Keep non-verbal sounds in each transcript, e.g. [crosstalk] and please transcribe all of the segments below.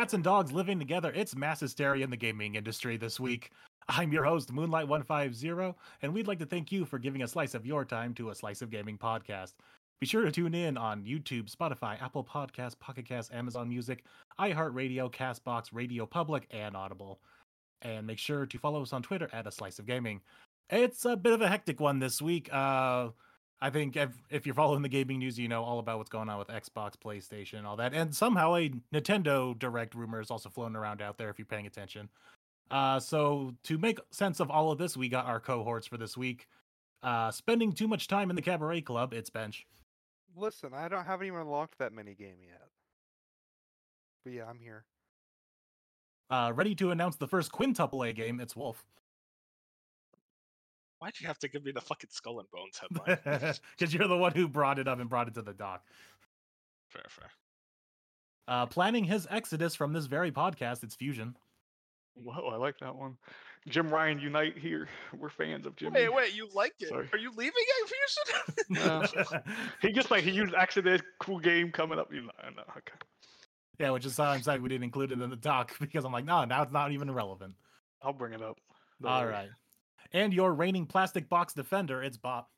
cats and dogs living together, it's mass hysteria in the gaming industry this week. I'm your host, Moonlight150, and we'd like to thank you for giving a slice of your time to a Slice of Gaming podcast. Be sure to tune in on YouTube, Spotify, Apple Podcasts, Pocket Casts, Amazon Music, iHeartRadio, Castbox, Radio Public, and Audible. And make sure to follow us on Twitter at A Slice of Gaming. It's a bit of a hectic one this week. Uh, I think if, if you're following the gaming news, you know all about what's going on with Xbox, PlayStation, all that. And somehow a Nintendo Direct rumor is also floating around out there if you're paying attention. Uh, so to make sense of all of this, we got our cohorts for this week. Uh, spending too much time in the cabaret club, it's Bench. Listen, I don't haven't even unlocked that mini game yet. But yeah, I'm here. Uh, ready to announce the first quintuple A game, it's Wolf. Why'd you have to give me the fucking skull and bones headline? [laughs] Because you're the one who brought it up and brought it to the doc. fair, fair. Uh, planning his exodus from this very podcast, it's Fusion. Whoa, I like that one. Jim Ryan, unite here. We're fans of Jim. Wait, wait, you like it? Sorry. Are you leaving Fusion? No. [laughs] [laughs] he just like he used Exodus, cool game coming up. You know, I know, okay. yeah, which is why I'm sad we didn't include it in the doc because I'm like, no, now it's not even relevant. I'll bring it up. Don't All worry. right. And your reigning plastic box defender, it's Bop.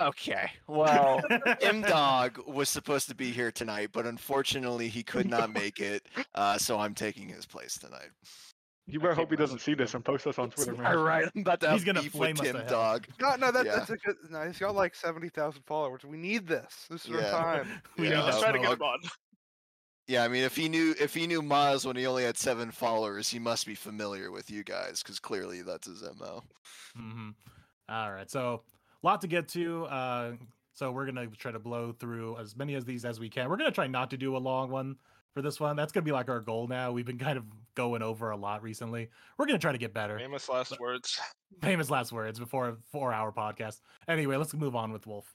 Okay. Well, M [laughs] Dog was supposed to be here tonight, but unfortunately he could not make it. Uh, so I'm taking his place tonight. You better hope he doesn't see this and post us on Twitter, man. All right, I'm about to He's gonna beef flame with us Tim. Dog. No, no, that, Yeah. that's a good. No, he's got like seventy thousand followers. We need this. This is Yeah. our time. [laughs] We Yeah, need Let's try to smoke. get him on. Yeah, I mean, if he knew if he knew Miles when he only had seven followers, he must be familiar with you guys because clearly that's his mo. hmm All right, so a lot to get to. Uh, so we're gonna try to blow through as many of these as we can. We're gonna try not to do a long one for this one. That's gonna be like our goal now. We've been [laughs] kind of going over a lot recently. We're gonna try to get better. Famous last words. [laughs] Famous last words before a four-hour podcast. Anyway, let's move on with Wolf.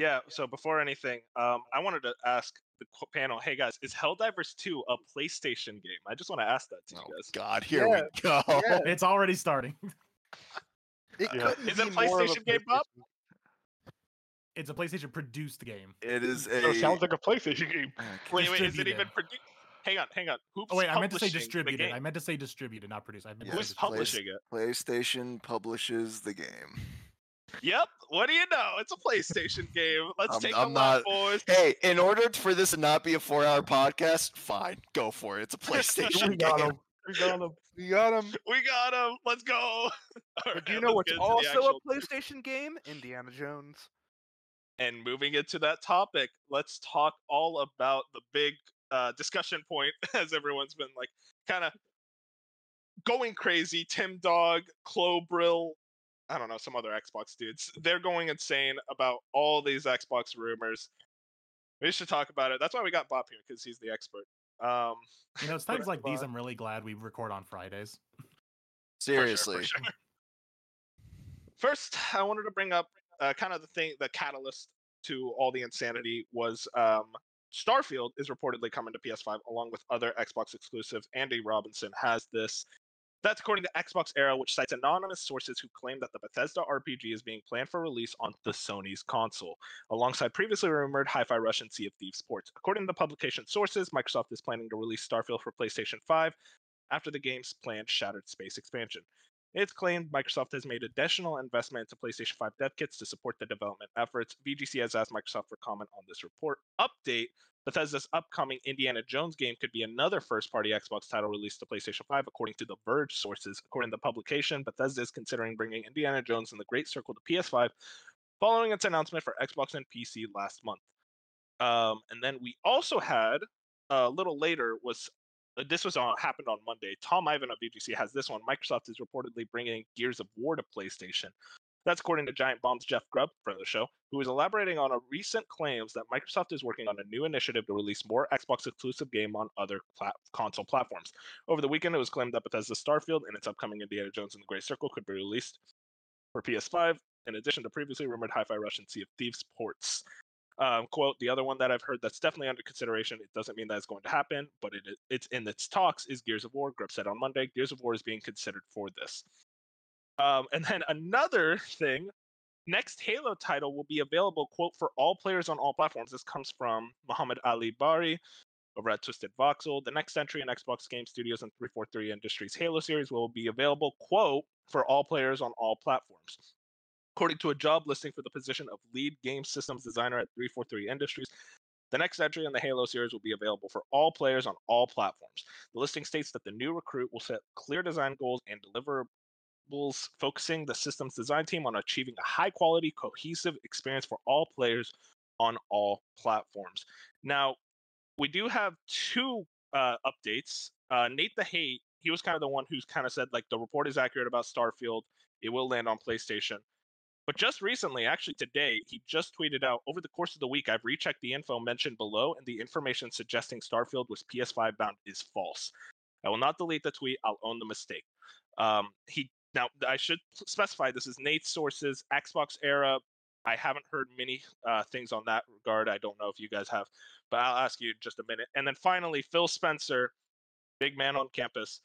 Yeah. So before anything, um, I wanted to ask the panel, hey guys, is Helldivers 2 a PlayStation game? I just want to ask that to Oh you guys. Oh god, here Yeah. we go. Yeah. It's already starting. [laughs] It Yeah. Is it a be more of PlayStation game, Bob? It's a PlayStation produced game. It is [laughs] So it a. sounds like a PlayStation game. Wait, wait, is it even produced? Hang on, hang on. Who's Oh wait, I meant to say distributed. I meant to say distributed, not produced. I meant Yeah, to Who's say it's distributed. publishing it? PlayStation publishes the game. Yep. What do you know? It's a PlayStation [laughs] game. Let's I'm- take I'm a lap, not- boys. Hey, in order for this to not be a four-hour podcast, fine, go for it. It's a [laughs] PlayStation We got game. him. We got him. We got him. [laughs] We got him. Let's go. All But do you know what's get into the also a PlayStation game? Indiana Jones. And moving into that topic, let's talk all about the big uh, discussion point, as everyone's been like kind of going crazy. Tim Dog, Klobrille, I don't know, some other Xbox dudes. [laughs] They're going insane about all these Xbox rumors. We should talk about it. That's why we got Bob here because he's the expert. Um, You know, [laughs] it's times like these I'm really glad we record on Fridays. for sure, Seriously. for sure. [laughs] First, I wanted to bring up uh, kind of the thing, the catalyst to all the insanity was um, Starfield is reportedly coming to PS5 along with other Xbox exclusive. Andy Robinson has this. That's according to Xbox Era, which cites anonymous sources who claim that the Bethesda RPG is being planned for release on the Sony's console, alongside previously rumored Hi-Fi Rush and Sea of Thieves ports. According to the publication sources, Microsoft is planning to release Starfield for PlayStation 5 after the game's planned Shattered Space expansion. It's claimed Microsoft has made additional investment into PlayStation 5 dev kits to support the development efforts. VGC has asked Microsoft for comment on this report. Update Bethesda's upcoming Indiana Jones game could be another first party Xbox title released to PlayStation 5, according to The Verge sources. According to the publication, Bethesda is considering bringing Indiana Jones and the Great Circle to PS5 following its announcement for Xbox and PC last month. Um, and then we also had a little later was uh, Uh, this was on happened on Monday. Tom Ivan of VGC has this one. Microsoft is reportedly bringing Gears of War to PlayStation. That's according to Giant Bomb's Jeff Grubb, friend of the show, who is elaborating on a recent claims that Microsoft is working on a new initiative to release more Xbox exclusive game on other plat- console platforms. Over the weekend, it was claimed that Bethesda Starfield and its upcoming Indiana Jones and the Great Circle could be released for PS5, in addition to previously rumored Hi-Fi Rush and Sea of Thieves ports. Um, quote, the other one that I've heard that's definitely under consideration, it doesn't mean that it's going to happen, but it, it's in its talks, is Gears of War. Grubb said on Monday, Gears of War is being considered for this. Um, and then another thing, next Halo title will be available, quote, for all players on all platforms. This comes from Muhammad Ali Bari, over at Twisted Voxel. The next entry in Xbox Game Studios and 343 Industries Halo series will be available, quote, for all players on all platforms. According to a job listing for the position of lead game systems designer at 343 Industries, the next entry in the Halo series will be available for all players on all platforms. The listing states that the new recruit will set clear design goals and deliverables, focusing the systems design team on achieving a high quality, cohesive experience for all players on all platforms. Now, we do have two uh, updates. Uh, Nate the Hate, he was kind of the one who's kind of said like the report is accurate about Starfield. It will land on PlayStation. But just recently, actually today, he just tweeted out over the course of the week, I've rechecked the info mentioned below, and the information suggesting Starfield was PS5 bound is false. I will not delete the tweet. I'll own the mistake. Um, he now I should specify this is Nate's sources, Xbox era. I haven't heard many uh, things on that regard. I don't know if you guys have, but I'll ask you just a minute. And then finally, Phil Spencer, big man on campus,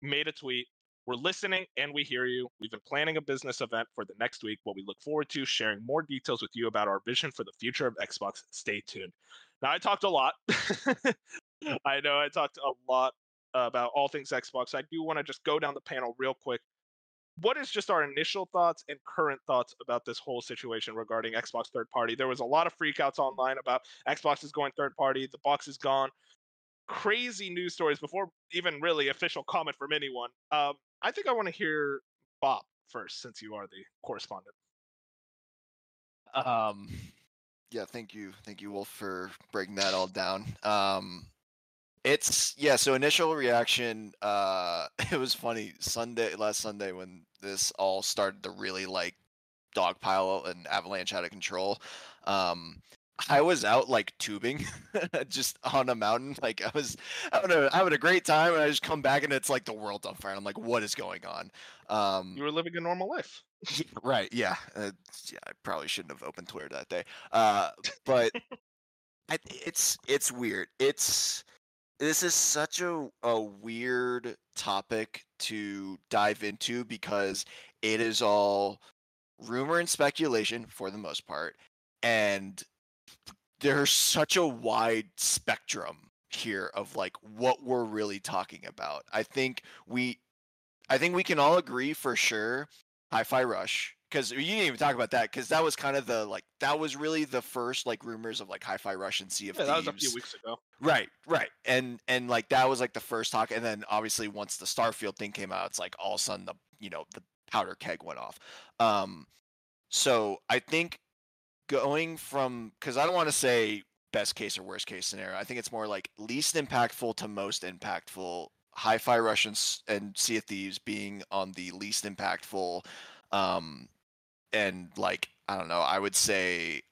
made a tweet we're listening and we hear you. We've been planning a business event for the next week. What we look forward to sharing more details with you about our vision for the future of Xbox. Stay tuned. Now, I talked a lot. [laughs] I know I talked a lot about all things Xbox. I do want to just go down the panel real quick. What is just our initial thoughts and current thoughts about this whole situation regarding Xbox third party? There was a lot of freakouts online about Xbox is going third party, the box is gone crazy news stories before even really official comment from anyone. Um, I think I want to hear Bob first, since you are the correspondent. Um, yeah, thank you, thank you, Wolf, for breaking that all down. Um, it's yeah. So initial reaction, uh, [laughs] it was funny Sunday, last Sunday when this all started to really like dogpile and avalanche out of control. Um, I was out like tubing, [laughs] just on a mountain. Like I was, I don't having a great time, and I just come back and it's like the world's on fire. I'm like, what is going on? Um, you were living a normal life. right? Yeah. Uh, yeah. I probably shouldn't have opened Twitter that day. Uh, but I, it's it's weird. It's this is such a a weird topic to dive into because it is all rumor and speculation for the most part and there's such a wide spectrum here of like what we're really talking about. I think we I think we can all agree for sure Hi-Fi Rush because you didn't even talk about that because that was kind of the like that was really the first like rumors of like Hi-Fi Rush and Sea of yeah, Thieves. That was a few weeks ago. Right, right, and and like that was like the first talk, and then obviously once the Starfield thing came out, it's like all of a sudden the you know the powder keg went off. Um, so I think going from because I don't want to say best case or worst case scenario. I think it's more like least impactful to most impactful. Hi-Fi Russians and Sea of Thieves being on the least impactful, um, and like I don't know. I would say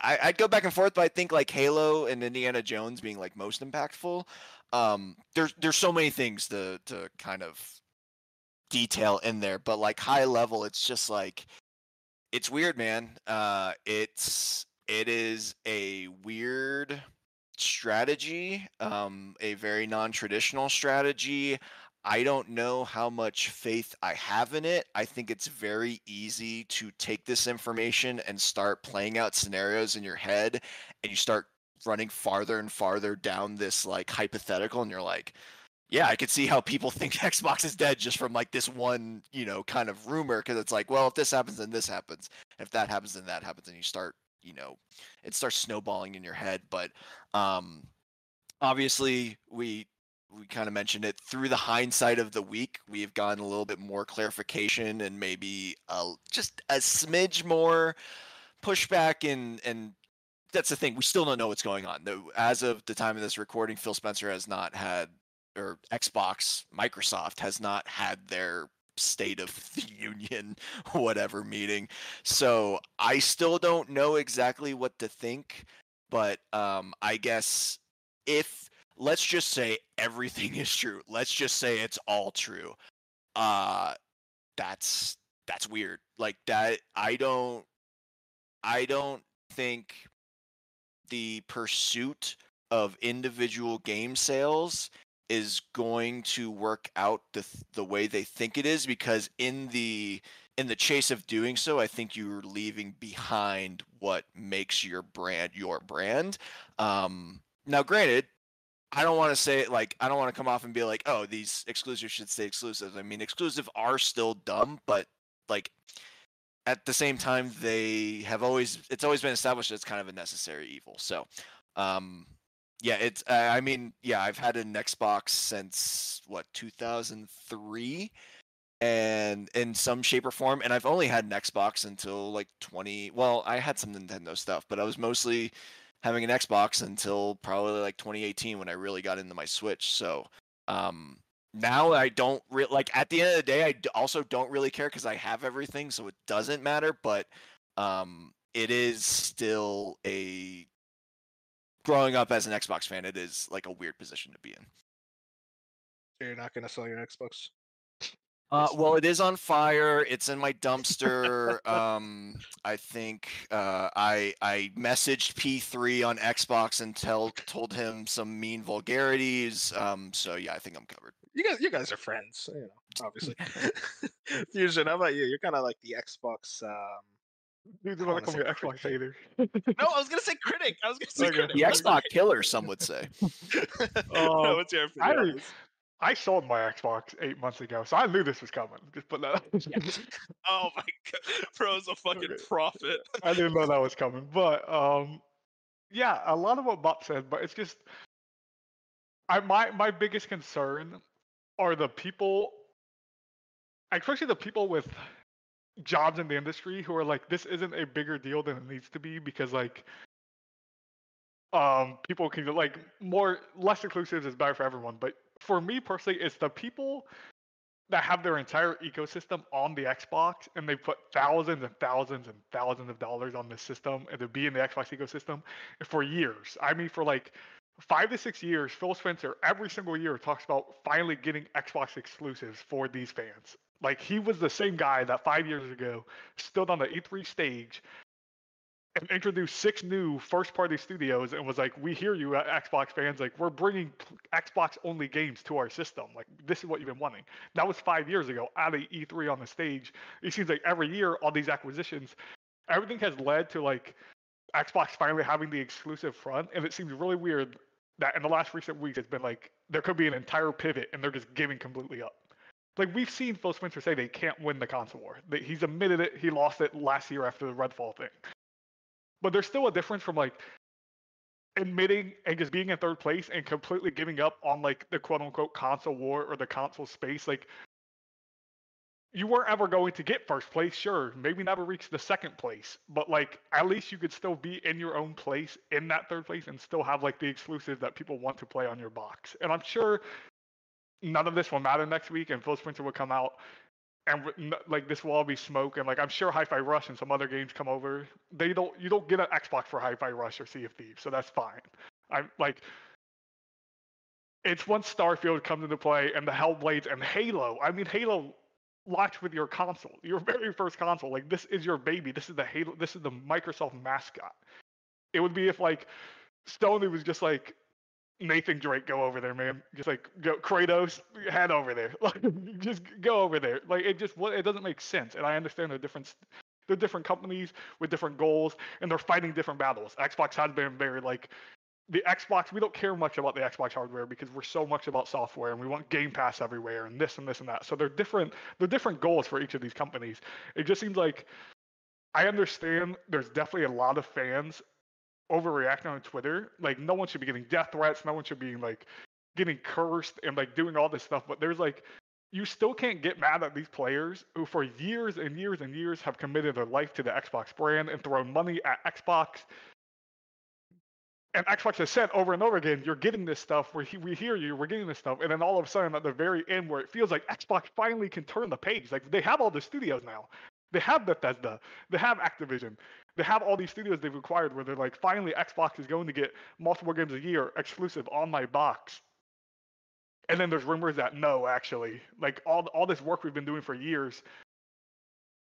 I, would go back and forth, but I think like Halo and Indiana Jones being like most impactful. Um, there's there's so many things to to kind of detail in there, but like high level, it's just like it's weird, man. Uh, it's it is a weird strategy, um, a very non-traditional strategy. I don't know how much faith I have in it. I think it's very easy to take this information and start playing out scenarios in your head, and you start running farther and farther down this like hypothetical, and you're like, yeah, I could see how people [laughs] think [laughs] Xbox is dead just from like this one, you know, kind of rumor because it's like, well, if this happens, then this happens. If that happens, then that happens, and you start, you know, it starts snowballing in your head. But um, obviously, we we kind of mentioned it through the hindsight of the week. We've gotten a little bit more clarification and maybe a, just a smidge more pushback and and that's the thing. We still don't know what's going on. As of the time of this recording, Phil Spencer has not had or Xbox, Microsoft has not had their state of the [laughs] union whatever meeting. So I still don't know exactly what to think, but um I guess if let's just say everything [laughs] is true. Let's just say it's all true. Uh that's that's weird. Like that I don't I don't think the pursuit of individual game sales is going to work out the the way they think it is because in the in the chase of doing so, I think you're leaving behind what makes your brand your brand. Um, now, granted, I don't want to say it like I don't want to come off and be like, oh, these exclusives should stay exclusive. I mean, exclusive are still dumb, but like at the same time, they have always it's always been established it's kind of a necessary evil. So, um, yeah, it's uh, I mean, yeah, I've had an Xbox since what 2003 and in some shape or form and I've only had an Xbox until like 20 well, I had some Nintendo stuff, but I was mostly having an Xbox until probably like 2018 when I really got into my Switch. So, um now I don't re- like at the end of the day I also don't really care cuz I have everything so it doesn't matter, but um it is still a growing up as an Xbox fan, it is like a weird position to be in. You're not gonna sell your Xbox. Uh, well, it is on fire. It's in my dumpster. [laughs] um, I think uh, I I messaged P3 on Xbox and tell told him some mean vulgarities. Um, so yeah, I think I'm covered. You guys, you guys are friends, you know. Obviously, [laughs] [laughs] Fusion. How about you? You're kind of like the Xbox. Um... Dude, I don't want wanna call me an Xbox critic. hater. No, I was gonna say [laughs] critic. I was gonna say Okay. critic. The Xbox killer, some would say. no, [laughs] Um, what's your I opinion? on? I sold my Xbox eight months ago, so I knew this was coming. Just put that. [laughs] Oh my god, bro's a fucking Okay. prophet. I didn't know that was coming, but um, yeah, a lot of what Bob said, but it's just, I my my biggest concern are the people, especially the people with jobs in the industry who are like, this isn't a bigger deal than it needs to be because like, um, people can like more less exclusives is better for everyone, but for me personally, it's the people that have their entire ecosystem on the Xbox and they put thousands and thousands and thousands of dollars on this system and to be in the Xbox ecosystem for years. I mean, for like five to six years, Phil Spencer every single year talks about finally getting Xbox exclusives for these fans. Like he was the same guy that five years ago stood on the E3 stage and introduced six new first party studios and was like, "We hear you, uh, Xbox fans. Like, we're bringing Xbox only games to our system. Like, this is what you've been wanting." That was five years ago at a E3 on the stage. It seems like every year, all these acquisitions, everything has led to like Xbox finally having the exclusive front, and it seems really weird that in the last recent weeks, it's been like there could be an entire pivot, and they're just giving completely up. Like we've seen Phil Spencer say they can't win the console war. He's admitted it. He lost it last year after the Redfall thing. But there's still a difference from like admitting and just being in third place and completely giving up on like the quote unquote console war or the console space. Like you weren't ever going to get first place, sure, maybe never reach the second place, but like at least you could still be in your own place in that third place and still have like the exclusive that people want to play on your box. And I'm sure none of this will matter next week and Phil Spencer will come out and like this will all be smoke and like I'm sure Hi-Fi Rush and some other games come over. They don't you don't get an Xbox for Hi-Fi Rush or Sea of Thieves, so that's fine. I'm like it's once Starfield comes into play and the Hellblades and Halo. I mean Halo launched with your console, your [laughs] very first console. Like this is your baby. This is the Halo. This is the Microsoft mascot. It would be if like Sony was just like Nathan Drake, go over there, man. Just like go Kratos, head over there. [laughs] Like just go over there. Like it just what it doesn't make sense. And I understand the difference. They're different companies with different goals, and they're fighting different battles. Xbox has been very like the Xbox. We don't care much about the Xbox hardware because we're so much about software, and we want Game Pass everywhere, and this and this and that. So they're different. They're different goals for each of these companies. It just seems like I understand. There's definitely a lot of fans overreacting on Twitter. Like no one should be getting death threats. No one should be like getting cursed and like doing all this stuff. But there's like you still can't get mad at these players who for years and years and years have committed their life to the Xbox brand and thrown money at Xbox. And Xbox has said over and over again, you're getting this stuff. We we hear you. We're getting this stuff. And then all of a sudden, at the very end, where it feels like Xbox finally can turn the page, like they have all the studios now. They have Bethesda. They have Activision. They have all these studios they've acquired where they're like, finally, Xbox is going to get multiple games a year exclusive on my box. And then there's rumors that no, actually, like all all this work we've been doing for years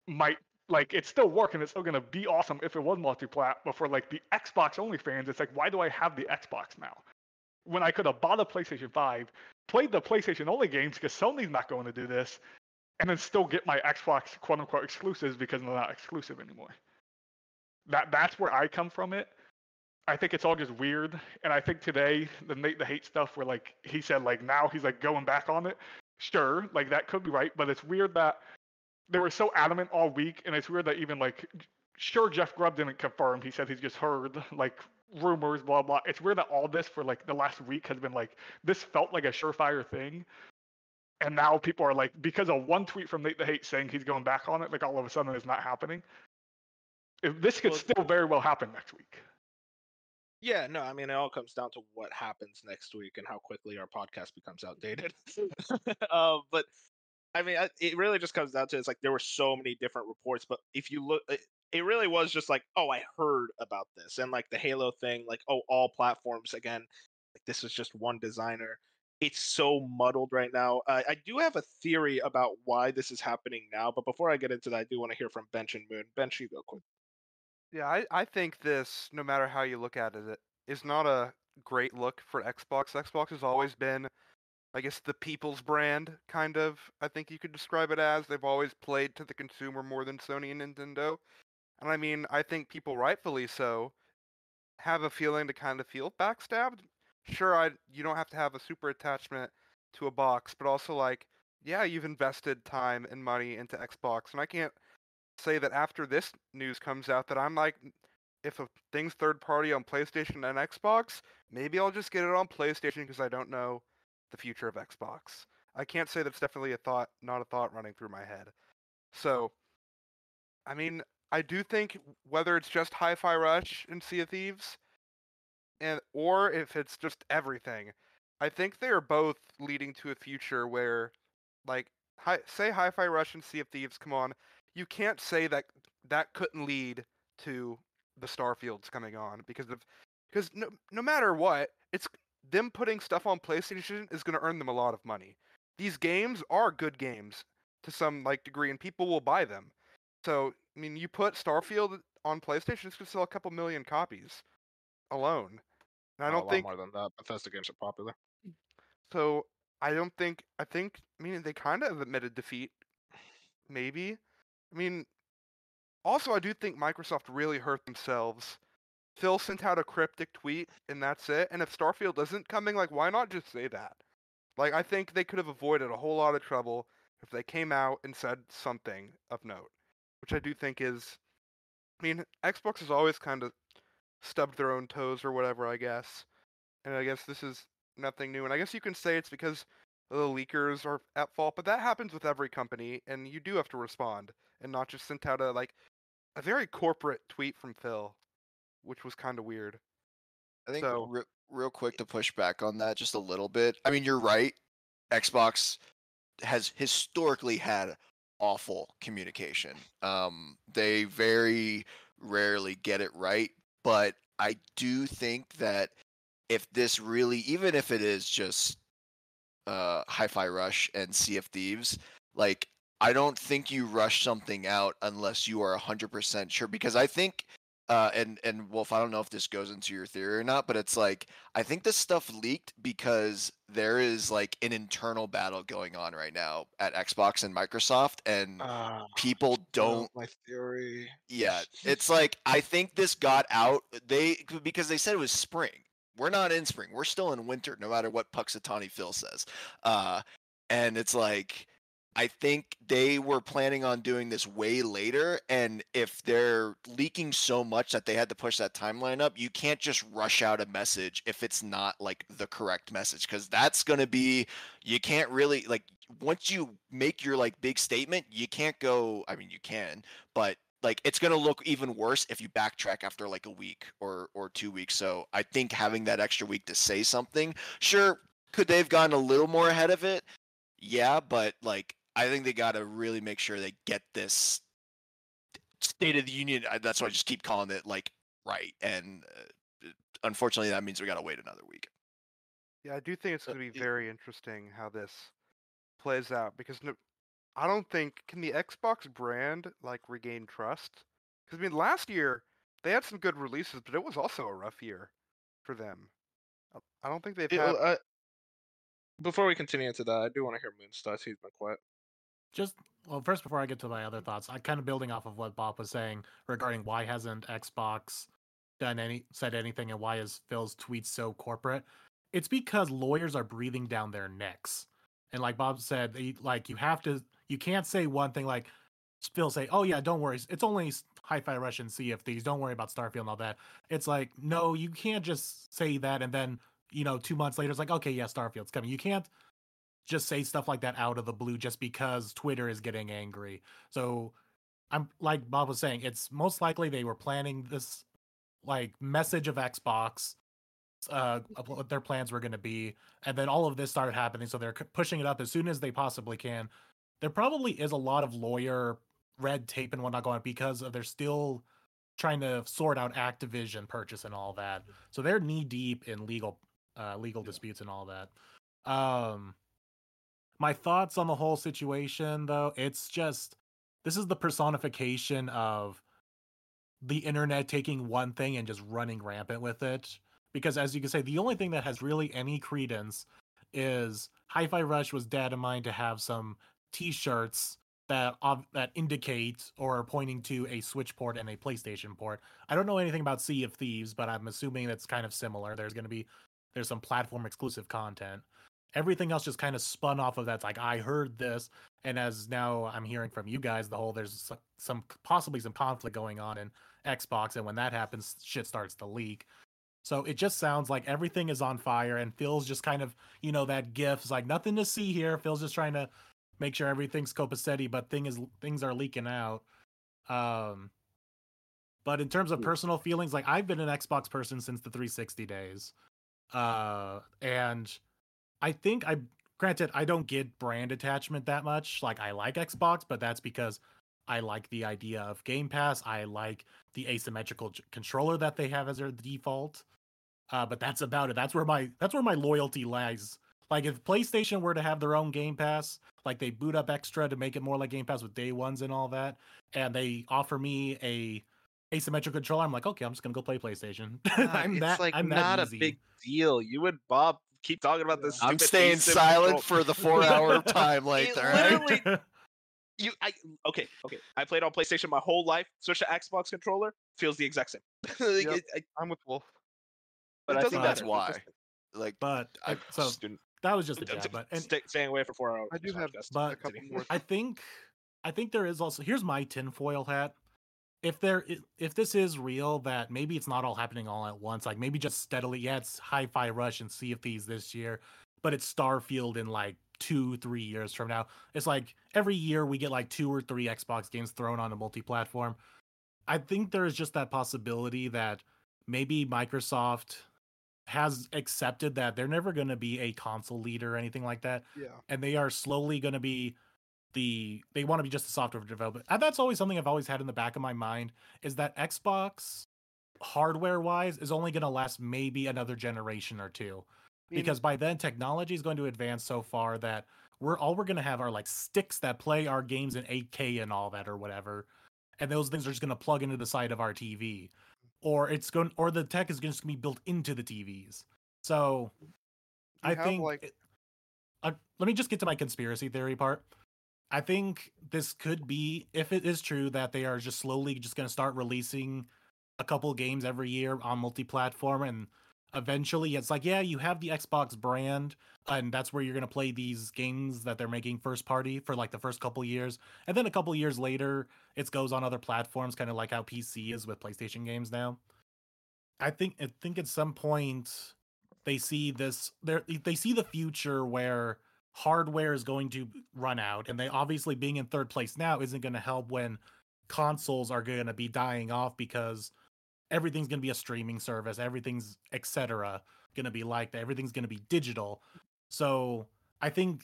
might like it's still working. It's still gonna be awesome if it was multi-plat. But for like the Xbox only fans, it's like, why do I have the Xbox now? When I could have bought a PlayStation 5, played the PlayStation only games because Sony's not going to do this, and then still get my Xbox quote unquote exclusives because they're not exclusive anymore. That that's where I come from it. I think it's all just weird. And I think today the Nate the hate stuff where like he said like now he's like going back on it. Sure, like that could be right, but it's weird that they were so adamant all week, and it's weird that even like sure Jeff Grubb didn't confirm. He said he's just heard like rumors, blah blah. It's weird that all this for like the last week has been like this felt like a surefire thing. And now people are like, because of one tweet from Nate the Hate saying he's going back on it, like all of a sudden it's not happening. If this could Well- still very well happen next week. Yeah, no, I mean, it all comes down to what happens next week and how quickly our podcast becomes outdated. [laughs] uh, but I mean, I, it really just comes down to it's like there were so many different reports, but if you look, it, it really was just like, oh, I heard about this, and like the Halo thing, like, oh, all platforms again, like this is just one designer. It's so muddled right now. Uh, I do have a theory about why this is happening now, but before I get into that, I do want to hear from Bench and Moon. Bench, you go quick. Yeah, I, I think this, no matter how you look at it, it is not a great look for Xbox. Xbox has always been, I guess, the people's brand, kind of. I think you could describe it as. They've always played to the consumer more than Sony and Nintendo. And I mean, I think people rightfully so have a feeling to kind of feel backstabbed. Sure, I you don't have to have a super attachment to a box, but also like, yeah, you've invested time and money into Xbox, and I can't say that after this news comes out that I'm like, if a thing's third party on PlayStation and Xbox, maybe I'll just get it on PlayStation because I don't know the future of Xbox. I can't say that's definitely a thought, not a thought running through my head. So, I mean, I do think whether it's just Hi-Fi Rush and Sea of Thieves, and or if it's just everything, I think they are both leading to a future where, like, hi, say Hi-Fi Rush and Sea of Thieves come on, you can't say that that couldn't lead to the Starfields coming on because of because no no matter what, it's them putting stuff on PlayStation is going to earn them a lot of money. These games are good games to some like degree, and people will buy them. So I mean, you put Starfield on PlayStation, it's going to sell a couple million copies alone. And I Oh, a don't lot think more than that. Bethesda games are popular. Mm. so. I don't think. I think. I mean, they kind of admitted defeat. Maybe. I mean, also, I do think Microsoft really hurt themselves. Phil sent out a cryptic tweet, and that's it. And if Starfield isn't coming, like, why not just say that? Like, I think they could have avoided a whole lot of trouble if they came out and said something of note, which I do think is. I mean, Xbox has always kind of stubbed their own toes or whatever, I guess. And I guess this is nothing new. And I guess you can say it's because the leakers are at fault, but that happens with every company, and you do have to respond and not just sent out a like a very corporate tweet from Phil, which was kind of weird. I think So- re- real quick to push back on that just a little bit. I mean, you're right. Xbox has historically had awful communication. Um, they very rarely get it right, but I do think that if this really, even if it is just uh, Hi-Fi Rush and Sea of Thieves, like I don't think you rush something out unless you are 100% sure because I think uh, and and Wolf, I don't know if this goes into your theory or not, but it's like I think this stuff leaked because there is like an internal battle going on right now at Xbox and Microsoft, and Uh, people don't. my theory. Yeah, [laughs] it's like I think this got out they because they said it was spring. We're not in spring. We're still in winter, no matter what Punxsutawney Phil says. Uh, and it's like I think they were planning on doing this way later, and if they're leaking so much that they had to push that timeline up, you can't just rush out a message if it's not like the correct message, because that's gonna be you can't really like once you make your like big statement, you can't go. I mean, you can, but like it's gonna look even worse if you backtrack after like a week or or two weeks. So I think having that extra week to say something, sure, could they have gotten a little more ahead of it? Yeah, but like I think they got to really make sure they get this State of the Union. I- That's why I just keep calling it like right. And uh, unfortunately, that means we got to wait another week. Yeah, I do think it's Uh, going to be very interesting how this plays out because no, I don't think can the Xbox brand like regain trust? Because I mean, last year they had some good releases, but it was also a rough year for them. I- I don't think they've It- had. uh, before we continue into that, I do want to hear Moon's thoughts. He's been quiet. Just well, first before I get to my other thoughts, I'm kind of building off of what Bob was saying regarding why hasn't Xbox done any said anything and why is Phil's tweet so corporate? It's because lawyers are breathing down their necks. And like Bob said, they, like you have to you can't say one thing like Phil say, "Oh yeah, don't worry. It's only Hi-Fi Rush and. Don't worry about Starfield and all that." It's like, no, you can't just say that and then you know two months later it's like, okay, yeah, Starfield's coming. You can't just say stuff like that out of the blue just because Twitter is getting angry. So I'm like Bob was saying, it's most likely they were planning this like message of Xbox uh what their plans were going to be and then all of this started happening so they're pushing it up as soon as they possibly can. There probably is a lot of lawyer red tape and whatnot going on because of they're still trying to sort out activision purchase and all that. So they're knee deep in legal uh legal disputes and all that. Um my thoughts on the whole situation though it's just this is the personification of the internet taking one thing and just running rampant with it. Because as you can say the only thing that has really any credence is hi-fi rush was data mined to have some t-shirts that ob- that indicate or are pointing to a switch port and a playstation port. I don't know anything about sea of thieves but i'm assuming that's kind of similar. There's going to be there's some platform exclusive content everything else just kind of spun off of that. It's like I heard this, and as now I'm hearing from you guys, the whole there's some possibly some conflict going on in Xbox, and when that happens, shit starts to leak. So it just sounds like everything is on fire, and Phil's just kind of you know that gif is like nothing to see here. Phil's just trying to make sure everything's copacetic, but thing is things are leaking out. Um, but in terms of personal feelings, like I've been an Xbox person since the 360 days, uh, and I think I granted I don't get brand attachment that much. Like I like Xbox, but that's because I like the idea of Game Pass. I like the asymmetrical j- controller that they have as their default. Uh, but that's about it. That's where my that's where my loyalty lies. Like if PlayStation were to have their own Game Pass, like they boot up extra to make it more like Game Pass with day ones and all that, and they offer me a asymmetrical controller, I'm like, okay, I'm just gonna go play PlayStation. [laughs] I'm it's that like I'm not a big deal. You and Bob keep talking about this. I'm staying asymmetrical- silent for the four hour [laughs] time length. It All right. literally- [laughs] You, I okay, okay. I played on PlayStation my whole life. Switch to Xbox controller feels the exact same. [laughs] Like, Yep. it, I- I'm with Wolf. it But I doesn't think that's why. Like, but I- I, so student- that was just a jab. But and stay, staying away for four hours. I do have but- a couple more. I think I think there is also here's my tinfoil hat. If there if this is real, that maybe it's not all happening all at once. Like maybe just steadily. Yeah, it's Hi-Fi Rush and Sea of Thieves this year, but it's Starfield in like two three years from now. It's like every year we get like two or three Xbox games thrown on a multi-platform. I think there is just that possibility that maybe Microsoft has accepted that they're never going to be a console leader or anything like that Yeah. and they are slowly going to be the they want to be just a software developer. And that's always something I've always had in the back of my mind is that Xbox hardware wise is only going to last maybe another generation or two I because by then technology is going to advance so far that we're all we're going to have are like sticks that play our games in 8K and all that or whatever. And those things are just going to plug into the side of our TV or it's going or the tech is just going to be built into the TVs. So you I think like it- uh, let me just get to my conspiracy theory part. I think this could be, if it is true, that they are just slowly just going to start releasing a couple games every year on multi-platform, and eventually it's like, yeah, you have the Xbox brand, and that's where you're going to play these games that they're making first party for like the first couple years, and then a couple years later, it goes on other platforms, kind of like how PC is with PlayStation games now. I think I think at some point they see this they they see the future where hardware is going to run out and they obviously being in third place now isn't going to help when consoles are going to be dying off because everything's going to be a streaming service everything's etc going to be like that everything's going to be digital. So i think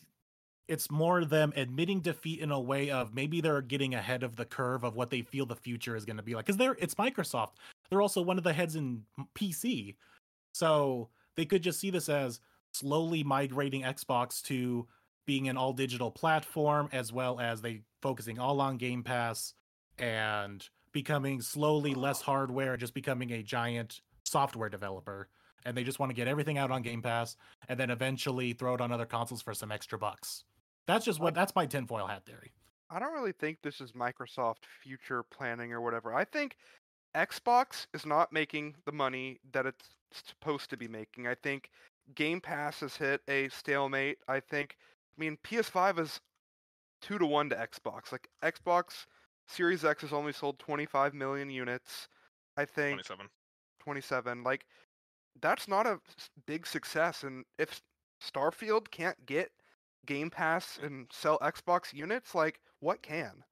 it's more them admitting defeat in a way of maybe they're getting ahead of the curve of what they feel the future is going to be like because they're it's microsoft. They're also one of the heads in pc so they could just see this as slowly migrating Xbox to being an all digital platform as well as they focusing all on Game Pass and becoming slowly less hardware just becoming a giant software developer. And they just want to get everything out on Game Pass and then eventually throw it on other consoles for some extra bucks. That's just what that's my tinfoil hat theory. I don't really think this is Microsoft future planning or whatever. I think Xbox is not making the money that it's supposed to be making. I think Game Pass has hit a stalemate. I think, I mean, PS5 is two to one to Xbox. Like Xbox Series X has only sold 25 million units. I think 27. 27. Like that's not a big success. And if Starfield can't get Game Pass mm. and sell Xbox units, like what can?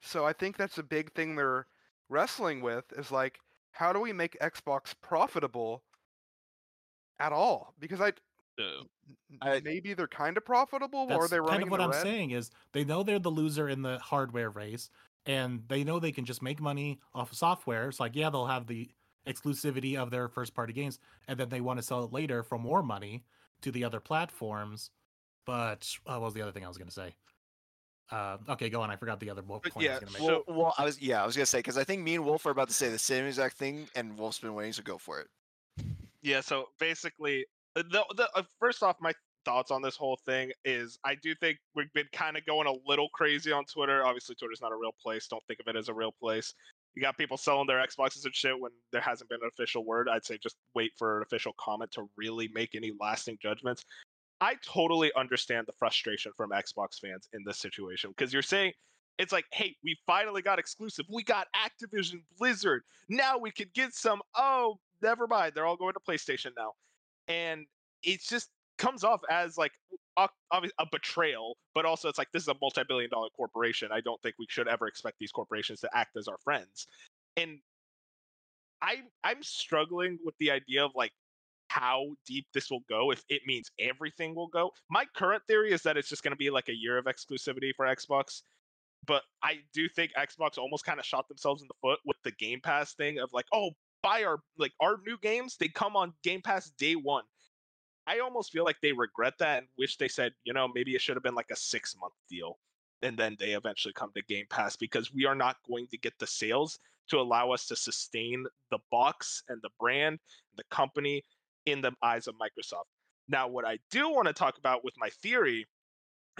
So I think that's a big thing they're wrestling with is like, how do we make Xbox profitable at all? Because I, I- maybe they're kind of profitable, or they're running kind of what I'm red. saying is they know they're the loser in the hardware race, and they know they can just make money off of software. It's like, yeah, they'll have the exclusivity of their first party games, and then they want to sell it later for more money to the other platforms. But uh, what was the other thing I was going to say? Uh, okay, go on. I forgot the other But point I yeah, was going to make. Well, well, I was yeah, I was gonna say because I think me and Wolf are about to say the same exact thing, and Wolf's been waiting, so go for it. Yeah, so basically, uh, the, the uh, first off, my thoughts on this whole thing is I do think we've been kind of going a little crazy on Twitter. Obviously, Twitter's not a real place. Don't think of it as a real place. You got people selling their Xboxes and shit when there hasn't been an official word. I'd say just wait for an official comment to really make any lasting judgments. I totally understand the frustration from Xbox fans in this situation because you're saying it's like, hey, we finally got exclusive. We got Activision Blizzard. Now we could get some. Oh, never mind. They're all going to PlayStation now. And it just comes off as like a, a betrayal, but also it's like this is a multi billion dollar corporation. I don't think we should ever expect these corporations to act as our friends. And I I'm struggling with the idea of like how deep this will go if it means everything will go. My current theory is that it's just going to be like a year of exclusivity for Xbox. But I do think Xbox almost kind of shot themselves in the foot with the Game Pass thing of like, oh, buy our like our new games, they come on Game Pass day 1. I almost feel like they regret that and wish they said, you know, maybe it should have been like a 6 month deal and then they eventually come to Game Pass because we are not going to get the sales to allow us to sustain the box and the brand, the company in the eyes of Microsoft. Now, what I do want to talk about with my theory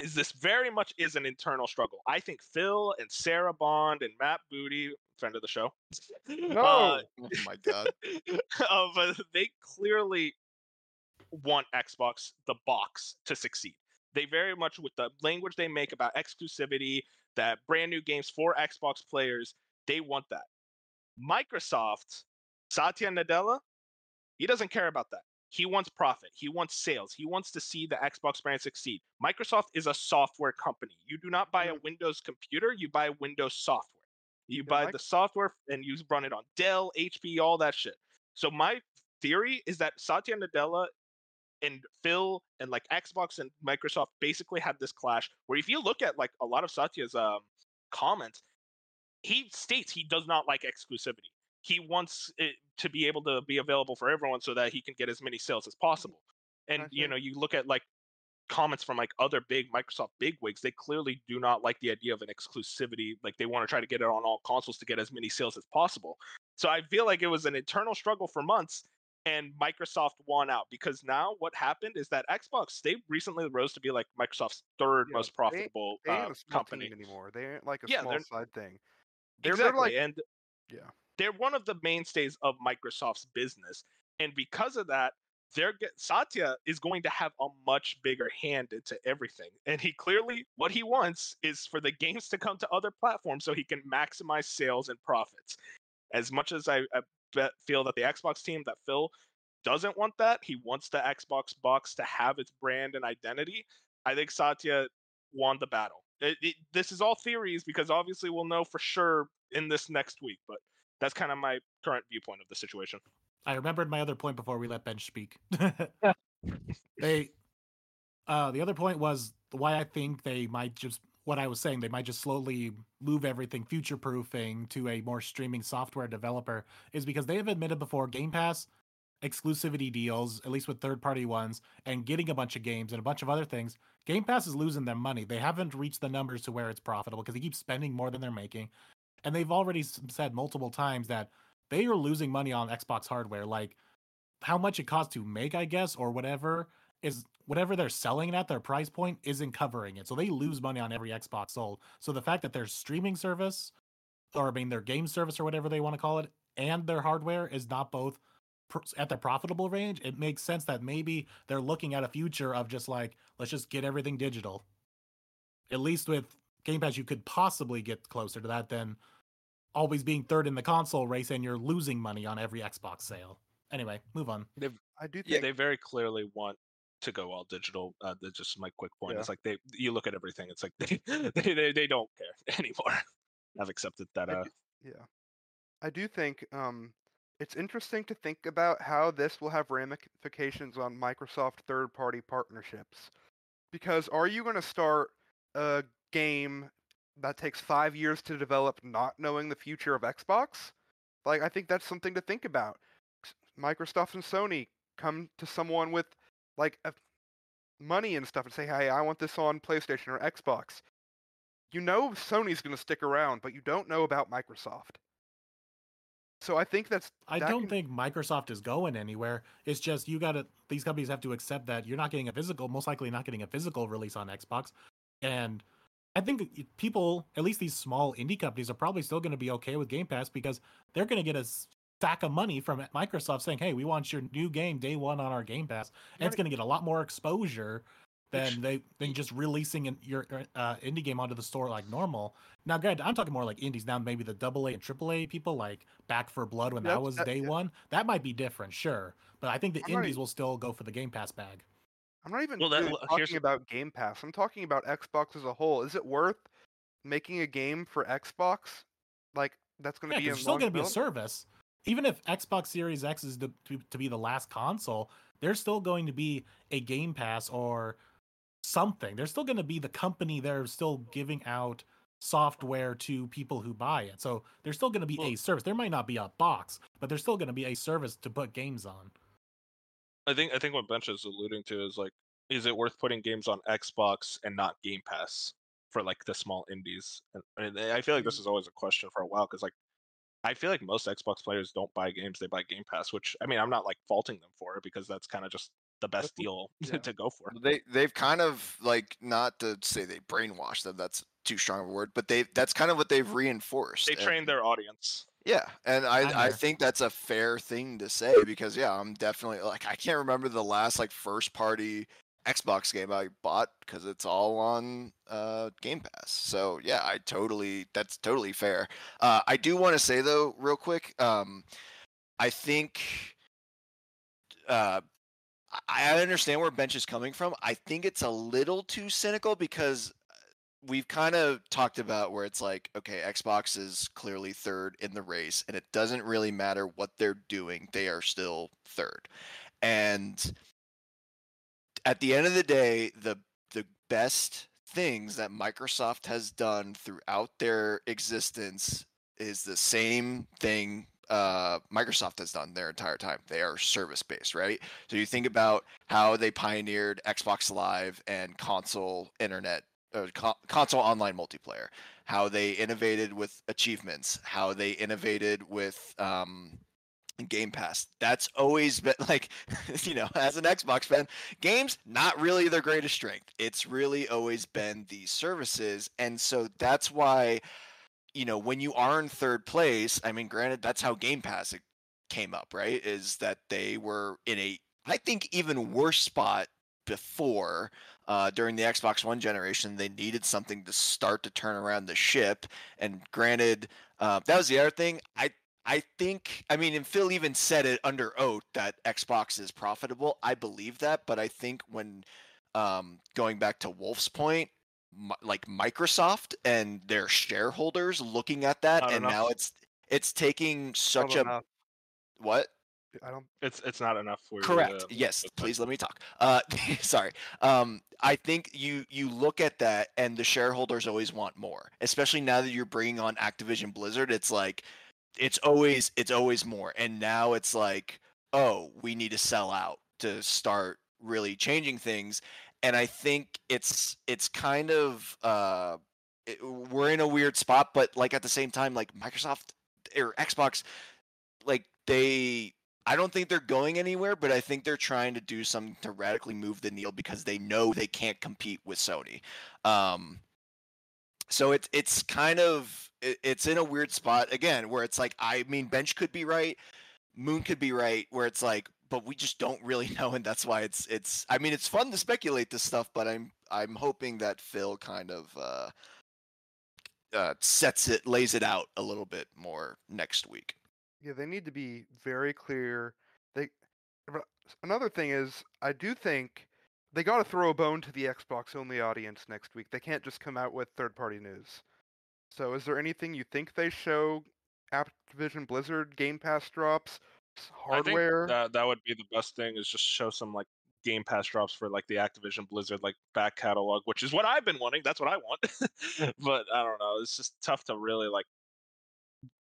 is this very much is an internal struggle. I think Phil and Sarah Bond and Matt Booty, friend of the show, No. uh, Oh my god. [laughs] uh, but they clearly want Xbox, the box, to succeed. They very much, with the language they make about exclusivity, that brand new games for Xbox players, they want that. Microsoft, Satya Nadella, he doesn't care about that. He wants profit. He wants sales. He wants to see the Xbox brand succeed. Microsoft is a software company. You do not buy a Windows computer, you buy Windows software. You buy Mic- the software and you run it on Dell, HP, all that shit. So my theory is that Satya Nadella and Phil and like Xbox and Microsoft basically had this clash where if you look at like a lot of Satya's um comments, he states he does not like exclusivity. He wants it to be able to be available for everyone so that he can get as many sales as possible. And you know, you look at like comments from like other big Microsoft bigwigs, they clearly do not like the idea of an exclusivity. Like they want to try to get it on all consoles to get as many sales as possible. So I feel like it was an internal struggle for months and Microsoft won out because now what happened is that Xbox they recently rose to be like Microsoft's third Yeah, most profitable They ain't uh, company. anymore. They aren't like a Yeah, small side thing. They're, exactly, like and yeah. they're one of the mainstays of Microsoft's business, and because of that, they're Satya is going to have a much bigger hand into everything, and he clearly what he wants is for the games to come to other platforms so he can maximize sales and profits. As much as I, I bet, feel that the Xbox team that Phil doesn't want that, he wants the Xbox box to have its brand and identity. I think Satya won the battle. It, it, this is all theories because obviously we'll know for sure in this next week, but that's kind of my current viewpoint of the situation. I remembered my other point before we let Bench speak. [laughs] they, uh, the other point was why I think they might just what I was saying. They might just slowly move everything future proofing to a more streaming software developer is because they have admitted before Game Pass exclusivity deals, at least with third party ones, and getting a bunch of games and a bunch of other things. Game Pass is losing them money. They haven't reached the numbers to where it's profitable because they keep spending more than they're making. And they've already said multiple times that they are losing money on Xbox hardware. Like how much it costs to make, I guess, or whatever is whatever they're selling at their price point isn't covering it. So they lose money on every Xbox sold. So the fact that their streaming service, or I mean their game service or whatever they want to call it, and their hardware is not both at the profitable range, it makes sense that maybe they're looking at a future of just like let's just get everything digital. At least with Game Pass, you could possibly get closer to that than always being third in the console race and you're losing money on every Xbox sale. Anyway, move on. I do think Yeah, they very clearly want to go all digital. Uh, that's just my quick point. Yeah. It's like they, you look at everything. It's like [laughs] they, they, they, they don't care [laughs] anymore. I've accepted that. I Uh, do- yeah. I do think um, it's interesting to think about how this will have ramifications on Microsoft third party partnerships. Because are you going to start a game that takes five years to develop not knowing the future of Xbox? Like, I think that's something to think about. Microsoft and Sony come to someone with like a, money and stuff and say, hey, I want this on PlayStation or Xbox. You know Sony's going to stick around, but you don't know about Microsoft. So I think that's I that don't can- think Microsoft is going anywhere. It's just you got to these companies have to accept that you're not getting a physical, most likely not getting a physical release on Xbox. And I think people, at least these small indie companies, are probably still going to be okay with Game Pass because they're going to get a stack of money from Microsoft saying, "Hey, we want your new game day one on our Game Pass," and it's going to get a lot more exposure than they than just releasing in your uh, indie game onto the store like normal. Now, granted, I'm talking more like indies now. Maybe the double A and triple A people like Back 4 Blood when that was that- day one. That might be different, sure, but I think the I'm indies will still go for the Game Pass bag. I'm not even Well, that- really well, here's- talking about Game Pass. I'm talking about Xbox as a whole. Is it worth making a game for Xbox? Like that's going to Yeah, be still going to be a service. Even if Xbox Series X is to, to, to be the last console, there's still going to be a Game Pass or something. There's still going to be the company They're still giving out software to people who buy it. So there's still going to be Well- a service. There might not be a box, but there's still going to be a service to put games on. I think I think what Bench is alluding to is like, is it worth putting games on Xbox and not Game Pass for like the small indies? And, and I feel like this mm. is always a question for a while because like, I feel like most Xbox players don't buy games; they buy Game Pass. Which I mean, I'm not like faulting them for it because that's kind of just the best deal [laughs] yeah. to go for. They they've kind of like not to say they brainwashed them. That's too strong of a word, but they that's kind of what they've reinforced. They and- train their audience. Yeah, and I I think that's a fair thing to say because yeah, I'm definitely like I can't remember the last like first party Xbox game I bought because it's all on uh, Game Pass. So yeah, I totally that's totally fair. Uh, I do want to say though, real quick, um, I think uh, I I understand where Bench is coming from. I think it's a little too cynical because we've kind of talked about where it's like, okay, Xbox is clearly third in the race, and it doesn't really matter what they're doing, they are still third. And at the end of the day, the the best things that Microsoft has done throughout their existence is the same thing uh, Microsoft has done their entire time. They are service based, right? So you think about how they pioneered Xbox Live and console internet, uh, co- console online multiplayer, how they innovated with achievements, how they innovated with um, Game Pass. That's always been [laughs] like, you know, as an Xbox fan, games not really their greatest strength. It's really always been these services, and so that's why, you know, when you are in third place, I mean, granted, that's how Game Pass came up, right? Is that they were in a, I think, even worse spot before uh, during the Xbox One generation. They needed something to start to turn around the ship, and granted, uh, that was the other thing. I I think, I mean, and Phil even said it under oath that Xbox is profitable. I believe that, but I think when um, going back to Wolf's point, like Microsoft and their shareholders looking at that, and enough. now it's it's taking such a enough. what? I don't. It's it's not enough for you Correct. yes. Please let me talk. Uh, [laughs] sorry. Um, I think you you look at that, and the shareholders always want more, especially now that you're bringing on Activision Blizzard. It's like it's always it's always more, and now it's like, oh, we need to sell out to start really changing things. And I think it's it's kind of uh, it, we're in a weird spot, but like at the same time, like Microsoft or Xbox, like they I don't think they're going anywhere, but I think they're trying to do something to radically move the needle because they know they can't compete with Sony. Um, so it's it's kind of it, it's in a weird spot again where it's like I mean bench could be right, Moon could be right, where it's like but we just don't really [laughs] know and that's why it's it's I mean it's fun to speculate this stuff, but I'm I'm hoping that Phil kind of uh uh sets it lays it out a little bit more next week. Yeah, they need to be very clear. They another thing is I do think they got to throw a bone to the Xbox only audience next week. They can't just come out with third party news. So is there anything you think they show Activision Blizzard Game Pass drops, hardware? I think that that would be the best thing is just show some like Game Pass drops for like the Activision Blizzard like back catalog, which is what I've been wanting. That's what I want. [laughs] but I don't know. It's just tough to really like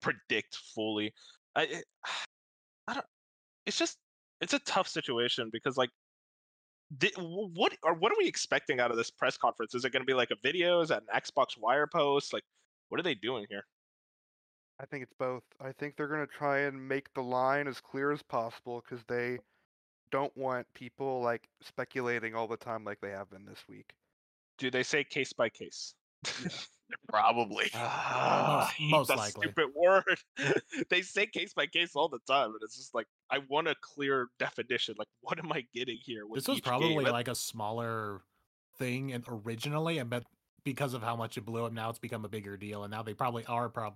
predict fully. I [sighs] I don't. It's just it's a tough situation because like. wh- What or what are we expecting out of this press conference? Is it going to be like a video? Is that an Xbox Wire post? Like, what are they doing here? I think it's both. I think they're going to try and make the line as clear as possible because they don't want people like speculating all the time like they have been this week. Do they say case by case? [laughs] Probably. Ah, I hate most likely. Stupid word. [laughs] they say case by case all the time, and it's just like I want a clear definition. Like, what am I getting here? With This was probably game? like a smaller thing and originally, and but because of how much it blew up, now it's become a bigger deal, and now they probably are. Prob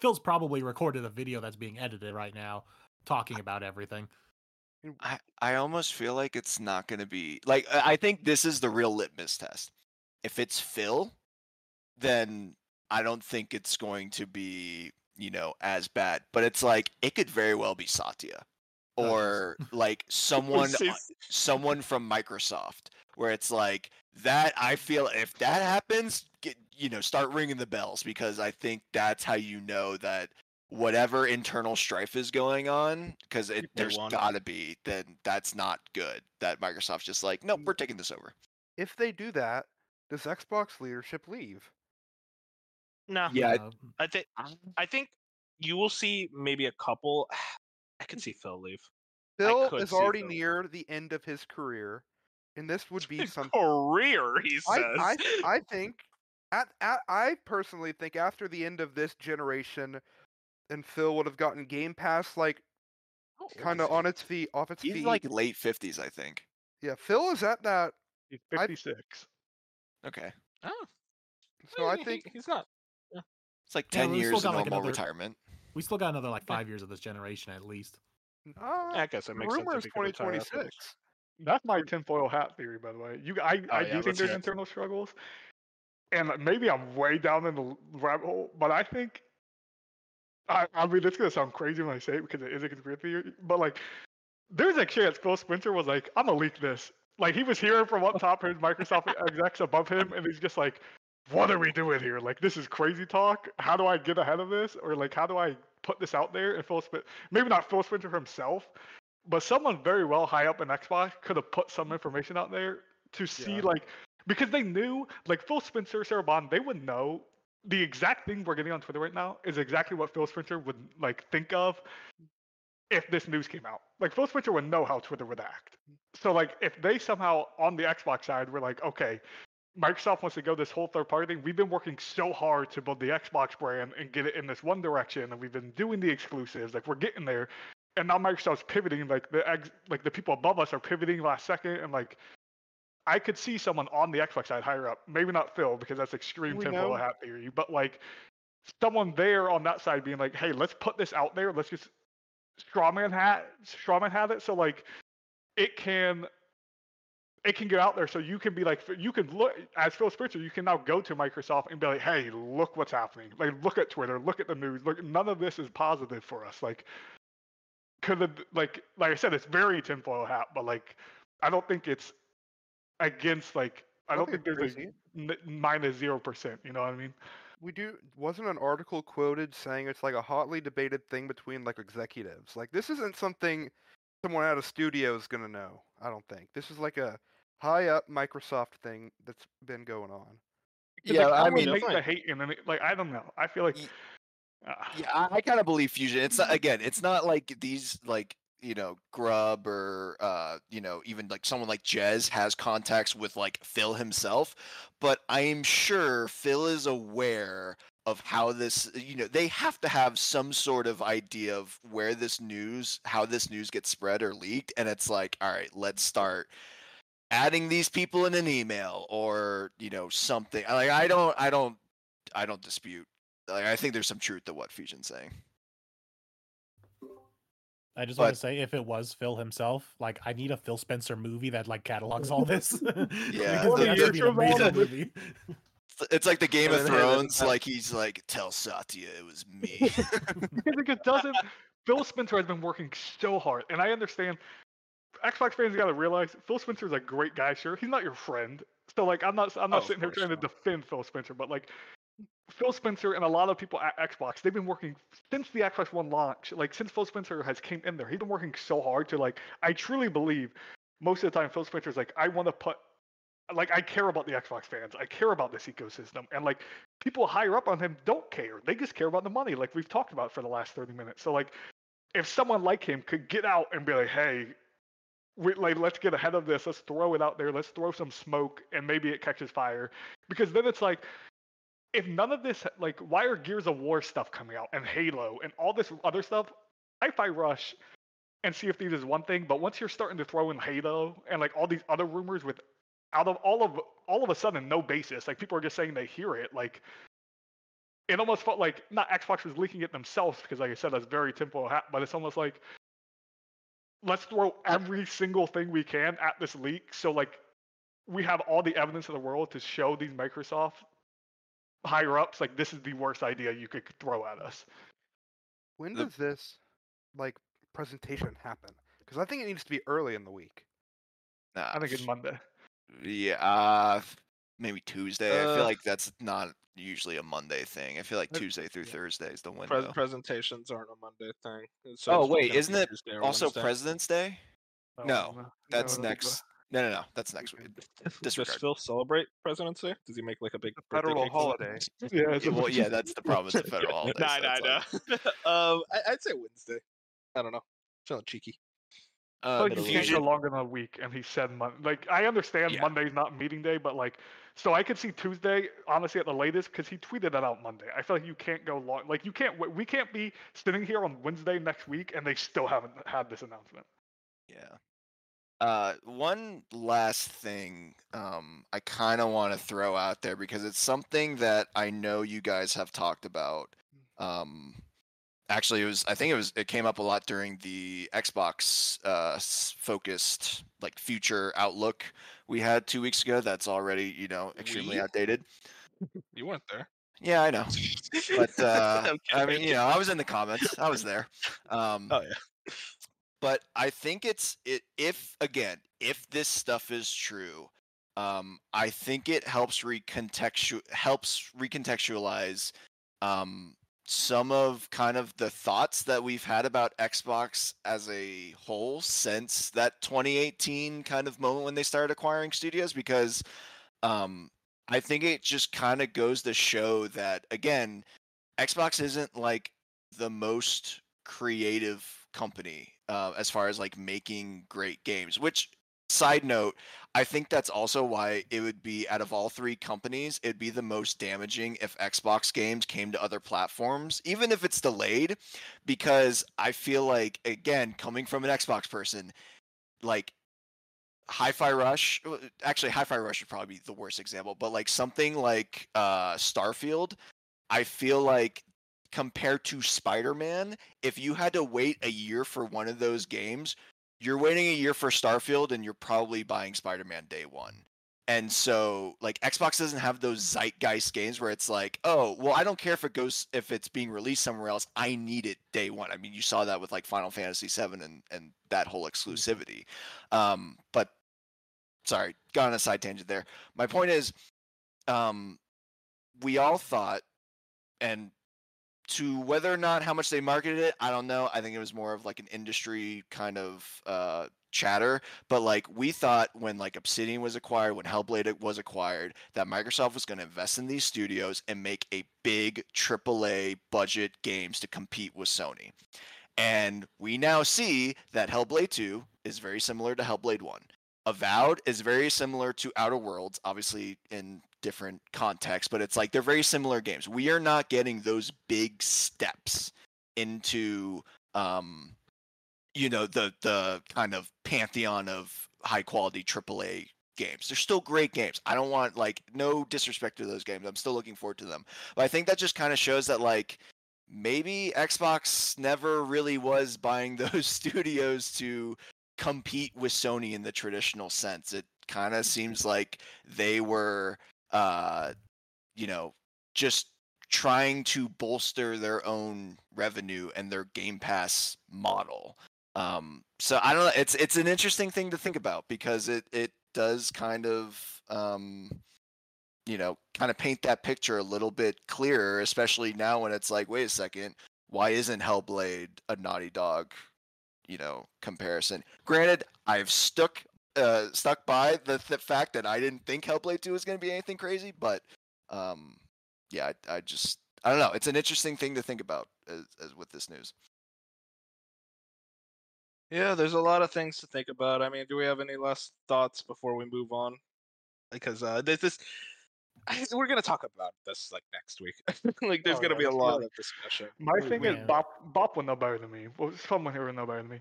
Phil's probably recorded a video that's being edited right now, talking about everything. I, I almost feel like it's not going to be like I I think this is the real litmus test. If it's Phil, then I don't think it's going to be you know as bad. But it's like it could very well be Satya Oh, or [laughs] like someone uh, someone from Microsoft where it's like that. I feel if that happens, get, you know, start ringing the bells because I think that's how you know that whatever internal strife is going on because there's got to be then that's not good that microsoft's just like nope we're taking this over If they do that, does Xbox leadership leave? No. Yeah, I- Uh, I think I think you will see maybe a couple. [sighs] I could see Phil leave. Phil is already Phil. near the end of his career, and this would be [laughs] His something. career, he I, says. I, [laughs] I think, at, at, I personally think after the end of this generation, and Phil would have gotten Game Pass like How old kind of on its feet, off its he's feet. like late 50s i think yeah, Phil is at that. He's I- 56. okay Oh, So I think he's not. It's like 10 we still years of got, like, normal another- retirement we still got another like five years of this generation at least. uh, I guess it makes sense. rumor is he could retire after 2026. That's my tinfoil hat theory, by the way. You, I, Oh, I yeah, do think there's hear it. internal struggles, and maybe I'm way down in the rabbit hole, but I think, I, I mean, it's gonna sound crazy when I say it because it is a conspiracy theory, but like, there's a chance Phil Spencer was like, "I'm gonna leak this." Like he was hearing from up top, his Microsoft [laughs] execs above him, and he's just like, "What are we doing here? Like, this is crazy talk. How do I get ahead of this? Or like, how do I put this out there?" And Phil Spencer, maybe not Phil Spencer himself, but someone very well high up in Xbox could have put some information out there to see Yeah. like because they knew like Phil Spencer, Sarah Bond, they would know the exact thing we're getting on Twitter right now is exactly what Phil Spencer would like think of if this news came out. Like Phil Spencer would know how Twitter would act. So like if they somehow on the Xbox side were like, okay, Microsoft wants to go this whole third party thing. We've been working so hard to build the Xbox brand and get it in this one direction, and we've been doing the exclusives. Like we're getting there, and now Microsoft's pivoting. Like the ex, like the people above us are pivoting last second, and like I could see someone on the Xbox side higher up. Maybe not Phil because that's extreme know? hat theory, but like someone there on that side being like, hey, let's put this out there. Let's just strawman hat strawman hat it so like it can it can get out there so you can be like you can look as Phil Spencer you can now go to Microsoft and be like hey look what's happening like look at Twitter look at the news look none of this is positive for us like could have like like I said it's very tinfoil hat but like I don't think it's against like I don't think there's a n- minus zero percent you know what I mean We do. Wasn't an article quoted saying it's like a hotly debated thing between like executives? Like this isn't something someone out of studio is gonna know. I don't think this is like a high up Microsoft thing that's been going on. Yeah, like, I mean- Definitely. hate and like I don't know I feel like ah, yeah i, I kind of believe fusion it's not again it's not like these like you know Grubb or uh you know even like someone like jez has contacts with like phil himself but i'm sure phil is aware of how this you know they have to have some sort of idea of where this news how this news gets spread or leaked and it's like all right let's start adding these people in an email or you know something like i don't i don't i don't dispute like i think there's some truth to what fusion's saying I just want to say, if it was Phil himself, like I need a Phil Spencer movie that like catalogs all this. [laughs] Yeah, Because the- that the- would be an amazing the- movie. it's like the game of And then- and then- thrones like he's like tell satya it was me [laughs] because it doesn't. [laughs] Phil Spencer has been working so hard, and I understand. Xbox fans got to realize Phil Spencer is a great guy. Sure, he's not your friend. So like, I'm not. I'm Oh, not of sitting here trying to defend Phil Spencer, but like, Phil Spencer and a lot of people at Xbox, they've been working since the Xbox One launch. Like since Phil Spencer has came in there, he's been working so hard to like. I truly believe most of the time Phil Spencer's like, I want to put. Like I care about the Xbox fans. I care about this ecosystem, and like people higher up on him don't care. They just care about the money, like we've talked about for the last thirty minutes. So like, if someone like him could get out and be like, hey, we, like let's get ahead of this. Let's throw it out there. Let's throw some smoke, and maybe it catches fire. Because then it's like, if none of this, like, why are Gears of War stuff coming out and Halo and all this other stuff? Hi-Fi Rush and Sea of Thieves is one thing, but once you're starting to throw in Halo and like all these other rumors with out of all of all of a sudden no basis, like people are just saying they hear it, like it almost felt like not Xbox was leaking it themselves because, like I said, that's very typical. ha- But it's almost like let's throw every single thing we can at this leak, so like we have all the evidence in the world to show these Microsoft higher ups like this is the worst idea you could throw at us. When does this like presentation happen? Because I think it needs to be early in the week. Nah, I think it's Monday. Yeah, uh, maybe Tuesday. I Uh, feel like that's not usually a Monday thing. I feel like Uh, Tuesday through yeah. Thursday is the Pres- window. presentations aren't a Monday thing. It's Oh, wait, isn't it also Wednesday. President's Day? Oh, No, That's no, next. No, no, no. That's next [laughs] week. Does Disregard. Phil celebrate President's Day? Does he make like a big The federal cake holiday. [laughs] Yeah, a- well, yeah, [laughs] that's the problem. It's a federal holiday. Nah, so nah, it's like- um, I, I'd say Wednesday. I don't know. Feeling cheeky. Uh, like you middle can't go longer than a week, and he said Mon- like I understand Yeah. Monday's not meeting day, but like so I could see Tuesday honestly at the latest because he tweeted that out Monday. I feel like you can't go long, like you can't we can't be sitting here on Wednesday next week and they still haven't had this announcement. Yeah. Uh, one last thing um, I kind of want to throw out there because it's something that I know you guys have talked about. Um, actually, it was I think it was it came up a lot during the Xbox uh, focused like future outlook we had two weeks ago. That's already you know extremely We? outdated. [laughs] You weren't there. Yeah, I know, but [laughs] uh, I'm I mean you know I was in the comments. I was there. Um, Oh yeah. but I think it's it if again if this stuff is true, um, I think it helps recontextual helps recontextualize um, some of kind of the thoughts that we've had about Xbox as a whole since that 2018 kind of moment when they started acquiring studios because um, I think it just kind of goes to show that again, Xbox isn't like the most creative company uh, as far as like making great games. Which, side note, I think that's also why it would be out of all three companies, it'd be the most damaging if Xbox games came to other platforms, even if it's delayed, because I feel like again, coming from an Xbox person, like Hi-Fi Rush, uh, actually Hi-Fi Rush would probably be the worst example, but like something like uh Starfield, I feel like compared to Spider-Man, if you had to wait a year for one of those games, you're waiting a year for Starfield and you're probably buying Spider-Man day 1. And so like Xbox doesn't have those zeitgeist games where it's like, "Oh, well I don't care if it goes if it's being released somewhere else. I need it day 1." I mean, you saw that with like Final Fantasy VII and and that whole exclusivity. Um but sorry, got on a side tangent there. My point is um we all thought and to whether or not how much they marketed it, I don't know. I think it was more of like an industry kind of uh, chatter. But like we thought when like Obsidian was acquired, when Hellblade was acquired, that Microsoft was going to invest in these studios and make a big AAA budget games to compete with Sony. And we now see that Hellblade 2 is very similar to Hellblade 1. Avowed is very similar to Outer Worlds, obviously in different contexts, but it's like they're very similar games. We are not getting those big steps into um you know the the kind of pantheon of high quality AAA games. They're still great games. I don't want like no disrespect to those games. I'm still looking forward to them. But I think that just kind of shows that like maybe Xbox never really was buying [laughs] those studios to compete with Sony in the traditional sense. It kind of seems like they were uh you know just trying to bolster their own revenue and their Game Pass model. Um, so I don't know. It's it's an interesting thing to think about because it it does kind of um, you know kind of paint that picture a little bit clearer, especially now when it's like, wait a second, why isn't Hellblade a Naughty Dog, you know, comparison? Granted, I've stuck uh, stuck by the, fact that I didn't think Hellblade Two was going to be anything crazy, but um, yeah, I, I just I don't know. It's an interesting thing to think about as, as with this news. Yeah, there's a lot of things to think about. I mean, do we have any last thoughts before we move on? Because uh, this, this we're gonna talk about this like next week. [laughs] like, there's Oh, gonna yeah, be a lot of discussion. My Oh, thing is man. Bop Bop will know better than me. Well, someone here will know better than me.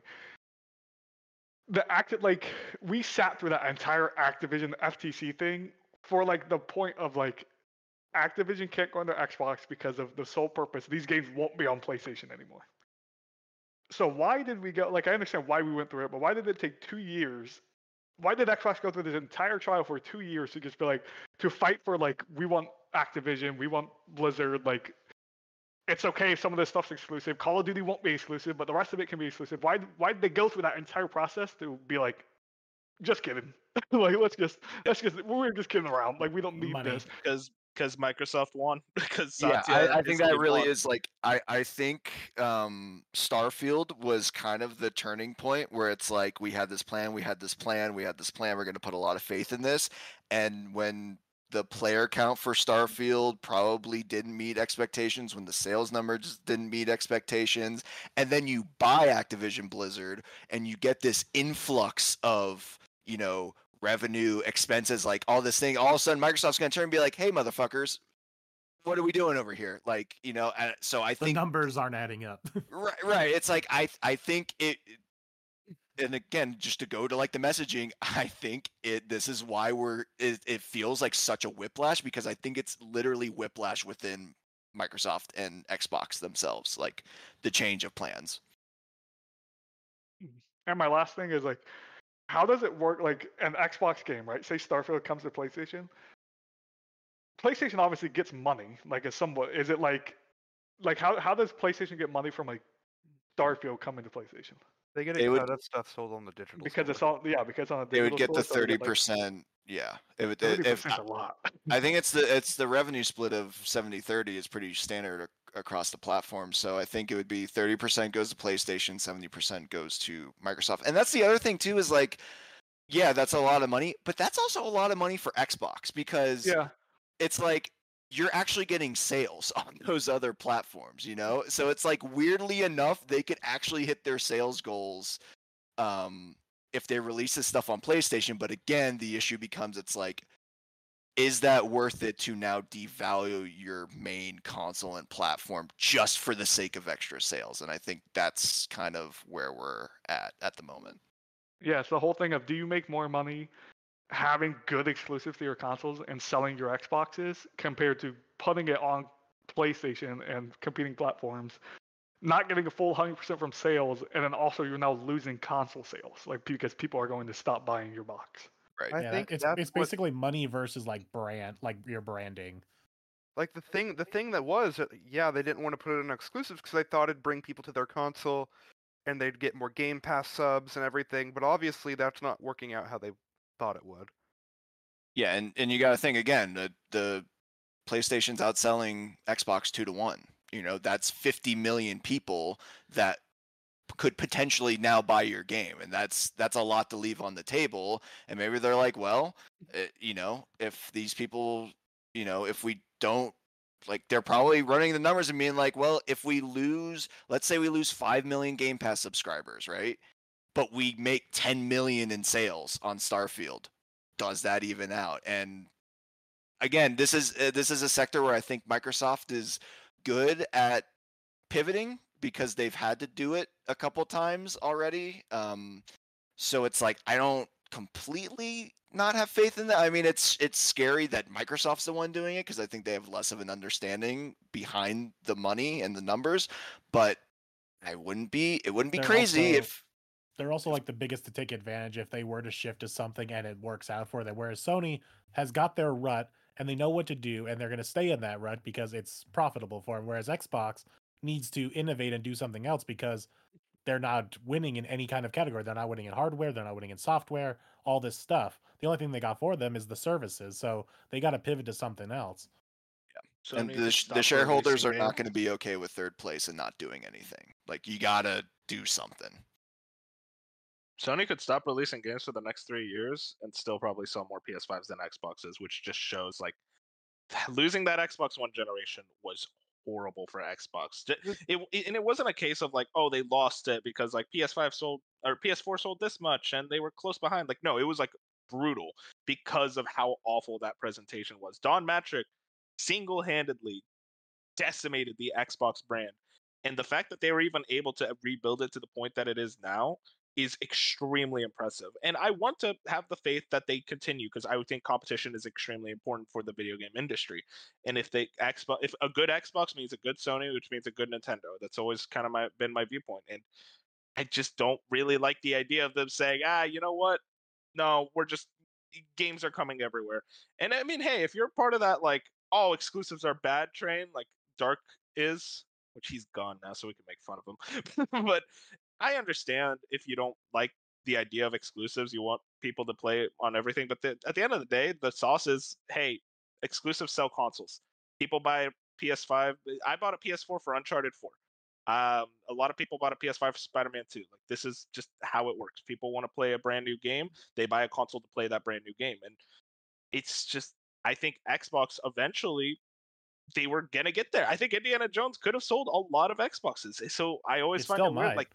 The act like we sat through that entire Activision FTC thing for like the point of like Activision can't go into Xbox because of the sole purpose these games won't be on PlayStation anymore. So why did we go like I understand why we went through it, but why did it take two years? Why did Xbox go through this entire trial for two years to just be like to fight for like we want Activision, we want Blizzard, like it's okay if some of this stuff's exclusive. Call of Duty won't be exclusive, but the rest of it can be exclusive. Why why did they go through that entire process to be like, just kidding? [laughs] like let's just let's just we're just kidding around. Like we don't need Money. this. Because because Microsoft won. [laughs] Because yeah, I, I think that really won. is like I I think um, Starfield was kind of the turning point where it's like we had this plan, we had this plan, we had this plan. We're going to put a lot of faith in this, and when the player count for Starfield probably didn't meet expectations, when the sales numbers didn't meet expectations, and then you buy Activision Blizzard and you get this influx of you know revenue expenses like all this thing all of a sudden microsoft's going to turn and be like hey motherfuckers what are we doing over here like you know uh, so i The think numbers aren't adding up. [laughs] right, right it's like i i think it and again just to go to like the messaging [laughs] i think it this is why we're it, it feels like such a whiplash because i think it's literally whiplash within microsoft and xbox themselves like the change of plans And my last thing is like, how does it work? Like an Xbox game, right? Say Starfield comes to PlayStation. PlayStation obviously gets money. Like, a somewhat. Is it like, like how how does PlayStation get money from like Starfield coming to PlayStation? They get They it. would- uh, that stuff sold on the digital. Because store. it's all yeah, because on the they would get the store, so 30 get, like, percent yeah it would Thirty if, percent a lot. I think [laughs] it's the it's the revenue split of 70-30 is pretty standard ac- across the platform. So I think it would be 30% goes to PlayStation, 70% goes to Microsoft. And that's the other thing too is like yeah, that's a lot of money, but that's also a lot of money for Xbox because yeah, it's like you're actually getting sales [laughs] on those other platforms, you know? So it's like weirdly enough they could actually hit their sales goals um if they release this stuff on PlayStation, but again, the issue becomes it's like is that worth it to now devalue your main console and platform just for the sake of extra sales? And I think that's kind of where we're at at the moment. yeah. It's the whole thing of do you make more money having good exclusives to your consoles and selling your Xboxes compared to putting it on PlayStation and competing platforms, not getting a full 100% from sales, and then also you're now losing console sales, like because people are going to stop buying your box. Right. I yeah, think it's that's it's what- basically money versus like brand, like your branding. Like the thing, the thing that was, uh, yeah, they didn't want to put it in exclusives because they thought it'd bring people to their console, and they'd get more Game Pass subs and everything. But obviously, that's not working out how they thought it would. Yeah, and, and you got to think again, the the PlayStation's outselling Xbox two to one. You know, that's 50 million people that could potentially now buy your game, and that's that's a lot to leave on the table. And maybe they're like, well, uh, you know, if these people, you know, if we don't like they're probably running the numbers and being like, well, if we lose, let's say we lose 5 million Game Pass subscribers, right? but we make 10 million in sales on Starfield. Does that even out? And again, this is uh, this is a sector where I think Microsoft is good at pivoting because they've had to do it a couple times already. Um, so it's like I don't completely not have faith in that. I mean, it's it's scary that Microsoft's the one doing it because I think they have less of an understanding behind the money and the numbers. But I wouldn't be. It wouldn't be They're crazy also- if They're also like the biggest to take advantage if they were to shift to something and it works out for them. Whereas Sony has got their rut and they know what to do and they're going to stay in that rut because it's profitable for them. Whereas Xbox needs to innovate and do something else because they're not winning in any kind of category. They're not winning in hardware. They're not winning in software. All this stuff. The only thing they got for them is the services. So they got to pivot to something else. Yeah. and the, could sh- stop the shareholders are not going to be okay with third place and not doing anything. Like you gotta do something. Sony could stop releasing games for the next three years and still probably sell more PS5s than Xboxes, which just shows like [sighs] losing that Xbox One generation was horrible for Xbox. It, it- and it wasn't a case of like, oh, they lost it because like PS5 sold or PS4 sold this much and they were close behind. Like, no, it was like brutal because of how awful that presentation was. Don Mattrick single-handedly decimated the Xbox brand. And the fact that they were even able to rebuild it to the point that it is now is extremely impressive. And I want to have the faith that they continue because I would think competition is extremely important for the video game industry. And if they Xbox if a good Xbox means a good Sony, which means a good Nintendo, that's always kind of my been my viewpoint. And I just don't really like the idea of them saying, ah, you know what? No, we're just games are coming everywhere. And I mean, hey, if you're part of that like, oh, exclusives are bad train, like Dark is, which he's gone now, so we can make fun of him. [laughs] but I understand if you don't like the idea of exclusives, you want people to play on everything. But the, at the end of the day, the sauce is hey, exclusive sell consoles. People buy PS5. I bought a PS4 for Uncharted 4. Um, a lot of people bought a PS5 for Spider-Man 2. Like this is just how it works. People want to play a brand new game. They buy a console to play that brand new game, and it's just. I think Xbox eventually they were gonna get there. I think Indiana Jones could have sold a lot of Xboxes. So I always It find it weird, like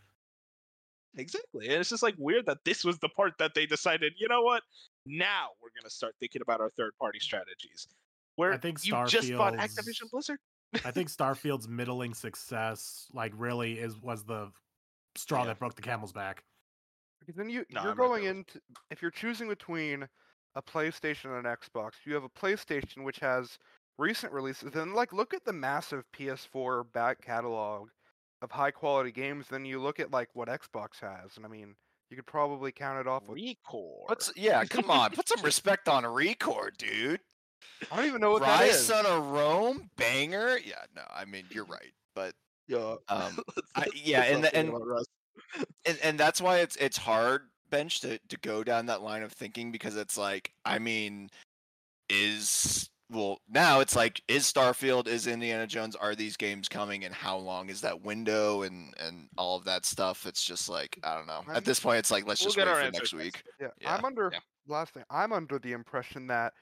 exactly, and it's just like weird that this was the part that they decided. You know what? Now we're gonna start thinking about our third-party strategies. Where I think you just bought Activision Blizzard. I think Starfield's middling success, like, really is was the straw Yeah. that broke the camel's back. Because then you no, you're right going there into if you're choosing between a PlayStation and an Xbox, you have a PlayStation which has recent releases. Then like look at the massive PS4 back catalog of high quality games. Then you look at like what Xbox has, and I mean you could probably count it off with. ReCore. What's yeah? Come on, put some respect on ReCore, dude. I don't even know what that Ryse is. Son of Rome, banger. Yeah, no, I mean you're right, but yeah. um, [laughs] I, [laughs] yeah, and the, and and and that's why it's it's hard bench to to go down that line of thinking because it's like I mean is well now it's like is Starfield is Indiana Jones are these games coming and how long is that window and and all of that stuff it's just like I don't know at this point it's like let's We'll just wait for answers next next week Yeah, Yeah, I'm under yeah. last thing. I'm under the impression that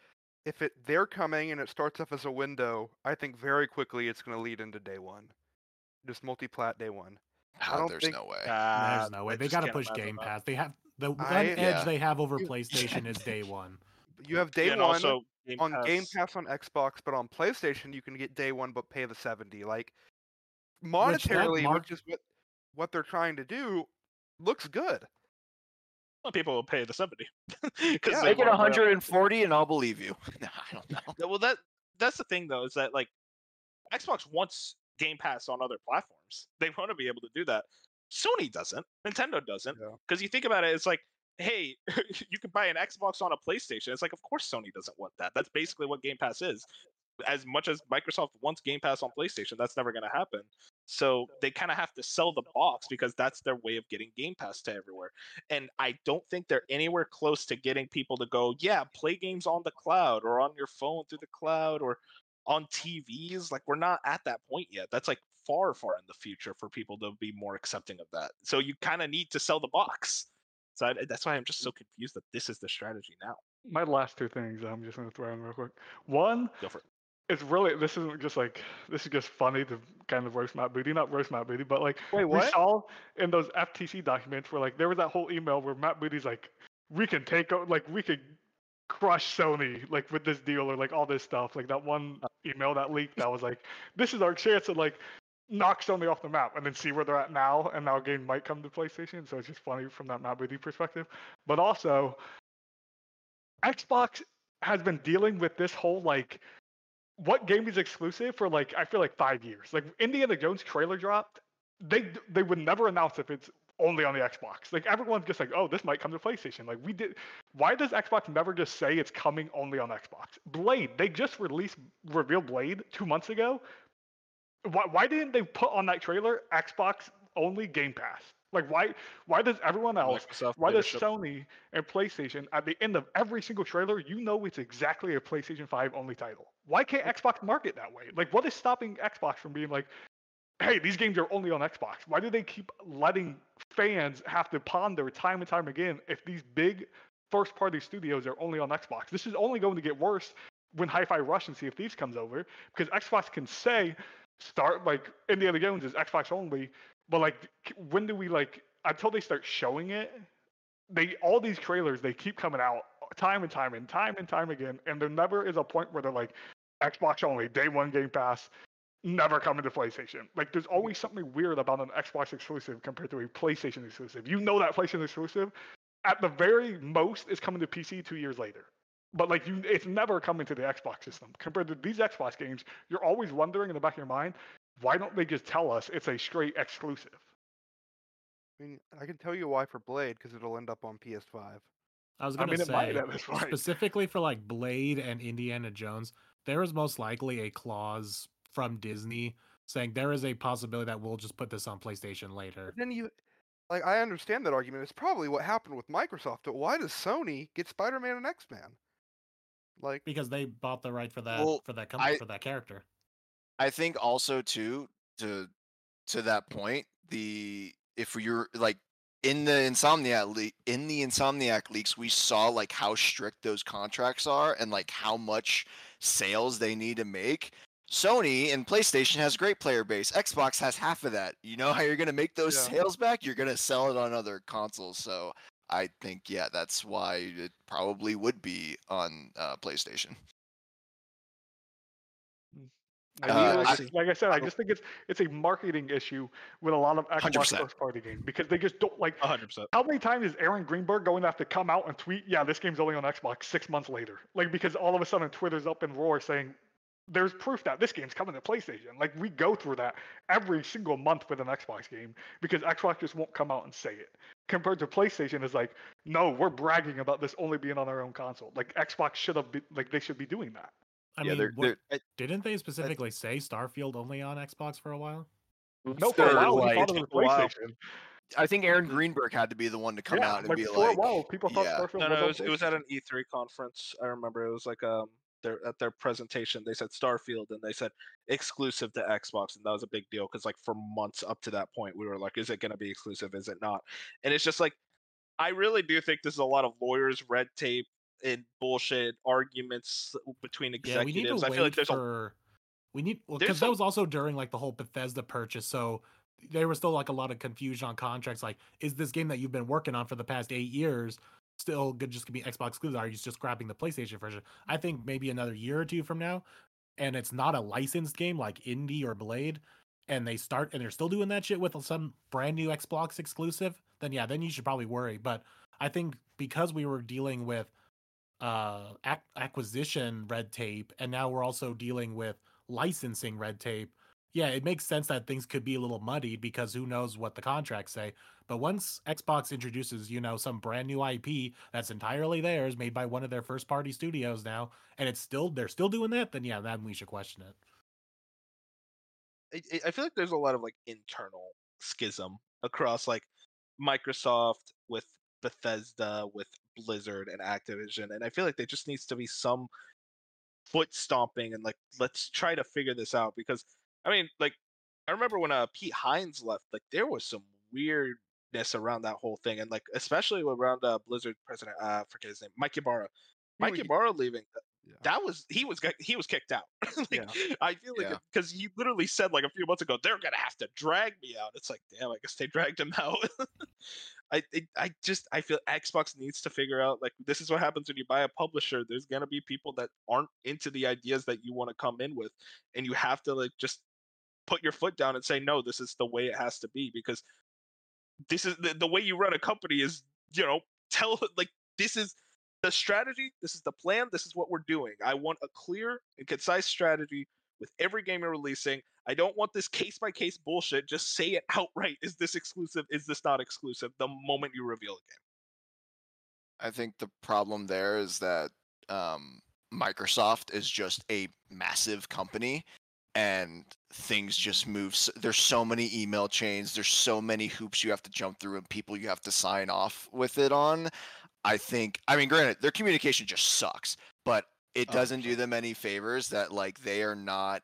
if it they're coming and it starts off as a window, I think very quickly it's going to lead into day one, just multi-plat day one. Ah, don't there's think- no way There's no way. They got to push Game Pass. They have the one I- edge Yeah. they have over PlayStation is day one. You have day Yeah, one also Game on Game Pass- Pass on Xbox, but on PlayStation you can get day one but pay the seventy. Like that monetarily, mark- which is what what they're trying to do, looks good. Well, people will pay the seventy. [laughs] Yeah. Because make it 140 and I'll believe you [laughs] no, I don't know Well, that that's the thing though, is that like Xbox wants Game Pass on other platforms. They want to be able to do that. Sony doesn't. Nintendo doesn't. Yeah. Because you think about it, it's like, hey, [laughs] you could buy an Xbox on a PlayStation. It's like, of course Sony doesn't want that. That's basically what Game Pass is. As much as Microsoft wants Game Pass on PlayStation, that's never going to happen. So they kind of have to sell the box because that's their way of getting Game Pass to everywhere. And I don't think they're anywhere close to getting people to go, yeah, play games on the cloud or on your phone through the cloud or on TVs. Like we're not at that point yet. That's like far, far in the future for people to be more accepting of that. So you kind of need to sell the box. So I, that's why I'm just so mm. confused that this is the strategy now. My last two things I'm just going to throw in real quick. One, Go for it. it's really this isn't just like this is just funny to kind of roast Matt Booty, not roast Matt Booty, but like Wait, we saw in those FTC documents where like there was that whole email where Matt Booty's like, we can take like we could crush Sony like with this deal or like all this stuff. Like that one uh. email that leaked that was like, this is our chance to like knock Sony off the map and then see where they're at now. And now a game might come to PlayStation. So it's just funny from that Matt Booty perspective. But also, Xbox has been dealing with this whole like what game is exclusive for like I feel like five years. Like Indiana Jones trailer dropped, they they would never announce if it's only on the Xbox. Like everyone's just like, oh, this might come to PlayStation. Like we did. Why does Xbox never just say it's coming only on Xbox? Blade, they just released revealed Blade two months ago. Why why didn't they put on that trailer Xbox only Game Pass? Like why why does everyone else Microsoft why does. Sony and PlayStation at the end of every single trailer, you know it's exactly a PlayStation 5 only title? Why can't Xbox market that way? Like, what is stopping Xbox from being like, hey, these games are only on Xbox? Why do they keep letting fans have to ponder time and time again if these big first party studios are only on Xbox? This is only going to get worse when Hi Fi Rush and Sea of Thieves comes over because Xbox can say, start like Indiana Jones is Xbox only, but like, when do we like, until they start showing it, they all these trailers they keep coming out time and time and time and time again, and there never is a point where they're like Xbox only, day one Game Pass, never coming to PlayStation. Like there's always something weird about an Xbox exclusive compared to a PlayStation exclusive. You know that PlayStation exclusive, at the very most, is coming to PC two years later. But like you, it's never coming to the Xbox system. Compared to these Xbox games, you're always wondering in the back of your mind, why don't they just tell us it's a straight exclusive? I mean, I can tell you why for Blade because it'll end up on PS5. I was gonna mean, it say at this point. specifically for like Blade and Indiana Jones, there is most likely a clause from Disney saying there is a possibility that we'll just put this on PlayStation later. But then you, like, I understand that argument. It's probably what happened with Microsoft. But why does Sony get Spider-Man and X-Men? Like, because they bought the right for that Well, for that company I- for that character. I think also too to to that point, the if you're like in the Insomniac le- in the Insomniac leaks, we saw like how strict those contracts are and like how much sales they need to make. Sony and PlayStation has great player base. Xbox has half of that. You know how you're gonna make those Yeah. sales back? You're gonna sell it on other consoles. So I think yeah, that's why it probably would be on uh, PlayStation. I Uh, mean, I- like, I- like I said, I just think it's it's a marketing issue with a lot of Xbox 100%. first party games because they just don't like. hundred percent. How many times is Aaron Greenberg going to have to come out and tweet, "Yeah, this game's only on Xbox" six months later? Like because all of a sudden Twitter's up in roar saying, "There's proof that this game's coming to PlayStation." Like we go through that every single month with an Xbox game because Xbox just won't come out and say it. Compared to PlayStation, is like, no, we're bragging about this only being on our own console. Like Xbox should have, be, like they should be doing that. I yeah, mean, they're, what- they're, didn't they specifically say Starfield only on Xbox for a while? No, for a They're while we like- thought it was PlayStation. I think Aaron Greenberg had to be the one to come yeah, out and like be for like, a while, people thought yeah. Starfield No, was no, on it was, it was at an E3 conference. I remember it was like um their at their presentation they said Starfield and they said exclusive to Xbox and that was a big deal because like for months up to that point we were like, is it going to be exclusive? Is it not? And it's just like I really do think this is a lot of lawyers, red tape, and bullshit arguments between executives Yeah, we need to wait I feel like there's a for. We need well because that some- was also during like the whole Bethesda purchase, so there was still like a lot of confusion on contracts. Like, is this game that you've been working on for the past eight years still good? Just gonna be Xbox exclusive? Are you just grabbing the PlayStation version? I think maybe another year or two from now, and it's not a licensed game like Indie or Blade, and they start and they're still doing that shit with some brand new Xbox exclusive. Then yeah, then you should probably worry. But I think because we were dealing with uh ac- acquisition red tape and now we're also dealing with licensing red tape yeah it makes sense that things could be a little muddied because who knows what the contracts say but once xbox introduces you know some brand new ip that's entirely theirs made by one of their first party studios now and it's still they're still doing that then yeah then we should question it. I- I feel like there's a lot of like internal schism across like Microsoft with Bethesda with Blizzard and Activision, and I feel like there just needs to be some foot stomping and like let's try to figure this out because I mean like I remember when uh Pete Hines left, like there was some weirdness around that whole thing, and like especially around uh Blizzard president, uh, I forget his name, Mike Ybarra. No, Mike he- Ybarra leaving. that was he was he was kicked out. [laughs] like, Yeah. I feel like Yeah. because he literally said like a few months ago they're gonna have to drag me out. It's like damn, I guess they dragged him [laughs] out. I it, I just I feel Xbox needs to figure out like this is what happens when you buy a publisher. There's gonna be people that aren't into the ideas that you want to come in with, and you have to like just put your foot down and say no. This is the way it has to be because this is the, the way you run a company is you know tell [laughs] like this is the strategy this is the plan this is what we're doing. I want a clear and concise strategy with every game you're releasing. I don't want this case by case bullshit. Just say it outright. Is this exclusive? Is this not exclusive the moment you reveal a game? I think the problem there is that um, Microsoft is just a massive company and things just move. There's so many email chains, there's so many hoops you have to jump through and people you have to sign off with it on. I think, I mean, granted, their communication just sucks, but it Oh, doesn't do them any favors that, like, they are not,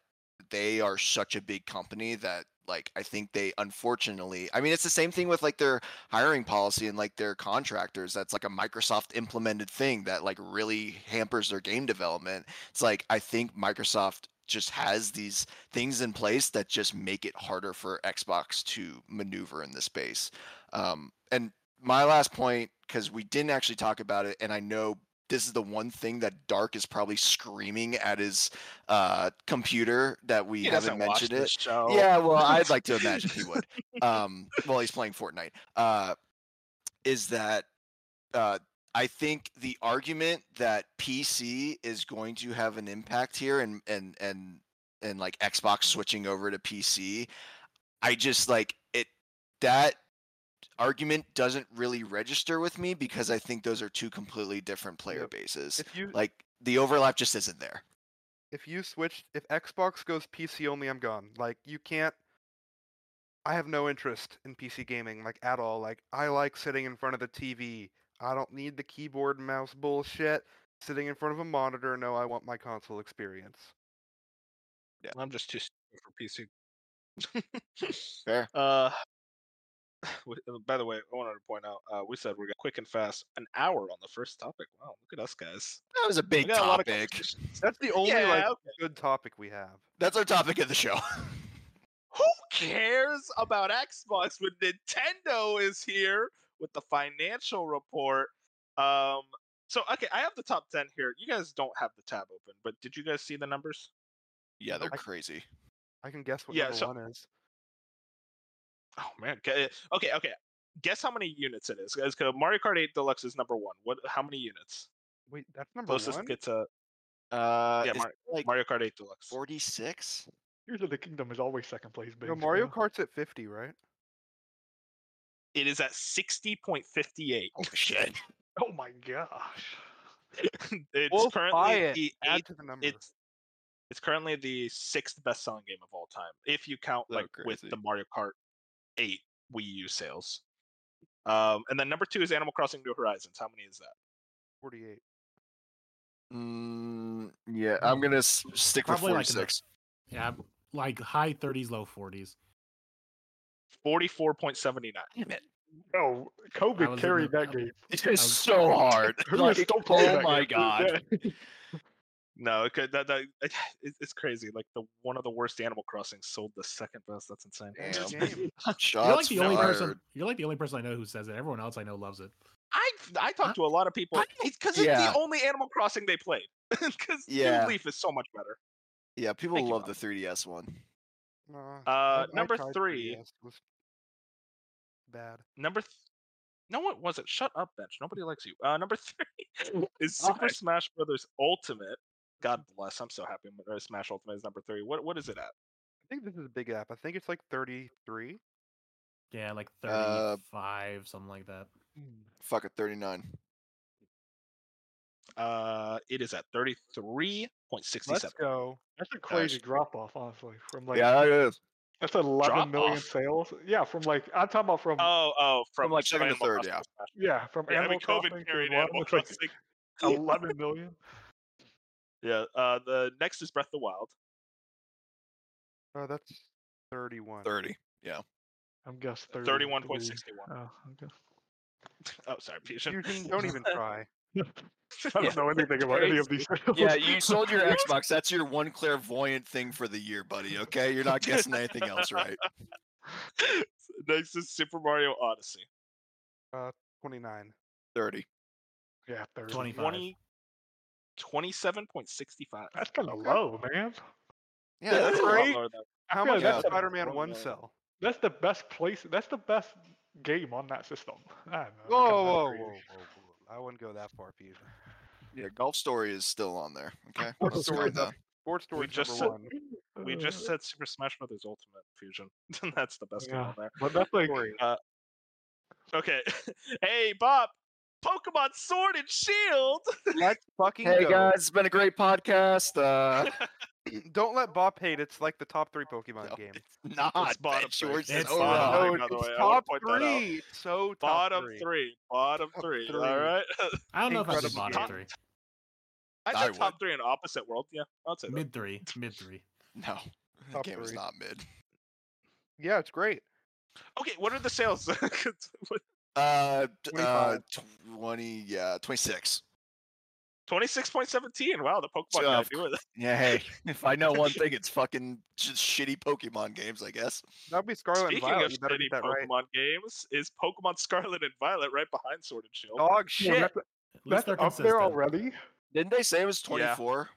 they are such a big company that, like, I think they unfortunately, I mean, it's the same thing with like their hiring policy and like their contractors that's like a microsoft implemented thing that like really hampers their game development it's like i think microsoft just has these things in place that just make it harder for xbox to maneuver in this space um, and my last point because we didn't actually talk about it and i know this is the one thing that dark is probably screaming at his uh, computer that we He haven't mentioned it show. yeah, well, I'd like to [laughs] imagine he would. Um, well, he's playing Fortnite. Uh, is that uh, I think the argument that PC is going to have an impact here, and and and and like Xbox switching over to PC, I just like it that argument doesn't really register with me because I think those are two completely different player Yep. bases. If you Like the overlap just isn't there. if you switch if Xbox goes PC only, I'm gone. Like you can't. I have no interest in PC gaming like at all. Like I like sitting in front of the TV. I don't need the keyboard and mouse bullshit. Sitting in front of a monitor. No, I want my console experience. Yeah, I'm just too stupid for pc Fair. [laughs] uh [sighs] uh, by the way i wanted to point out uh, we said we're quick and fast an hour on the first topic wow look at us guys That was a big got a topic. That's the only Yeah, like okay. good topic we have. That's our topic of the show. [laughs] Who cares about Xbox when Nintendo is here with the financial report? Um, so okay, I have the top ten here. You guys don't have the tab open, but did you guys see the numbers? Yeah, they're I- crazy. I can guess what Yeah, number so- one is. Oh man, okay, okay, okay. Guess how many units it is? Guys, 'cause Mario Kart 8 Deluxe is number one. What? How many units? Wait, that's number Closest one. gets a Uh, yeah, is Mar- like Mario Kart 8 Deluxe. 46. Tears of the Kingdom is always second place. No, Mario. Kart's at 50, right? It is at 60.58. Oh shit. [laughs] Oh my gosh. [laughs] it's We'll currently it. the Add eighth to the number. it's it's currently the sixth best selling game of all time if you count So like with the Mario Kart 8 Wii U sales. Um, and then number two is Animal Crossing New Horizons. How many is that? 48. Mm, yeah, I'm gonna s- stick with Probably like in the- 46. Yeah, like high 30s, low 40s. Forty-four point seventy-nine. Damn it. Oh, I COVID carried that game. [laughs] It is so hard. [laughs] [laughs] Like, is still playing oh my god. No, it could, that, that it, it's- it's crazy. Like the one of the worst Animal Crossing sold the second best. That's insane. Good Damn. Shots You're like the only person. You're like the only person I know who says it. Everyone else I know loves it. I I talked to a lot of people. It's because it's Yeah. the only Animal Crossing they played. Because Yeah. New Leaf is so much better. Yeah, people Thank you, love the 3DS one. No, Uh, I- I number tried three. Was bad. Number th- no, what was it? Shut up, bench. Nobody likes you. Uh, number [laughs] three [laughs] is Super Alright. Smash Brothers Ultimate. God bless. I'm so happy. uh, Smash Ultimate is number three. What what is it at? I think this is a big app. I think it's like 33. Yeah, like Uh, 35, something like that. Fuck it, 39. Uh, it is at thirty-three point Let's go. That's a crazy Nice. drop off, honestly. From like yeah, it is. that's 11 million Drop-off? sales. Yeah, from like I'm talking about from Oh, oh, from, From, like, second to third, Crossing yeah. Yeah from Yeah, I Animal mean, Crossing COVID to period. Animal it's like [laughs] 11 million. Yeah. Uh, the next is Breath of the Wild. Oh, that's 31. 30. Yeah. I'm guess 30. Thirty-one point sixty-one. Oh, okay. [laughs] Oh, sorry, Fusion. Fusion, don't even [laughs] try. [laughs] I don't know anything about any of these. sales. Yeah, you sold your [laughs] Xbox. That's your one clairvoyant thing for the year, buddy. Okay, you're not guessing anything else right. [laughs] Next is Super Mario Odyssey. Uh, Twenty nine. Thirty. Yeah, 30. 25. 20, 27.65. That's kind of low, man. Yeah, that's that's a great. How feel much like does that's Spider Man One sell? That's the best place. That's the best game on that system. I don't know. Whoa, kinda whoa, whoa, whoa, whoa! I wouldn't go that far, Fusion. Yeah, Golf Story is still on there. [laughs] Okay. Sports Story with that. Sports Story just number said- one. [laughs] We Uh, just said Super Smash Brothers Ultimate Fusion. [laughs] That's the best game Yeah. on there. But that's like Story. Okay. hey, Bob. Pokemon Sword and Shield. Let's fucking Hey go. guys, it's been a great podcast. Uh, [clears throat] Don't let Bop hate. It's like the top three Pokemon no, game. It's not. It's bottom three. It's, it's bottom, no, it's top three. So top bottom three. three. Bottom three. three. All right. I don't know if I'd bottom three. I'd say top three in opposite world. Yeah, I'd say mid that. three. Mid three. [laughs] No, the game is not mid. Yeah, it's great. Okay, what are the sales? [laughs] uh, uh, twenty. Yeah, twenty six. 26.17. Wow, the Pokemon got. [laughs] Yeah, hey, if I know one thing, it's fucking just shitty Pokemon games, I guess. That'd be Scarlet Speaking and Violet. Of shitty Pokemon right. games is Pokemon Scarlet and Violet right behind Sword and Shield. Dog shit. Yeah, that's, that's up there already. Didn't they say it was twenty-four?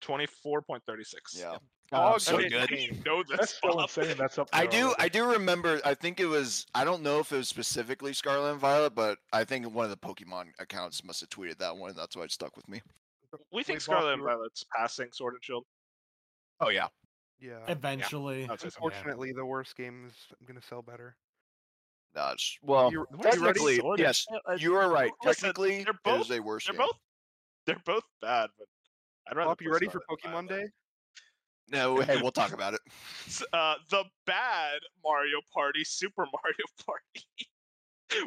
Twenty-four point thirty-six. Yeah. Dog Oh, so shit. good. You know. That's still insane. That's up. I do. already. I do remember. I think it was. I don't know if it was specifically Scarlet and Violet, but I think one of the Pokemon accounts must have tweeted that one. That's why it stuck with me. We think Wait, Scarlet and Violet's passing Sword and Shield. Oh yeah. Yeah. Eventually. I'd say so. Unfortunately, the worst game is gonna sell better. No, well, You- you ready? technically, Sword and yes, Shield- uh, you are right. listen, Technically, they're both- is a worse They're game. both. They're both bad, but I'd rather. Pop, you ready for Scarlet and Pokemon Violet. Day? No, hey, we'll talk about it. Uh, the bad Mario Party, Super [laughs] Mario Party.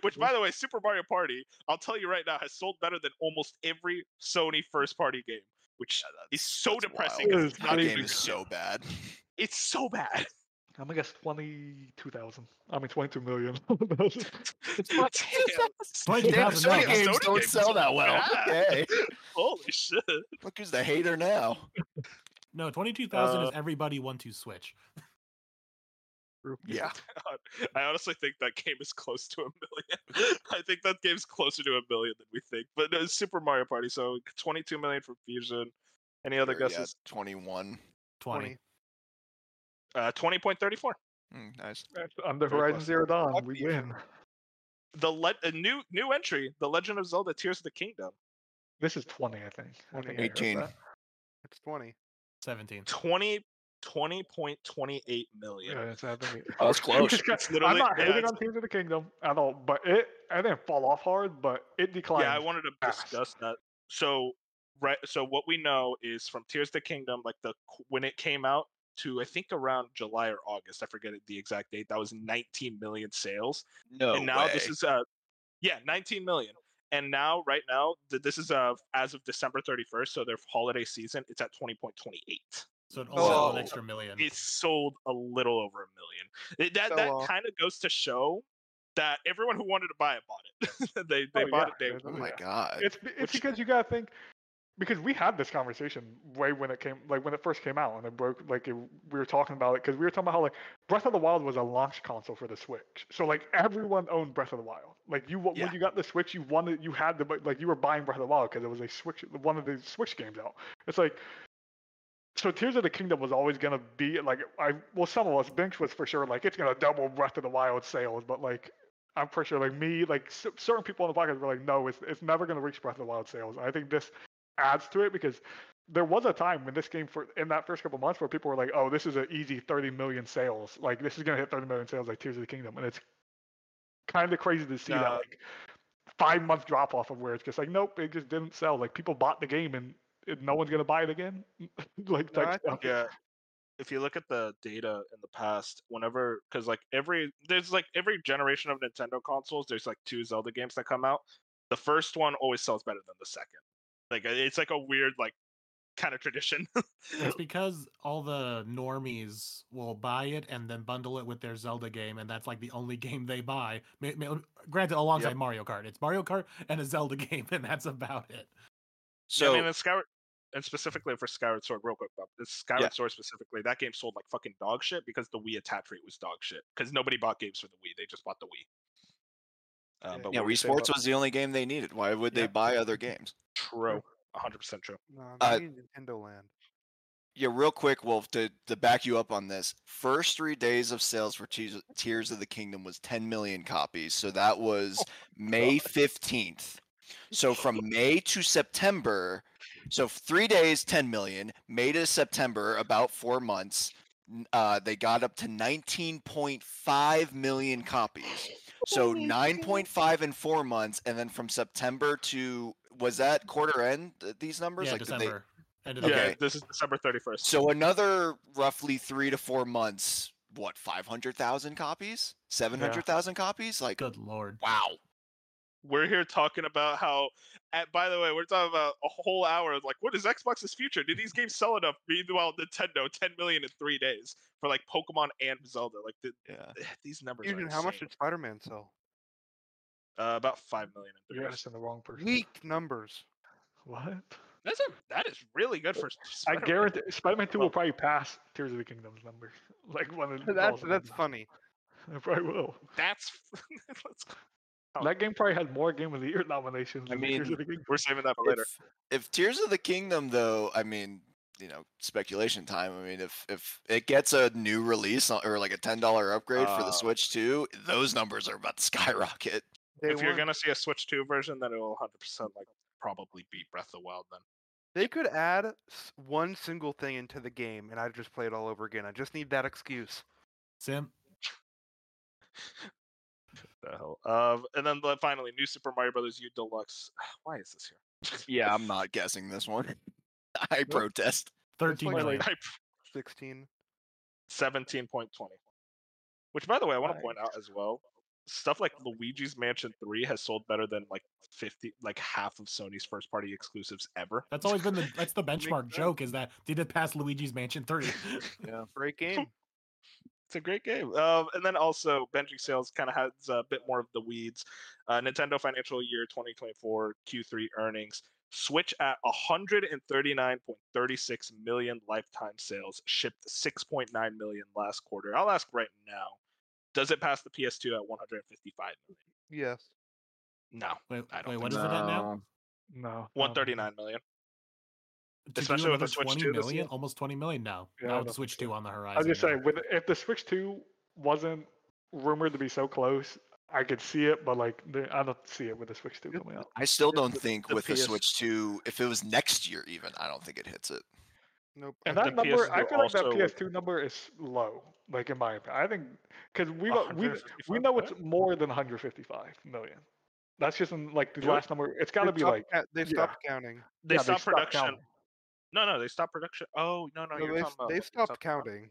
Which, by the way, Super Mario Party, I'll tell you right now, has sold better than almost every Sony first-party game, which is so depressing. wild. 'cause it's That not game is good. so bad. [laughs] It's so bad. I'm gonna guess twenty-two thousand. I mean, twenty-two million. [laughs] It's Damn. Twenty-two Sony games Sony don't games sell that well. Okay. Holy shit. Look who's the hater now. No, twenty-two thousand Uh, is everybody want to switch. [laughs] Yeah. I honestly think that game is close to a million. [laughs] I think that game's closer to a million than we think. But no, it's Super Mario Party, so 22 million for Fusion. Any other Sure, yeah, guesses? 21. Twenty. Uh, 20.34. Mm, nice. That's under Very Horizon close. Zero Dawn. We win. The le- a new new entry, The Legend of Zelda: Tears of the Kingdom. This is twenty, I think. I think I heard 18. It's twenty. Seventeen. 20 20.28 million. Yeah, it's, I think it- Oh, that's close. [laughs] It's I'm not yeah, hating on Tears of the Kingdom at all, but it I didn't fall off hard, but it declined. Yeah, I wanted to fast. discuss that. So, right. So what we know is from Tears of the Kingdom, like the when it came out to I think around July or August. I forget the exact date. That was 19 million sales. No and now way. this is uh yeah 19 million and now right now th- this is uh as of december 31st so their holiday season it's at 20.28 So it only sold Oh. an extra million. it sold a little over a million It- that Fell that off. kind of goes to show that everyone who wanted to buy it bought it [laughs] they they Oh, bought yeah, it day oh one. my yeah. god. It's it's Which- because you gotta think because we had this conversation way when it came like when it first came out and it broke like it, we were talking about it because we were talking about how like Breath of the Wild was a launch console for the Switch, so like everyone owned Breath of the Wild. Like you Yeah. when you got the Switch, you wanted you had bu- like you were buying Breath of the Wild because it was a Switch one of the Switch games out. It's like so Tears of the Kingdom was always gonna be like I well some of us Binks was for sure like it's gonna double Breath of the Wild sales, but like I'm pretty sure like me like s- certain people on the podcast were like no it's it's never gonna reach Breath of the Wild sales. I think this adds to it because there was a time when this game for in that first couple months where people were like oh this is an easy 30 million sales. Like this is gonna hit 30 million sales like Tears of the Kingdom. And it's kind of crazy to see that Uh, like five month drop off of where it's just like nope it just didn't sell. Like people bought the game and it, no one's gonna buy it again. [laughs] Like No, I yeah. If you look at the data in the past whenever because like every there's like every generation of nintendo consoles there's like two zelda games that come out. The first one always sells better than the second like uh, it's like a weird like kind of tradition. It's [laughs] because all the normies will buy it and then bundle it with their Zelda game, and that's like the only [laughs] game they buy. Ma- ma- Granted, alongside Yep. Mario Kart, it's Mario Kart and a Zelda [laughs] game, and that's about it. So So I mean, in Skyward, and specifically for Skyward Sword, real quick, Bob, this Skyward Yeah. Sword specifically, that game sold like fucking dog shit because the Wii attach rate was dog shit. Because nobody bought games for the Wii; they just bought the Wii. Uh, Yeah. but yeah, what were you Wii Sports was the only game they needed. Why would they buy other games? True, hundred percent true. No, Uh, Nintendo Land. Yeah, real quick, Wolf, to, to back you up on this. First three days of sales for Tears, Tears of the Kingdom was 10 million copies. So that was May 15th. So [laughs] from May to September, so three days, 10 million. May to September, about four months, uh, they got up to 19.5 million copies. So 9.5 in four months. And then from September to, was that quarter end, these numbers? yeah, Like, did they- December. End of Yeah, Okay. this is December thirty first. so another roughly three to four months. What, five hundred thousand copies? Seven hundred thousand copies? Like, Good lord. wow. we're here talking about how. And by the way, we're talking about a whole hour of like, what is Xbox's future? Do these games sell enough? Meanwhile, Nintendo, 10 million in three days for like Pokemon and Zelda. Like the, Yeah. these numbers. Fusion, are how much did Spider-Man sell? Uh, about five million in three You're days. asking the wrong person. Weak numbers. What? That's a that is really good for. I Spider-Man. I guarantee Spider-Man 2 will probably pass Tears of the Kingdom's numbers. [laughs] Like when [laughs] it That's that's funny. It probably will. That's. [laughs] let's- Oh. That game probably had more Game of the Year [laughs] nominations. I than Tears mean, of the Kingdom. we're saving that for later. If, if Tears of the Kingdom, though, I mean, you know, speculation time. I mean, if if it gets a new release or like a ten dollar upgrade for the Uh, Switch too, those numbers are about to [laughs] skyrocket. They if you're gonna see a Switch Two version, then it will 100 percent like probably beat Breath of the Wild. Then They could add one single thing into the game, and I'd just play it all over again. I just need that excuse. Sim. [laughs] the hell. Um, and then the- finally, New Super Mario Brothers U Deluxe. [sighs] Why is this here? Yeah, I'm [laughs] not guessing this one. [laughs] I protest. Thirteen like- million. Type Sixteen. 17.20. Which, by the way, I want to point out as well. Stuff like Luigi's Mansion 3 has sold better than like 50, like half of Sony's first party exclusives ever. That's always been the that's the [laughs] benchmark joke is that they did pass Luigi's Mansion 3. Yeah. Great game. It's a great game. Um, and then also, Benji Sales kind of has a bit more of the weeds. Uh, Nintendo financial year 2024 Q3 earnings. Switch at 139.36 million lifetime sales, shipped 6.9 million last quarter. I'll ask right now does it pass the PS2 at 155 million? Yes. No, Wait, I don't wait think what is it at now? No. no, no. 139 million. To do Especially with the another Switch 20 2 this million, year? almost 20 million now. Yeah, I now with the Switch think 2 on the horizon. I was just yeah. saying, with if the Switch 2 wasn't rumored to be so close, I could see it, but like I don't see it with the Switch 2 coming out. I still don't the- think the with the PS Switch 2, if it was next year even, I don't think it hits it. Nope. And that the number, I PS2 feel like that PS2 number is low. Like in my opinion, I think because we we we know it's more than 155 million. That's just in like the Really? last number. It's got to be like ca- they yeah. stopped counting. They yeah, stopped production. counting. No, no, they stopped production. Oh, no, no, No, you're they, talking about. they stopped counting.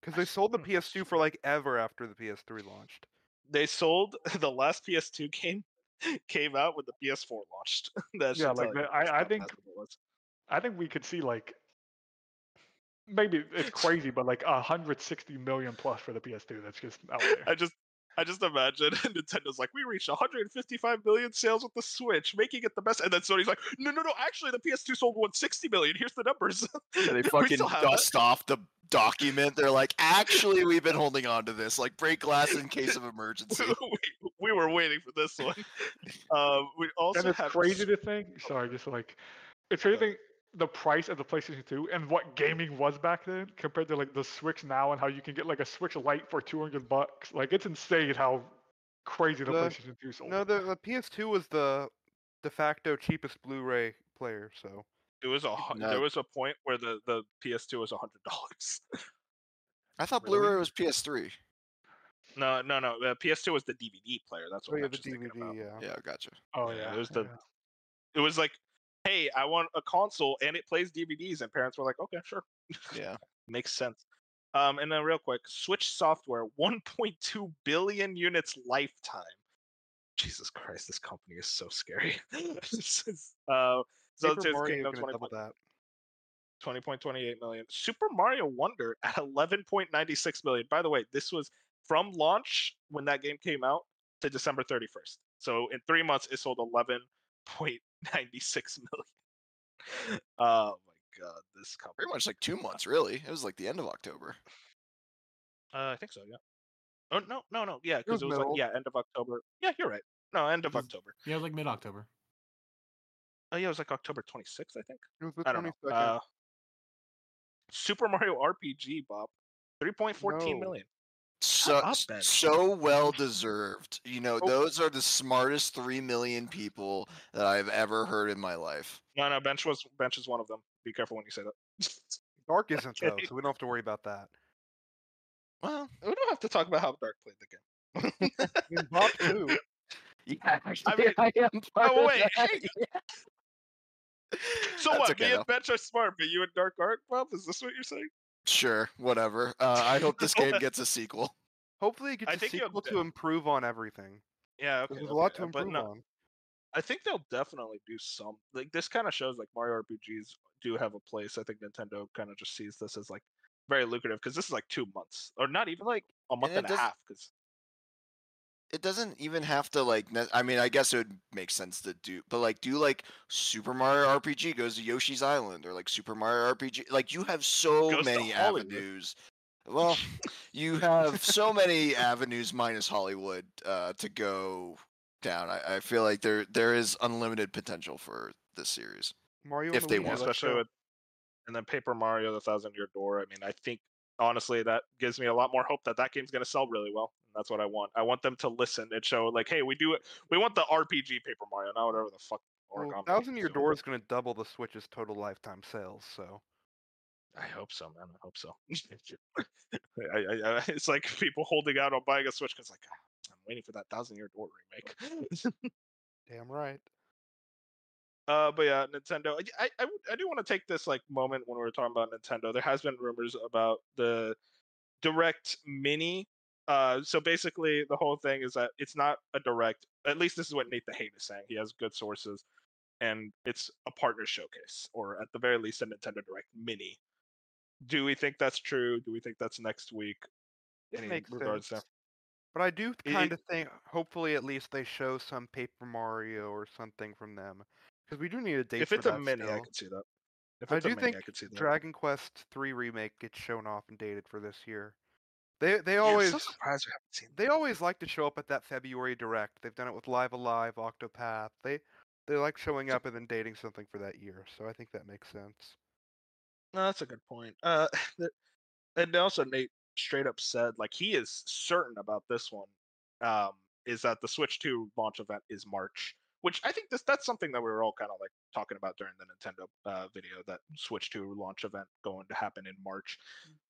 Because they sold the Hmm. PS2 for like ever after the PS3 launched. They sold [laughs] the last PS2 game came out when the PS4 launched. [laughs] that Yeah, like the- I- I think- massive it was. I think we could see like maybe it's [laughs] crazy, but like 160 million plus for the PS2. That's just out there. I just I just imagine [laughs] Nintendo's like, we reached 155 million sales with the Switch, making it the best. And then Sony's like, no, no, no, actually, the PS2 sold 160 million. Here's the numbers. [laughs] Yeah, they fucking still have it. dust off the document. They're like, actually, we've been holding on to this. Like, break glass in case of [laughs] emergency. we, we were waiting for this one. Um, we also and it's have crazy to think. Sorry, just like it's crazy to think the price of the PlayStation 2 and what gaming was back then compared to like the Switch now and how you can get like a Switch Lite for 200 bucks. Like it's insane how crazy the, The- PlayStation 2 sold. No, the, the PS2 was the de facto cheapest Blu-ray player. So It was a No. there was a point where the, the PS2 was a hundred dollars. I thought [laughs] Really? Blu-ray was PS3. no, no, no. The PS2 was the DVD player. That's oh what yeah, I'm the DVD. about. Yeah. Yeah, gotcha. oh yeah, yeah, it was the- yeah. It was like, hey, I want a console and it plays DVDs, and parents were like, okay, sure, Yeah. [laughs] makes sense. Um, and then real quick, Switch software, 1.2 billion units lifetime. Jesus Christ, this company is so scary. [laughs] This uh, Zelda Paper Tears of the Mario 20 double that. 20.28 million. Super Mario Wonder at 11.96 million. By the way, this was from launch when that game came out to December 31st. So in three months, it sold [laughs] 11.96 million. oh my god, this company. Pretty much like two months, really. It was like the end of October. Uh, I think so. Yeah. Oh no, no, no. Yeah, because was it was, like yeah, end of October. Yeah, you're right. No, end of was- October. Yeah, it was like mid October. Oh yeah, it was like October 26th, I think. It was the I don't know. Uh, Super Mario RPG, Bob, 3.14 No. million. So up, s- Ben. so well deserved. You know, Oh. those are the smartest three million people that I've ever heard in my life. No, no, bench was bench is one of them. Be careful when you say that. [laughs] Dark [laughs] isn't though, so we don't have to worry about that. Well, we don't have to talk about how Dark played the game. I mean, Bob too. [laughs] yeah, actually, mean- I, am. Oh, wait, that, hey. yeah. so That's what? okay, me though. and Bench are smart, but you and Dark aren't. Bob, is this what you're saying? Sure, whatever. Uh, I hope this game [laughs] gets a sequel. Hopefully, it gets I a think you'll sequel d- to improve on everything. Yeah, okay. There's a lot okay, to but improve no, on. I think they'll definitely do some. Like this kind of shows like Mario RPGs do have a place. I think Nintendo kind of just sees this as like very lucrative because this is like two months or not even Like, a month it and a half. Because it doesn't even have to like. Ne- I mean, I guess it would make sense to do, but like, do like Super Mario RPG goes to Yoshi's Island or like Super Mario RPG. Like, you have so Goes many avenues. Well, you have so many avenues minus Hollywood uh, to go down. I, I feel like there there is unlimited potential for this series. Mario If and they Luigi, want. especially with and then Paper Mario: The Thousand Year Door. I mean, I think honestly that gives me a lot more hope that that game's going to sell really well. And that's what I want. I want them to listen and show like, hey, we do it. We want the RPG Paper Mario, not whatever the fuck. Well, Thousand Year. Door is going to double the Switch's total lifetime sales. So I hope so, man. I hope so. [laughs] I, I, I, it's like people holding out on buying a Switch because like "Ah, I'm waiting for that Thousand Year Door remake. [laughs] damn right. Uh, but yeah, Nintendo. I, I, I, I do want to take this like moment when we were talking about Nintendo. There has been rumors about the Direct Mini. Uh, so basically, the whole thing is that it's not a direct. At least this is what Nate the Hate is saying. He has good sources, and it's a partner showcase, or at the very least, a Nintendo Direct Mini. Do we think that's true? Do we think that's next week? It Any makes regards sense. there? But I do It- kind of think, hopefully, at least they show some Paper Mario or something from them, because we do need a date. If it's a mini, I still. can see that. If I do mini, I think that. Dragon Quest Three remake gets shown off and dated for this year. They they Yeah, always so surprised we haven't seen they always like to show up at that February direct. They've done it with Live A Live, Octopath. They they like showing up and then dating something for that year. So I think that makes sense. No, that's a good point. Uh, [laughs] and also Nate straight up said like he is certain about this one. Um, is that the Switch Two launch event is March, which I think this that's something that we were all kind of like talking about during the Nintendo uh, video that Switch Two launch event going to happen in March.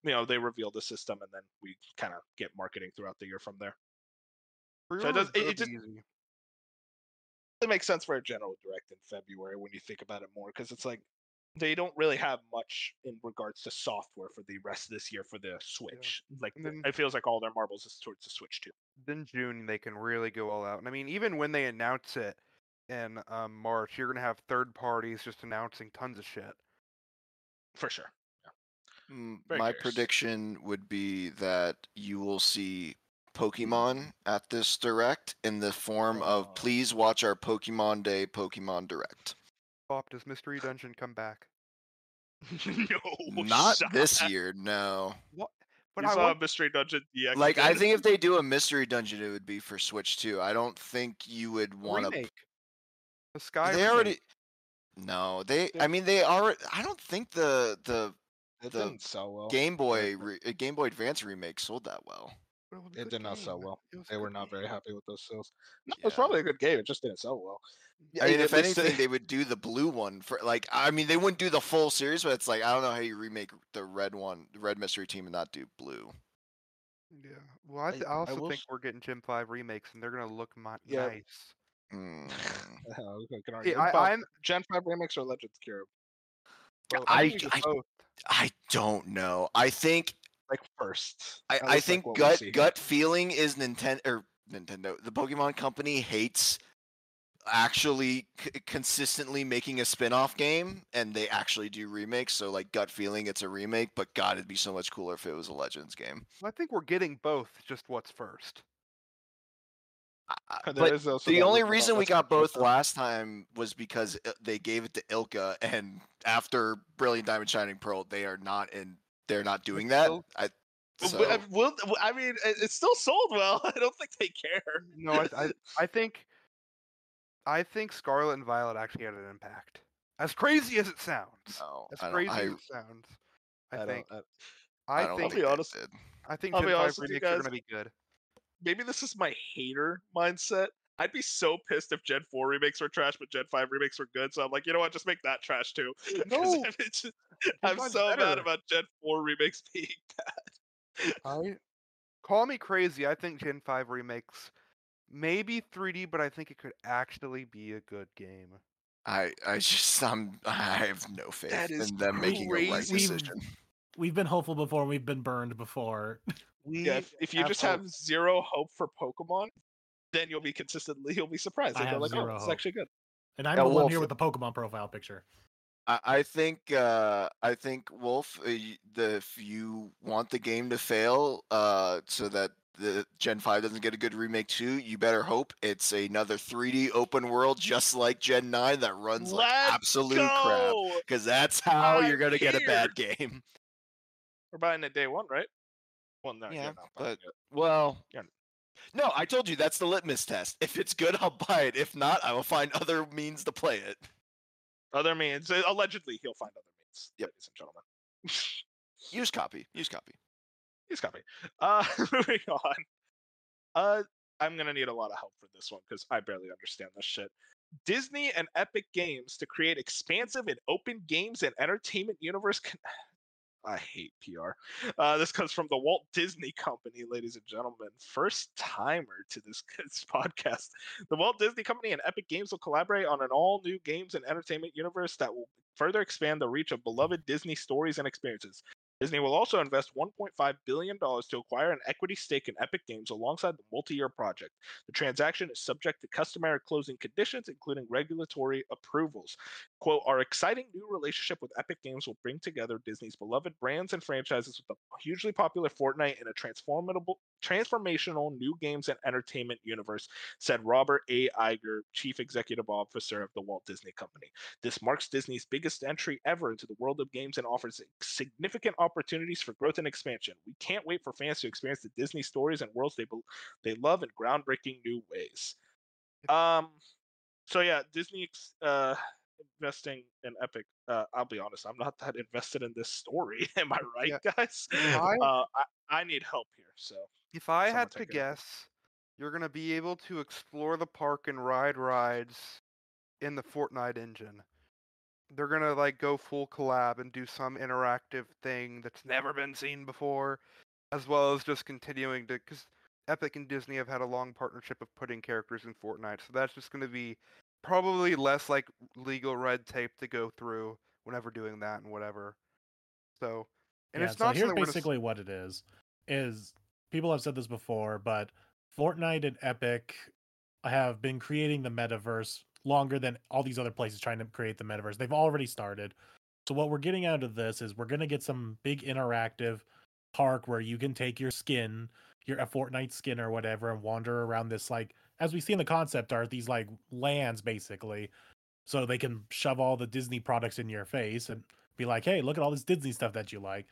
You know, they reveal the system and then we kind of get marketing throughout the year from there. So it does- it- it just- easy. it makes sense for a general direct in February when you think about it more because it's like they don't really have much in regards to software for the rest of this year for the Switch. Like then- it feels like all their marbles is towards the Switch too. then June they can really go all out. And I mean, even when they announce it in um, March, you're gonna have third parties just announcing tons of shit. For sure. Very My curious. prediction would be that you will see Pokemon at this direct in the form Oh. of please watch our Pokemon Day Pokemon Direct. Bob, does Mystery Dungeon come back? [laughs] no, Not stop. this year, no. But you I saw want, Mystery Dungeon DX. Like I think if they do a mystery dungeon, it would be for Switch too. I don't think you would want to. remake. The Sky. They already. No, they. I mean, they are. I don't think the the it the didn't sell well. Game Boy re, uh, Game Boy Advance remake sold that well. But was a It did not sell well. It was a They were good not very happy with those sales. No, it was probably a good game. It just didn't sell well. I mean, Yeah, if they said- anything, they would do the blue one for like. I mean, they wouldn't do the full series, but it's like I don't know how you remake the red one, the red mystery team, and not do blue. Yeah. Well, I, I- th- I I also will think s- we're getting Gen Five remakes, and they're gonna look mi- Yeah. nice. Mm. [laughs] We can argue. See, I, But I'm. Gen 5 remakes or Legends Cure? Both. I- think I- I don't know. I think like first. I, I least, like, think we gut gut feeling is Nintendo or Nintendo. The Pokemon Company hates actually c- consistently making a spin-off game and they actually do remakes so like gut feeling it's a remake but god it'd be so much cooler if it was a legends game I think we're getting both. Just what's first. I- There but is also the only reason we got both come. last time was because uh, they gave it to ILCA [laughs] and after brilliant diamond shining pearl they are not in they're not doing that I, so, but, Will, I mean, it- it's still sold well. [laughs] I don't think they care. No, I, I, I think, I think Scarlet and Violet actually had an impact. As crazy as it sounds, no, as crazy I, as it sounds, I, don't- think, I- I, I think, I'll be honest. I think I'll be honest with you remakes are gonna be good. Maybe this is my hater mindset. I'd be so pissed if Gen 4 remakes were trash, but Gen 5 remakes were good. So I'm like, you know what? Just make that trash too. [laughs] No, [laughs] I'm, just- I'm five's so mad about Gen 4 remakes [laughs] being bad. I call me crazy. I think Gen Five remakes maybe 3D, but I think it could actually be a good game. I I just I'm I have no faith That is in them making a right decision. We've been hopeful before. We've been burned before. [laughs] We Yeah, if, if you just hope. have zero hope for Pokemon, then you'll be consistently [laughs] you'll be surprised. I Like, you're have like, zero oh, it's actually good. And I'm Yeah, the one Wolf, here with the Pokemon profile picture. I, I think uh, I think Wolf, uh, the if you want the game to fail, uh, so that the Gen Five doesn't get a good remake too, you better hope it's another 3D open world just like Gen Nine that runs like Let's absolute crap. Because that's how I'm you're gonna get a bad game. We're buying it day one, right? Well, no, Yeah, but- it. Well, no, I told you that's the litmus test. If it's good, I'll buy it. If not, I will find [laughs] other means to play it. other means. uh, Allegedly, he'll find other means. Yep. ladies and gentlemen. Use copy. Use copy. [laughs] Use copy. Uh, [laughs] moving on. Uh, I'm gonna need a lot of help for this one because I barely understand this shit. Disney and Epic Games to create expansive and open games and entertainment universe. Con- [sighs] [sighs] I hate PR. Uh, this comes from the Walt Disney Company, ladies and gentlemen. First timer to this, [laughs] this podcast. The Walt Disney Company and Epic Games will collaborate on an all new games and entertainment universe that will further expand the reach of beloved Disney stories and experiences. Disney will also invest $1.5 billion to acquire an equity stake in Epic Games alongside the multi year project. The transaction is subject to customary closing conditions, including regulatory approvals. Quote, our exciting new relationship with Epic Games will bring together Disney's beloved brands and franchises with the hugely popular Fortnite in a transformable, transformational new games and entertainment universe, said Robert A. Iger, Chief Executive Officer of the Walt Disney Company. This marks Disney's biggest entry ever into the world of games and offers significant opportunities for growth and expansion. We can't wait for fans to experience the Disney stories and worlds they bel- they love in groundbreaking new ways. Um, so yeah, Disney uh investing in Epic. Uh, I'll be honest, I'm not that [laughs] invested in this story. [laughs] Am I right, guys? I- Uh, I, I need help here. So If I Someone had to take it. guess, you're gonna be able to explore the park and ride rides in the Fortnite engine. They're gonna like go full collab and do some interactive thing that's never been seen before, as well as just continuing to because Epic and Disney have had a long partnership of putting characters in Fortnite, so that's just gonna be probably less like legal red tape to go through whenever doing that and whatever. So, and yeah, it's so not here's something we're gonna basically what it is. Is people have said this before, but Fortnite and Epic have been creating the metaverse longer than all these other places trying to create the metaverse. They've already started. So what we're getting out of this is we're gonna get some big interactive park where you can take your skin, your a Fortnite skin or whatever, and wander around this like as we see in the concept art, these like lands basically. So they can shove all the Disney products in your face and be like, hey, look at all this Disney stuff that you like.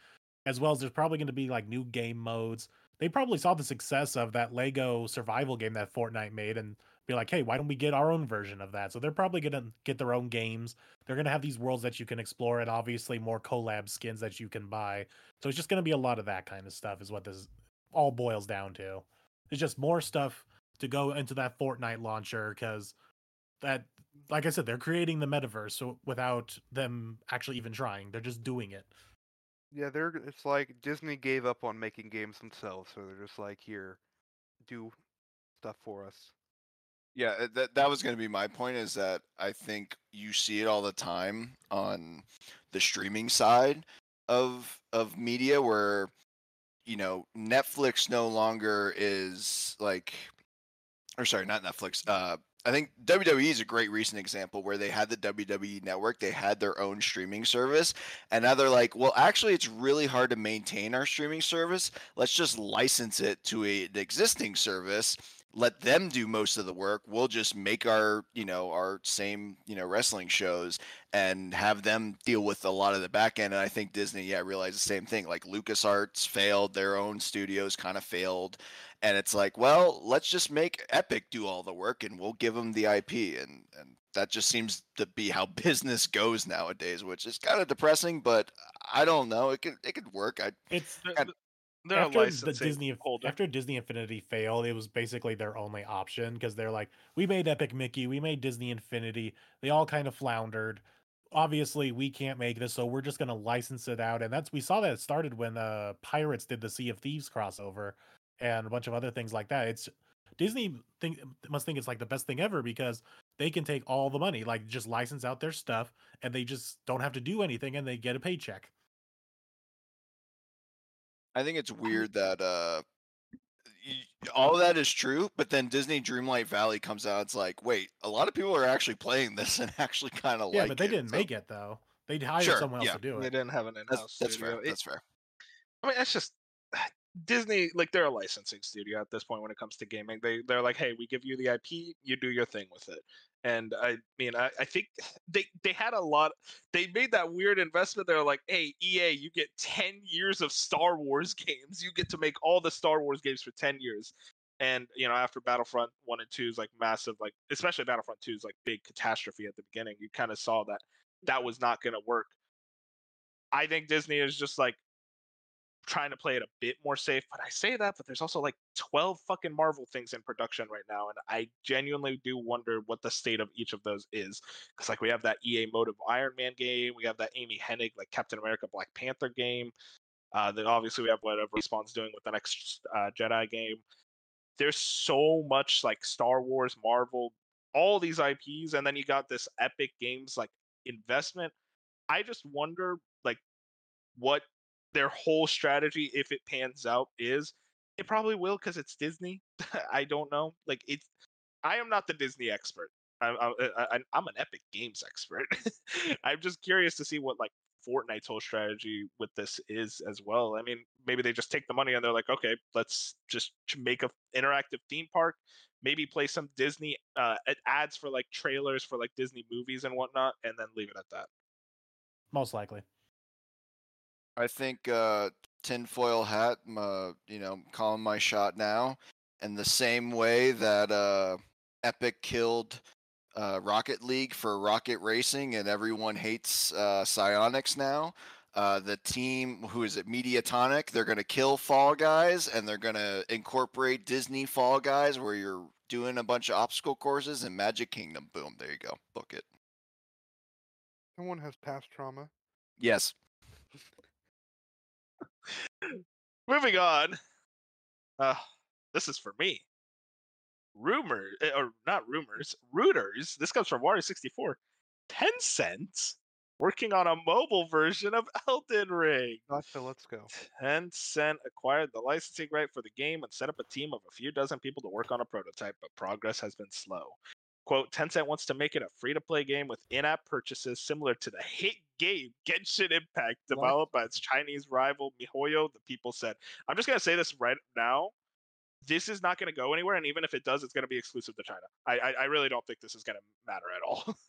As well as there's probably going to be like new game modes. They probably saw the success of that Lego survival game that Fortnite made and be like, hey, why don't we get our own version of that? So they're probably going to get their own games. They're going to have these worlds that you can explore and obviously more collab skins that you can buy. So it's just going to be a lot of that kind of stuff, is what this all boils down to. It's just more stuff to go into that Fortnite launcher because that, like I said, they're creating the metaverse. So without them actually even trying, they're just doing it. Yeah, they're it's like Disney gave up on making games themselves, so they're just like, here, do stuff for us. Yeah, uh, that that was going to be my point. Is that I think you see it all the time on the streaming side of of media, where you know Netflix no longer is like, or sorry, not Netflix. Uh, I think WWE is a great recent example where they had the WWE network, they had their own streaming service, and now they're like, well, actually, it's really hard to maintain our streaming service. Let's just license it to a, an existing service. Let them do most of the work. We'll just make our, you know, our same, you know, wrestling shows and have them deal with a lot of the back end. And I think Disney, yeah, realized the same thing. Like LucasArts failed, their own studios kind of failed and it's like, well, let's just make Epic do all the work, and we'll give them the IP, and and that just seems to be how [laughs] business goes nowadays, which is kind of depressing. But I don't know, it could it could work. I It's And they're after the Disney holder. after Disney Infinity failed, it was basically their only option because they're like, we made Epic Mickey, we made Disney Infinity, they all kind of floundered. Obviously, we can't make this, so we're just gonna license it out, and that's we saw that it started when uh Pirates did the Sea of Thieves crossover and a bunch of other things like that. It's Disney think must think it's like the best thing ever because they can take all the money, like just license out their stuff, and they just don't have to do anything, and they get a paycheck. I think it's weird that uh all that is true, but then Disney Dreamlight Valley comes out. It's like, wait, a lot of people are actually playing this and actually kind of like it. Yeah, like but they it, didn't so- make it though. They hired Sure, someone else yeah. to do it. They didn't have an in-house That's that's fair. It- That's fair. I mean, that's just [sighs] Disney. Like they're a licensing studio at this point when it comes to gaming. They they're like, hey, we give you the IP, you do your thing with it. And I mean, I, I think [sighs] they they had a lot. They made that weird investment. They're like, hey, EA, you get ten years of Star Wars [laughs] games. You get to make all the Star Wars games for ten years. And you know, after Battlefront one and two is like massive, like especially Battlefront two is like big catastrophe at the beginning. You kind of saw that that was not going to work. I think Disney is just like trying to play it a bit more safe. But I say that, but there's also like 12 fucking Marvel things in production right now. And I genuinely do wonder what the state of each of those is. Because, like, we have that EA Motive Iron Man game, we have that Amy Hennig, like, Captain America Black Panther game. Uh, then obviously we have whatever Respawn's doing with the next uh, Jedi game. There's so much like Star Wars, Marvel, all these IPs, and then you got this Epic Games like investment. I just wonder like what their whole strategy, if it pans out, is. It probably will because it's Disney. [laughs] I don't know. Like it's, I am not the Disney expert. I'm I'm, I- I'm an Epic Games expert. [laughs] I'm just curious to see what like Fortnite's whole strategy with this is as well. I mean, maybe they just take the money and they're like, okay, let's just make a interactive theme park. Maybe play some Disney uh, ads for like trailers for like Disney movies and whatnot, and then leave it at that. Most likely. I think uh, tinfoil hat, uh, you know, calling my shot now. in the same way that uh, Epic killed uh, Rocket League for Rocket Racing and everyone hates uh, Psyonix now. Uh, the team, who is it, Mediatonic, they're going to kill Fall Guys and they're going to incorporate Disney Fall Guys where you're doing a bunch of obstacle courses and Magic Kingdom. Boom, there you go. Book it. Someone has past trauma. Yes. Moving on. Uh, this is for me. Rumor, eh, or not rumors, Reuters. This comes from Wario64. Tencent working on a mobile version of Elden Ring. Gotcha, let's go. Tencent acquired the licensing right for the game and set up a team of a few dozen people to work on a prototype, but progress has been slow. Quote, Tencent wants to make it a free to play game with in app purchases similar to the hit game [laughs] Genshin Impact, What? developed by its Chinese rival MiHoYo, the people said. I'm just going to say this right now. This is not going to go anywhere, and even if it does, it's going to be exclusive to China. I, I, I really don't think this is going to matter at all. [laughs]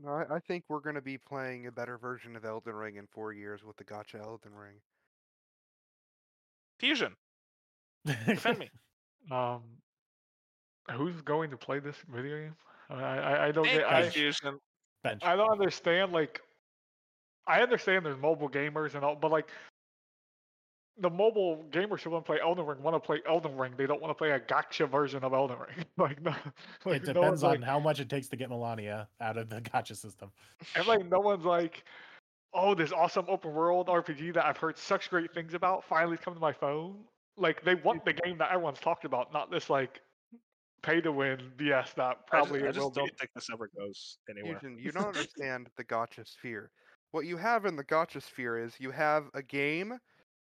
No, I, I think we're going to be playing a better version of Elden Ring in four years with the Gacha Elden Ring. Fusion, defend me. [laughs] Um, who's going to play this video game? I I, I don't Thank get. you, I, Fusion. Bench. I don't understand. Like, I understand there's mobile gamers and all, but like, the mobile gamers who want to play Elden Ring want to play Elden Ring. They don't want to play a gacha version of Elden Ring. [laughs] like, no, like it depends one's on like, how much it takes to get Malenia out of the [laughs] gacha system. and like no one's like, oh, this awesome open world RPG that I've heard such great things about finally come to my phone. Like they want the game that everyone's talked about, not this like pay to win BS that I just, probably I will just don't think this ever goes anywhere. Fusion, you don't understand the Gacha sphere. What you have in the Gacha sphere is you have a game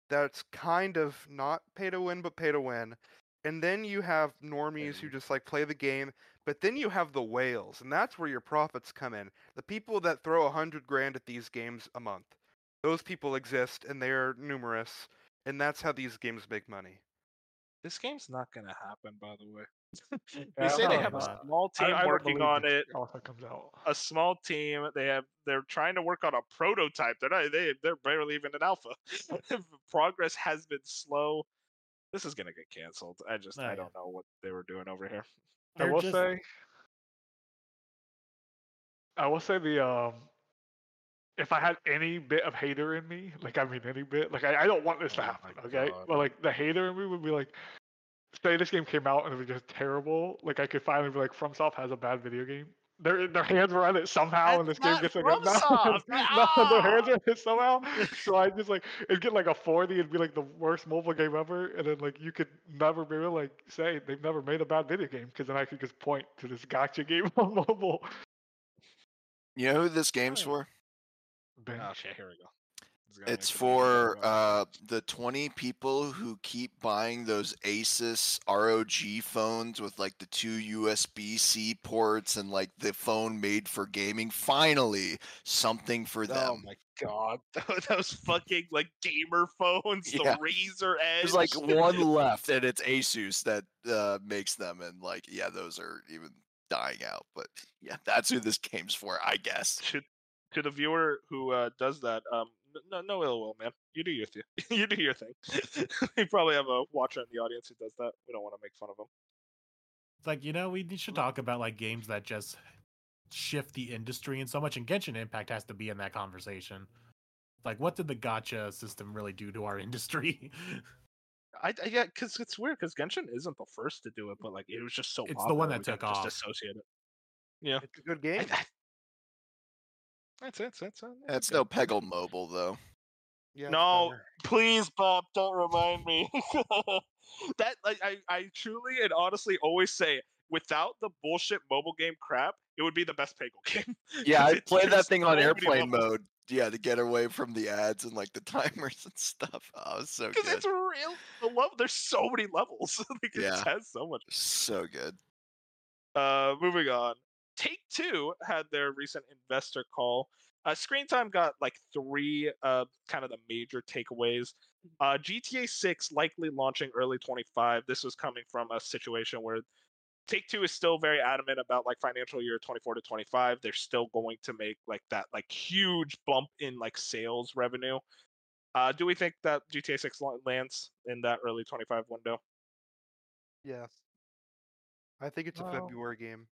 that's kind of not pay to win, but pay to win, and then you have normies who just like play the game, but then you have the whales, and that's where your profits come in. The people that throw a hundred grand at these games a month, those people exist, and they are numerous, and that's how these games make money. This game's not gonna happen, by the way. [laughs] They say they have a small team I don't working on it. alpha comes out. A small team. They have. They're trying to work on a prototype. They're not. They they're barely even an alpha. [laughs] [laughs] Progress has been slow. This is gonna get canceled. I just I don't know what they were doing over here. I will just- say, I will say the um, if I had any bit of hater in me, like I mean any bit, like I, I don't want this to Oh happen, okay? God. But like the hater in me would be like, say this game came out and it was just terrible, like I could finally be like, FromSoft has a bad video game. Their their hands were on it somehow, and this game gets like not a, no, [laughs] FromSoft! [laughs] no, their hands Ah! are on it somehow. [laughs] So I just like it'd get like a forty, it'd be like the worst mobile game ever, and then like you could never be able like say they've never made a bad video game because then I could just point to this gacha game on mobile. You know who this game's for? Bench. Okay, here we go. It's gonna It's make the video for uh, the 20 people who keep buying those Asus ROG phones with like the two USB C ports and like the phone made for gaming. Finally, something for them. Oh my god, [laughs] those fucking like gamer phones, Yeah. the Razer Edge. There's like [laughs] one left, and it's Asus that uh, makes them, and like yeah, those are even dying out. But yeah, that's who this game's for, I guess. to, to the viewer who uh, does that. Um, n- no, no ill will, man. You do your thing. [laughs] you do your thing. [laughs] we probably have a watcher in the audience who does that. We don't want to make fun of him. It's like you know we should mm. talk about like games that just shift the industry and so much, and Genshin Impact has to be in that conversation. Like, what did the gacha system really do to our [laughs] industry? I, I yeah, because it's weird because Genshin isn't the first to do it, but like it was just so. It's the one that we kinda took just off. Associate it. Yeah. It's a good I- game. I- That's it. That's it. That's okay. no Peggle Mobile though. Yeah, No, better. please, Bob, don't remind me. [laughs] that like I, I truly and honestly always say, without the bullshit mobile game crap, it would be the best Peggle [laughs] game. Yeah, I it's played that thing on airplane levels. mode. Yeah, to get away from the ads and like the [laughs] timers and stuff. Oh, it's so Because it's real. The level, there's so many levels. like, it Yeah. has so much. So good. Uh, moving on. Take Two had their recent investor call. Uh, Screen Time got like three uh, kind of the major takeaways. Uh, GTA 6 likely launching early 25. This was coming from a situation where Take Two is still very adamant about like financial year 24 to 25. They're still going to make like that like huge bump in like sales revenue. Uh, do we think that GTA 6 lands in that early 25 window? Yes. I think it's a Well, February game.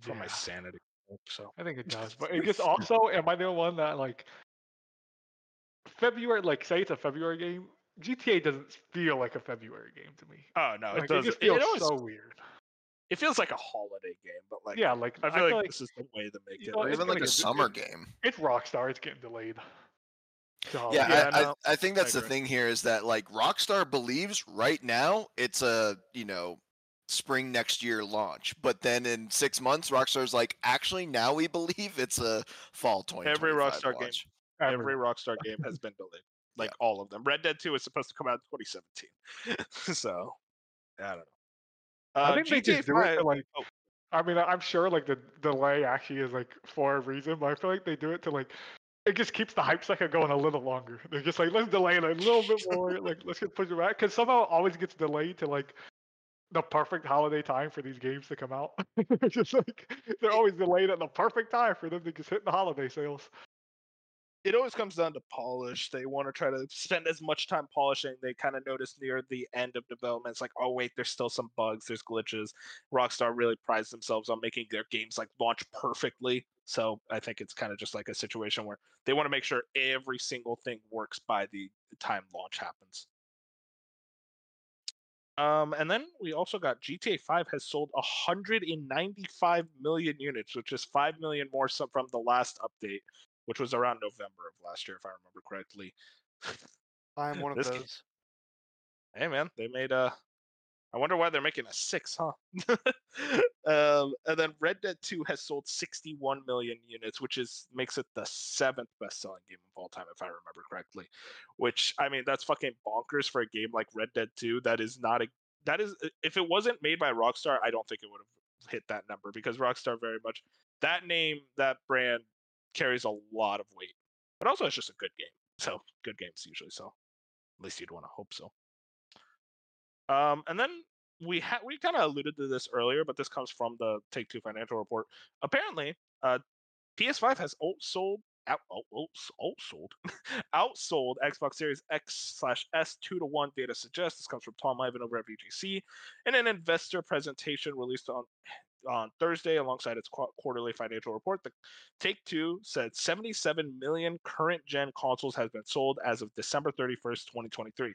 For my sanity. So I think it does, but it just [laughs] also am I the one that like February? Like, say it's a February game. GTA doesn't feel like a February game to me. Oh no, like, it does. It, feels always, so weird. it feels like a holiday game, but like yeah, like I feel like, like this is the way to make it. know, Or even like a get- summer it- game. it's Rockstar. It's getting delayed. [laughs] So, Yeah, Yeah, I, no, I, I think that's the thing here is that like Rockstar believes right now it's a you know spring next year launch, but then in six months Rockstar's like actually now we [laughs] believe it's a fall twenty. Every Rockstar game. launch. Every Rockstar [laughs] game has been delayed, like all of them. Red Dead Two is supposed to come out in 2017, [laughs] so I don't know. Uh, I think they GTA just do it 5 to like. oh. I mean, I'm sure like the delay actually is like for a reason, but I feel like they do it to like. It just keeps the hype cycle going a little longer. They're just like, let's delay it a little bit more. like, let's just push it back because somehow it always gets delayed to like the perfect holiday time for these games to come out. It's [laughs] just like they're always delayed at the perfect time for them to just hit the holiday sales. it always comes down to polish. They want to try to spend as much time polishing. They kind of notice near the end of development, it's like, oh wait, there's still some bugs, there's glitches. Rockstar really prides themselves on making their games like launch perfectly. So I think it's kind of just like a situation where they want to make sure every single thing works by the time launch happens. Um, and then we also got GTA 5 has sold 195 million units, which is 5 million more from the last update which was around November of last year, if I remember correctly. I'm [laughs] one of This game- those. Hey man, they made a. I wonder why they're making a six, huh? [laughs] [laughs] um, and then Red Dead Two has sold 61 million units, which is makes it the seventh best-selling game of all time, if I remember correctly. Which I mean, that's fucking bonkers for a game like Red Dead Two that is not a that is if it wasn't made by Rockstar, I don't think it would have hit that number because Rockstar very much that name, that brand carries a lot of weight. But also, it's just a good game. So good games usually. So at least you'd want to hope so. Um, and then we had we kind of alluded to this earlier, but this comes from the Take Two financial report. Apparently, uh, PS5 has outsold out, out, outsold [laughs] outsold Xbox Series X slash S two to one. Data suggests this comes from Tom Ivan over at VGC in an investor presentation released on on Thursday alongside its qu- quarterly financial report. The Take Two said 77 million current gen consoles has been sold as of December 31st, 2023,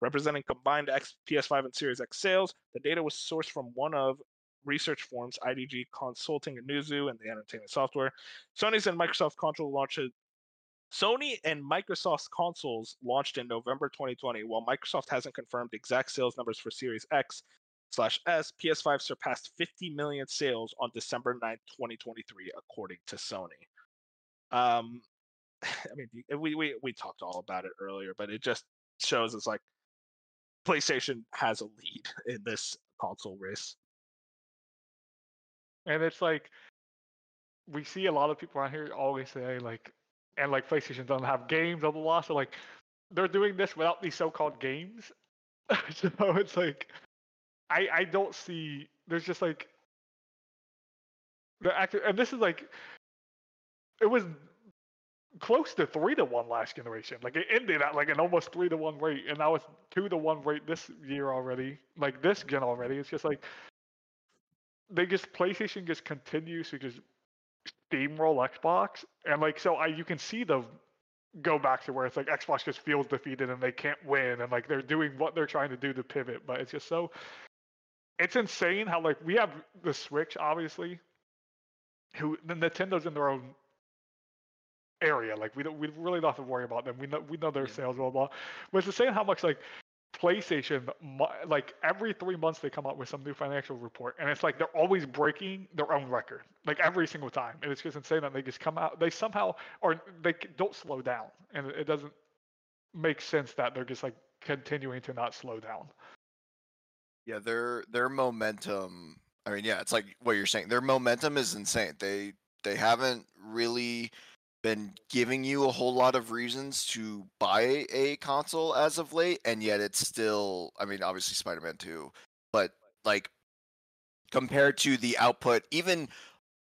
representing combined X, PS5 and Series X sales. The data was sourced from one of research firms IDG Consulting and Newzoo and the entertainment software. Sony's and Microsoft console launches Sony and Microsoft's consoles launched in November 2020, while Microsoft hasn't confirmed exact sales numbers for Series X slash S, PS5 surpassed 50 million sales on December 9th, 2023, according to Sony. Um, [sighs] I mean, we, we, we talked all about it earlier, but it just shows it's like PlayStation has a lead [laughs] in this console race. And it's like we see a lot of people around here always say like, and like PlayStation doesn't have games, blah blah blah. So like, they're doing this without these so-called games. [laughs] so it's like, I I don't see. There's just like the actor, and this is like, it was close to three to one last generation. Like it ended at like an almost three to one rate, and now it's two to one rate this year already. Like this gen already. It's just like they just PlayStation just continues to just steamroll Xbox, and like so I you can see the go back to where it's like Xbox just feels defeated and they can't win, and like they're doing what they're trying to do to pivot, but it's just so it's insane how like we have the Switch obviously, who the Nintendo's in their own area. Like we don't we really don't have to worry about them. We know we know their Yeah. sales blah blah. But it's insane how much like PlayStation like every three months they come out with some new financial report, and it's like they're always breaking their own record, like every single time. And it's just insane that they just come out. They somehow or they don't slow down, and it doesn't make sense that they're just like continuing to not slow down. Yeah, their their momentum. I mean, yeah, it's like what you're saying. Their momentum is insane. They they haven't really been giving you a whole lot of reasons to buy a console as of late, and yet it's still. I mean, obviously Spider-Man 2, but like compared to the output, even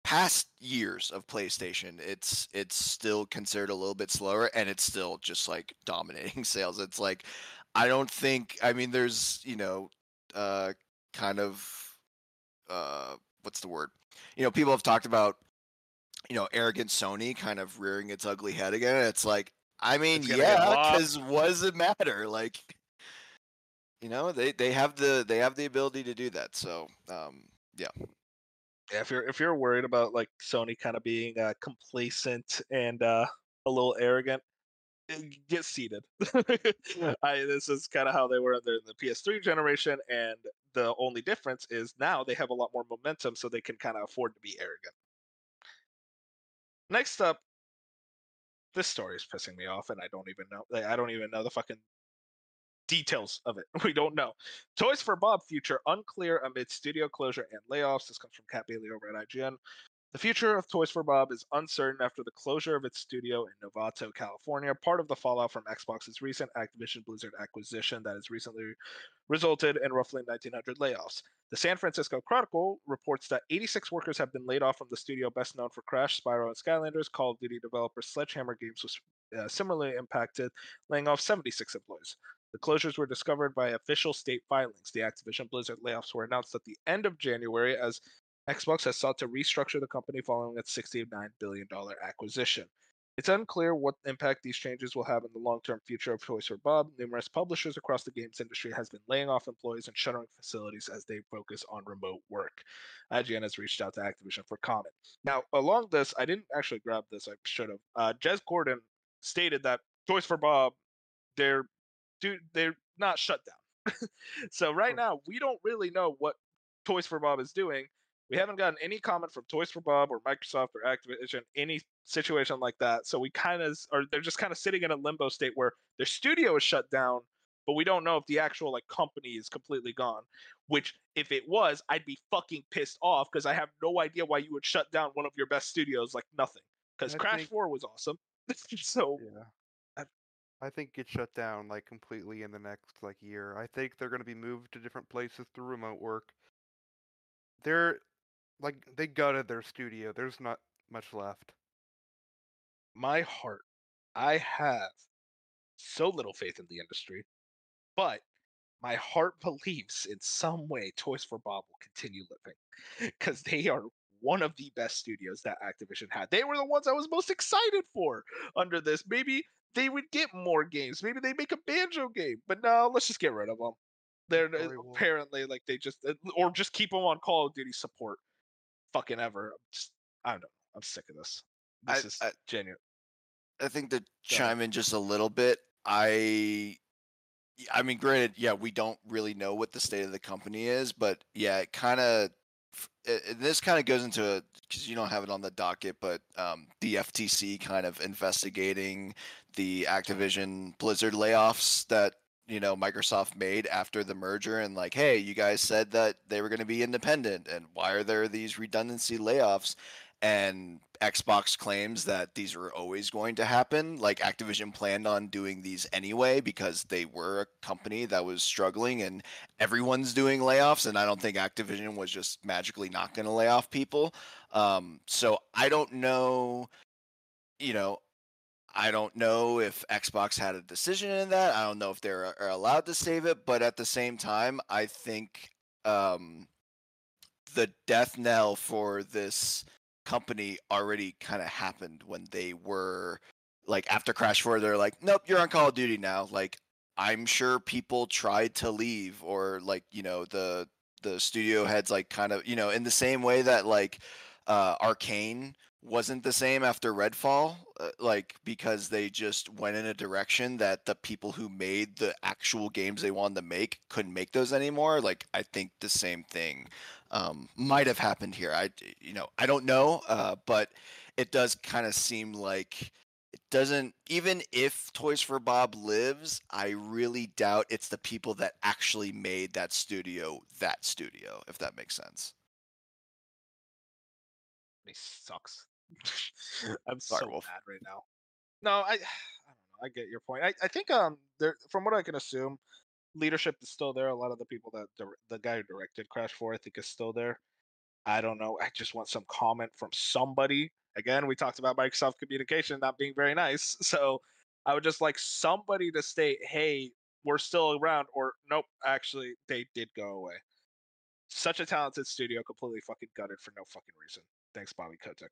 past years of PlayStation, it's it's still considered a little bit slower, and it's still just like dominating [laughs] sales. It's like I don't think. I mean, there's you know uh, kind of uh, what's the word? You know, people have talked about you know arrogant Sony kind of rearing its ugly head again. It's like, I mean, It's gonna get yeah, because what does it matter? Like, [laughs] you know, they they have the they have the ability to do that. So, um, yeah, Yeah, if you're if you're worried about like Sony kind of being uh, complacent and uh, a little arrogant, get seated. [laughs] I, this is kind of how they were in the, PS3 generation, and the only difference is now they have a lot more momentum, so they can kind of afford to be arrogant. Next up, this story is pissing me off, and I don't even know. like, I don't even know the fucking details of it. [laughs] We don't know. Toys for Bob future unclear amid studio closure and layoffs. This comes from Kat Bailey over at IGN. The future of Toys for Bob is uncertain after the closure of its studio in Novato, California, part of the fallout from Xbox's recent Activision Blizzard acquisition that has recently resulted in roughly 1,900 layoffs. The San Francisco Chronicle reports that 86 workers have been laid off from the studio best known for Crash, Spyro, and Skylanders. Call of Duty developer Sledgehammer Games was uh, similarly impacted, laying off 76 employees. The closures were discovered by official state filings. The Activision Blizzard layoffs were announced at the end of January as Xbox has sought to restructure the company following its $69 billion acquisition. It's unclear what impact these changes will have in the long-term future of Toys for Bob. Numerous publishers across the games industry has been laying off employees and shuttering facilities as they focus on remote work. IGN has reached out to Activision for comment. Now, along this, I didn't actually grab this. I should have. Uh, Jez Corden stated that Toys for Bob, they're dude, they're not shut down. [laughs] so right now, we don't really know what Toys for Bob is doing. We haven't gotten any comment from Toys for Bob or Microsoft or Activision, any situation like that. So we kind of are they're just kind of sitting in a limbo state where their studio is shut down, but we don't know if the actual like company is completely gone. Which, if it was, I'd be fucking pissed off because I have no idea why you would shut down one of your best studios like nothing. Because Crash think- Four was awesome. [laughs] so Yeah. I, I think get shut down like completely in the next like year. I think they're going to be moved to different places through remote work. They're like they gutted their studio. There's not much left. my heart, I have so little faith in the industry, but my heart [laughs] believes in some way Toys for Bob will continue living because they are one of the best studios that Activision had. They were the ones I was most excited for under this. Maybe they would get more games. Maybe they make a banjo game, but no, let's just get rid of them. They're will. apparently like they just uh, or just keep them on Call of Duty support. Fucking ever. I'm just I don't know. I'm sick of this. I- This is I- genuine. I think to chime in just a little bit, I I mean, granted, yeah, we don't really know what the state of the company is, but yeah, it kind of this kind of goes into because you don't have it on the docket, but um, the FTC kind of investigating the Activision Blizzard layoffs that you know Microsoft made after the merger, and like, hey, you guys said that they were going to be independent, and why are there these redundancy layoffs? and Xbox claims that these were always going to happen. Like Activision planned on doing these anyway because they were a company that was struggling and everyone's doing layoffs. And I don't think Activision was just magically not going to lay off people. Um, so I don't know, you know, I don't know if Xbox had a decision in that. I don't know if they're are allowed to save it, but at the same time, I think um, the death knell for this company already kind of happened when they were like after Crash 4 they're like nope you're on Call of Duty now like I'm sure people tried to leave or like you know the the studio heads like kind of you know in the same way that like uh Arkane wasn't the same after Redfall uh, like because they just went in a direction that the people who made the actual games they wanted to make couldn't make those anymore like I think the same thing um, might have happened here. I, you know, I don't know, uh, but it does kind of seem like it doesn't. Even if Toys for Bob lives, I really doubt it's the people that actually made that studio that studio. If that makes sense. He sucks. I'm Sorry, so Wolf. mad right now. No, I, [sighs] I don't know. I get your point. I, I think um there from what I can assume, leadership is still there. A lot of the people that dir- the guy who directed Crash Four, I think, is still there. I don't know. I just want some comment from somebody. Again, we talked about Microsoft communication not being very nice, [laughs] so I would just like somebody to state, "Hey, we're still around," or "Nope, actually, they did go away." Such a talented studio, completely fucking gutted for no fucking reason. Thanks, Bobby Kotick.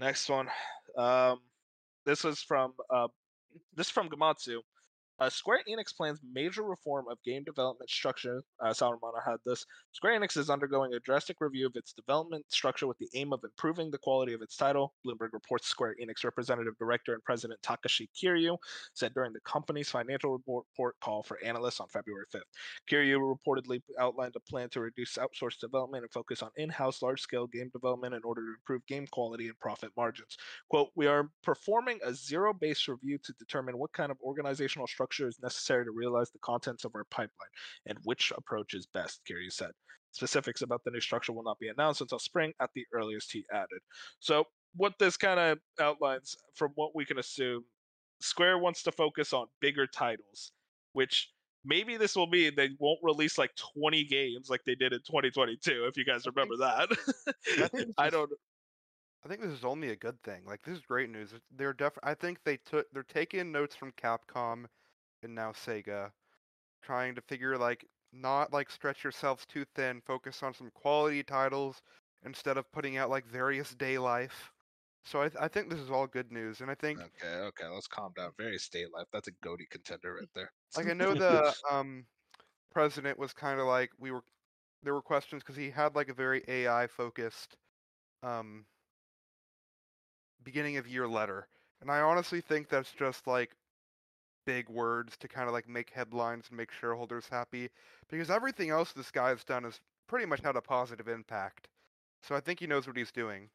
Next one. Um, this was from uh, this is from Gematsu. Uh, Square Enix plans major reform of game development structure. Uh, Sal Romano had this. Square Enix is undergoing a drastic review of its development structure with the aim of improving the quality of its title. Bloomberg reports Square Enix representative director and president Takashi Kiryu said during the company's financial report, call for analysts on February 5th. Kiryu reportedly outlined a plan to reduce outsourced development and focus on in-house large-scale game development in order to improve game quality and profit margins. Quote, we are performing a zero-based review to determine what kind of organizational structure is necessary to realize the contents of our pipeline and which approach is best, Kiryu said. Specifics about the new structure will not be announced until spring at the earliest, he added. So, what this kind of outlines, from what we can assume, Square wants to focus on bigger titles, which maybe this will mean they won't release like 20 games like they did in 2022, if you guys remember that. I [laughs] I don't. I think this is only a good thing. Like this is great news. They're def. I think they took. They're taking notes from Capcom, and now Sega, trying to figure like not like stretch yourselves too thin. Focus on some quality titles instead of putting out like Various Daylife. So I, th- I think this is all good news, and I think Okay, okay, let's calm down. Very state life. That's a GOTY contender right there. like I [laughs] know the um president was kind of like we were there were questions because he had like a very AI focused um beginning of year letter, and I honestly think that's just like big words to kind of like make headlines and make shareholders happy because everything else this guy's done has pretty much had a positive impact. So I think he knows what he's doing.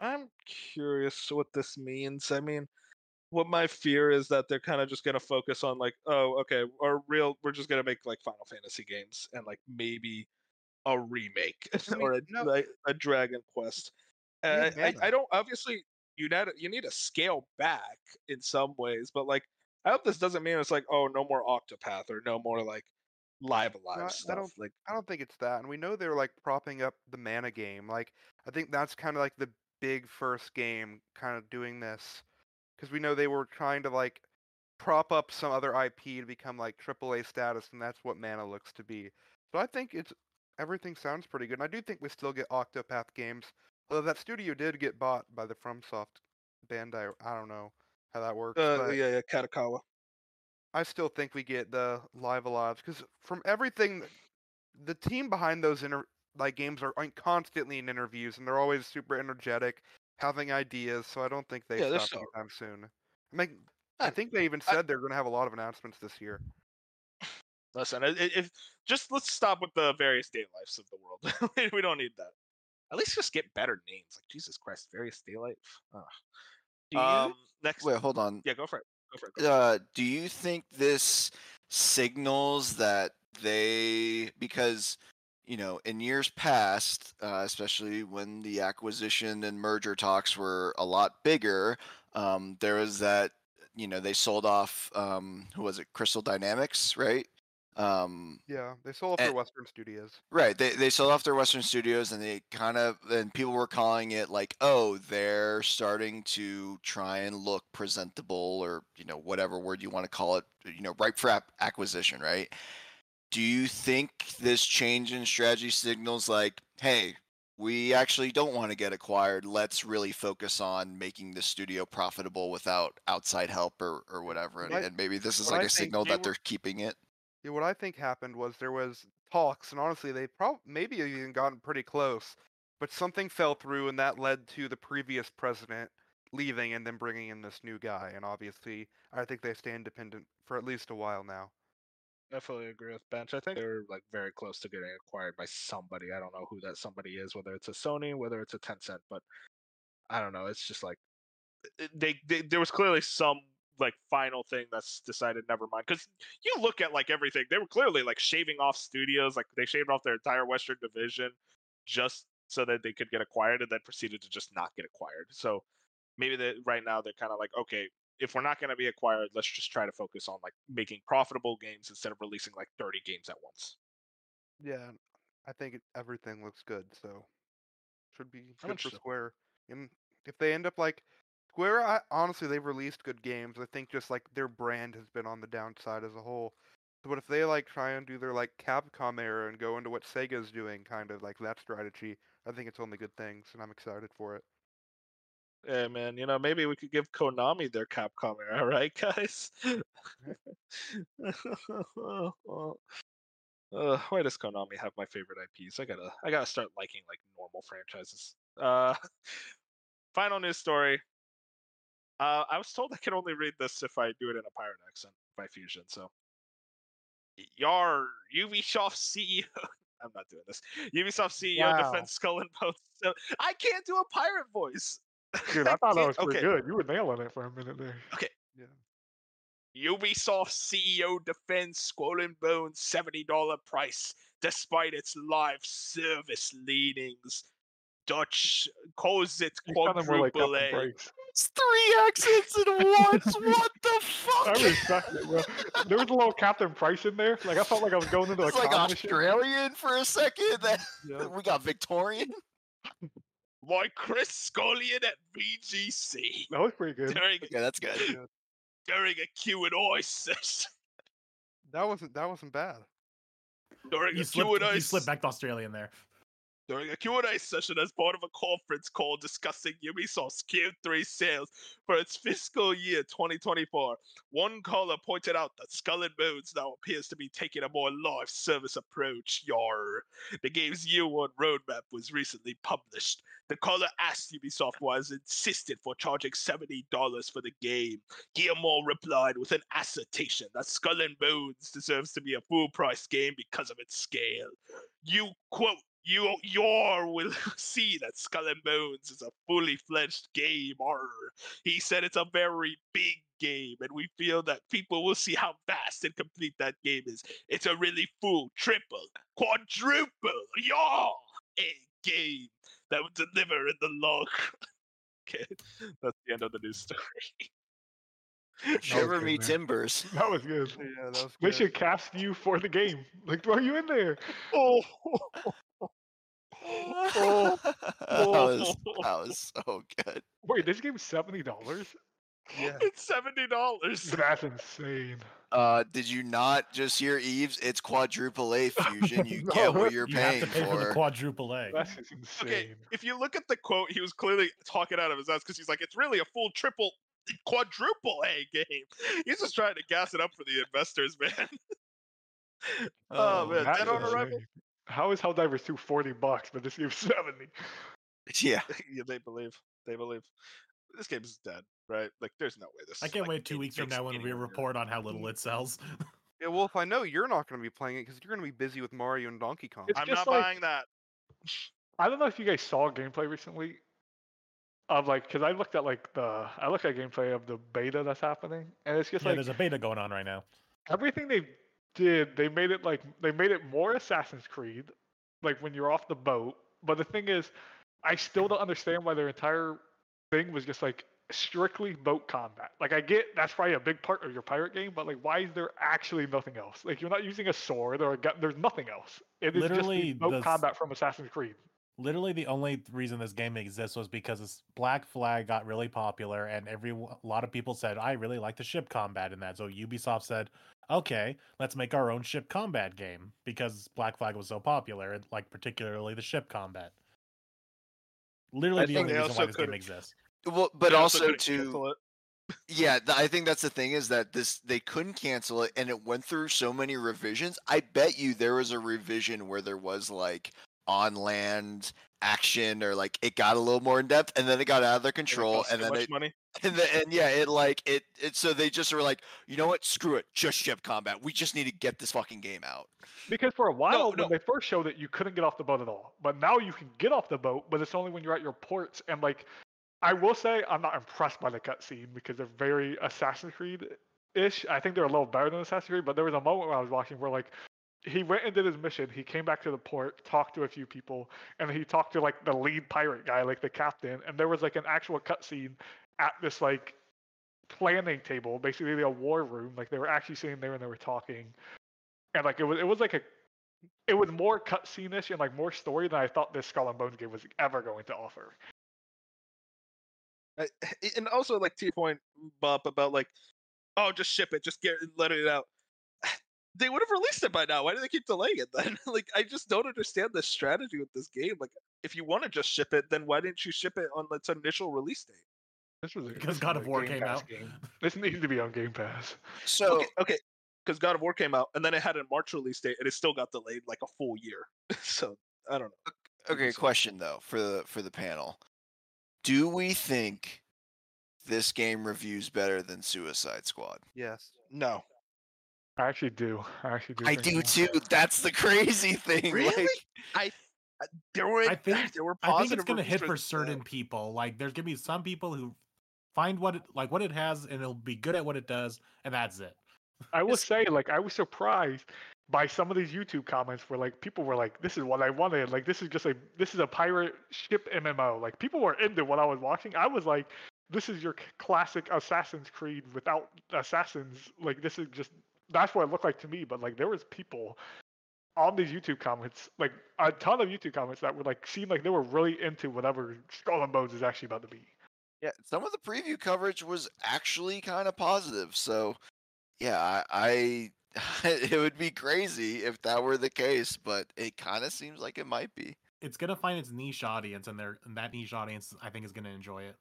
I'm curious what this means. I mean, what my fear is that they're kind of just gonna focus on like, oh, okay, our real, we're just gonna make like Final Fantasy games and like maybe a remake I [laughs] mean, or a, no. like, a Dragon Quest. Uh, I, I don't obviously you need you need to scale back in some ways, but like I hope this doesn't mean it's like oh no more Octopath or no more like Live A Live I- I stuff. don't- like I don't think it's that. And we know they're like propping up the mana game. Like I think that's kind of like the big first game kind of doing this because we know they were trying to like prop up some other IP to become like AAA status, and that's what mana looks to be. So I think it's everything sounds pretty good. And I do think we still get Octopath games, although that studio did get bought by the FromSoft Bandai. I don't know how that works. uh, but... yeah, yeah, Kadokawa. I still think we get the Live A Live because from everything, the team behind those inter- like games are constantly in interviews and they're always super energetic, having ideas. So I don't think they Yeah, stop anytime soon. I mean, I I- think they even I- said they're going to have a lot of announcements this year. Listen, i- i- if just let's stop with the various day lives of the world. [laughs] we don't need that. At least just get better names. Like Jesus Christ, various daylight. Do you? Um, next. Wait, hold on. Yeah, go for it. Go for it. Go for it. Uh, do you think this signals that they because you know in years past, uh, especially when the acquisition and merger talks were a lot bigger, um, there was that you know they sold off um, who was it, Crystal Dynamics, right? Um, yeah, they sold off and- their Western studios. Right. They they sold off their Western studios and they kind of and people were calling it like, oh, they're starting to try and look presentable or you know whatever word you want to call it, you know, ripe for acquisition, right? Do you think this change in strategy signals like, hey, we actually don't want to get acquired. Let's really focus on making the studio profitable without outside help or, or whatever. And, I- and maybe this is like I a signal that were- they're keeping it. Yeah, what I think happened was there was talks, and honestly, they probably maybe even gotten pretty close, but something fell through, and that led to the previous president leaving and then bringing in this new guy. And obviously, I think they stay independent for at least a while now. I fully agree with Bench. I think they're like very close to getting acquired by somebody. I don't know who that somebody is, whether it's a Sony, whether it's a Tencent, but I don't know. It's just like eh, eh, they, they there was clearly some like final thing that's decided never mind because you look at like everything they were clearly like shaving off studios like they shaved off their entire western division just so that they could get acquired and then proceeded to just not get acquired so maybe that right now they're kind of like okay if we're not going to be acquired let's just try to focus on like making profitable games instead of releasing like 30 games at once Yeah, I think everything looks good, so should be good for. Square. And if they end up like Square, I, honestly, they've released good games. I think just like their brand has been on the downside as a whole. But if they like try and do their like Capcom era and go into what Sega's doing, kind of like that strategy, I think it's only good things, and I'm excited for it. yeah man you know maybe we could give konami their capcom era [laughs] right guys [laughs] uh, why does konami have my favorite ips i gotta i gotta start liking like normal franchises uh [laughs] final news story uh i was told i can only read this if i do it in a pirate accent by fusion so your ubisoft ceo [laughs] i'm not doing this ubisoft ceo Wow. defends skull and bones so i can't do a pirate voice Dude, [laughs] I thought that was pretty okay. good. You were nailing it for a minute there. Okay. Yeah. Ubisoft CEO defends Skull and Bones $70 price despite its live service leanings. Dutch calls it You like quadruple A. It's three accents at once. what the fuck? I respect it, bro. There was a little Captain Price in there. Like I felt like I was going into [laughs] a like. Australian for a second. Then Yeah. [laughs] we got Victorian. By Chris Scullion at VGC That was pretty good. during, Okay, that's good. during a Q&A session. [laughs] That wasn't that wasn't bad. During You a slipped, Q&A you slipped back to Australian there. During a Q&A session as part of a conference call discussing Ubisoft's Q3 sales for its fiscal year 2024. One caller pointed out that Skull and Bones now appears to be taking a more live service approach. Yar. The game's year one roadmap was recently published. The caller asked Ubisoft why it insisted for charging $70 for the game. Guillemot replied with an assertion that Skull and Bones deserves to be a full price game because of its scale. You quote you your will [laughs] see that Skull and Bones is a fully fledged game. Arr. He said it's a very big game, and we feel that people will see how vast and complete that game is. It's a really full, triple, quadruple, y'all, a game that would deliver in the long. [laughs] okay, that's the end of the news story. [laughs] Shiver me man. timbers. That was good. Yeah, that was good. They should cast you for the game. Like throw you in there. oh, [laughs] that, was, that was so good. Wait, this game's seventy dollars? Yeah. it's seventy dollars. That's insane. Uh, did you not just hear Yves? It's quadruple A fusion. You [laughs] get what you're You have paying to pay for the for. quadruple A. That's insane. Okay, if you look at the quote, he was clearly talking out of his ass because he's like, it's really a full triple, quadruple A game. [laughs] He's just trying to gas it up for the investors, man. oh, man, That's Dead on. Arrival. How is Helldivers 2 40 bucks, but this game's [laughs] 70? Yeah. [laughs] [laughs] yeah, they believe. They believe. This game is dead, right? Like, there's no way this. I can't like, wait two weeks from now when we report on how little it sells. Yeah, well, if I know you're not going to be playing it because you're going to be busy with Mario and Donkey Kong. It's I'm not like- buying that. I don't know if you guys saw gameplay recently of like, because I looked at like the, I looked at gameplay of the beta that's happening, and it's just yeah, like there's a beta going on right now. everything they did, they made it like they made it more Assassin's Creed, like when you're off the boat. But the thing is, I still don't understand why their entire thing was just like strictly boat combat. Like I get that's probably a big part of your pirate game, but like why is there actually nothing else? Like you're not using a sword or a gun. There's nothing else. It is Literally, just boat the combat from Assassin's Creed. Literally, the only reason this game exists was because this Black Flag got really popular, and every a lot of people said, "I really like the ship combat in that." So Ubisoft said, "Okay, let's make our own ship combat game because Black Flag was so popular, and like particularly the ship combat." Literally, I the think only they reason why also this game could've- exists. Well, but They also couldn't to. Yeah, th- I think that's the thing is that this they couldn't cancel it and it went through so many revisions. I bet you there was a revision where there was like on land action or like it got a little more in depth and then it got out of their control costs and then much it money. And, the, and yeah, it like it, it so they just were like, you know what, screw it, just ship combat. We just need to get this fucking game out. Because for a while no. when they first showed it, you couldn't get off the boat at all. But now you can get off the boat, but it's only when you're at your ports. And like, I will say, I'm not impressed by the cutscene because they're very Assassin's Creed ish. I think they're a little better than Assassin's Creed. But there was a moment where I was watching where like he went and did his mission. He came back to the port, talked to a few people, and he talked to like the lead pirate guy, like the captain. And there was like an actual cutscene at this like planning table, basically a war room. Like they were actually sitting there and they were talking, and like it was it was like a it was more cutscene-ish and like more story than I thought this Skull and Bones game was ever going to offer. I- [laughs] and also like to your point, Bob, about like, oh, just ship it, just get let it out. [sighs] They would have released it by now. Why do they keep delaying it then? [laughs] like, I just don't understand the strategy with this game. Like, if you want to just ship it, then why didn't you ship it on its initial release date? This was a, Because this God of War Game came Pass out. Game. This needs to be on Game Pass. So okay, okay, because God of War came out, and then it had a March release date, and it still got delayed like a full year. [laughs] so I don't know. okay, so- question though for the for the panel. Do we think this game reviews better than Suicide Squad? Yes. No, I actually do. I actually do. I do so. too. That's the [laughs] crazy thing. Really? Like, I. I- There were I think- there were I think it's gonna hit for uh, certain people. Like, there's gonna be some people who find what it like what it has, and it'll be good at what it does, and that's it. I will say, like, I was surprised by some of these YouTube comments where like people were like, "This is what I wanted." Like, this is just a this is a pirate ship MMO. Like, people were into what I was watching. I was like, "This is your classic Assassin's Creed without assassins." Like, this is just that's what it looked like to me. But like, there was people on these YouTube comments, like a ton of YouTube comments that were like seemed like they were really into whatever Skull and Bones is actually about to be. Yeah, some of the preview coverage was actually kind of positive. So, yeah, I, I [laughs] it would be crazy if that were the case, but it kind of seems like it might be. It's gonna find its niche audience, and there and that niche audience, I think, is gonna enjoy it.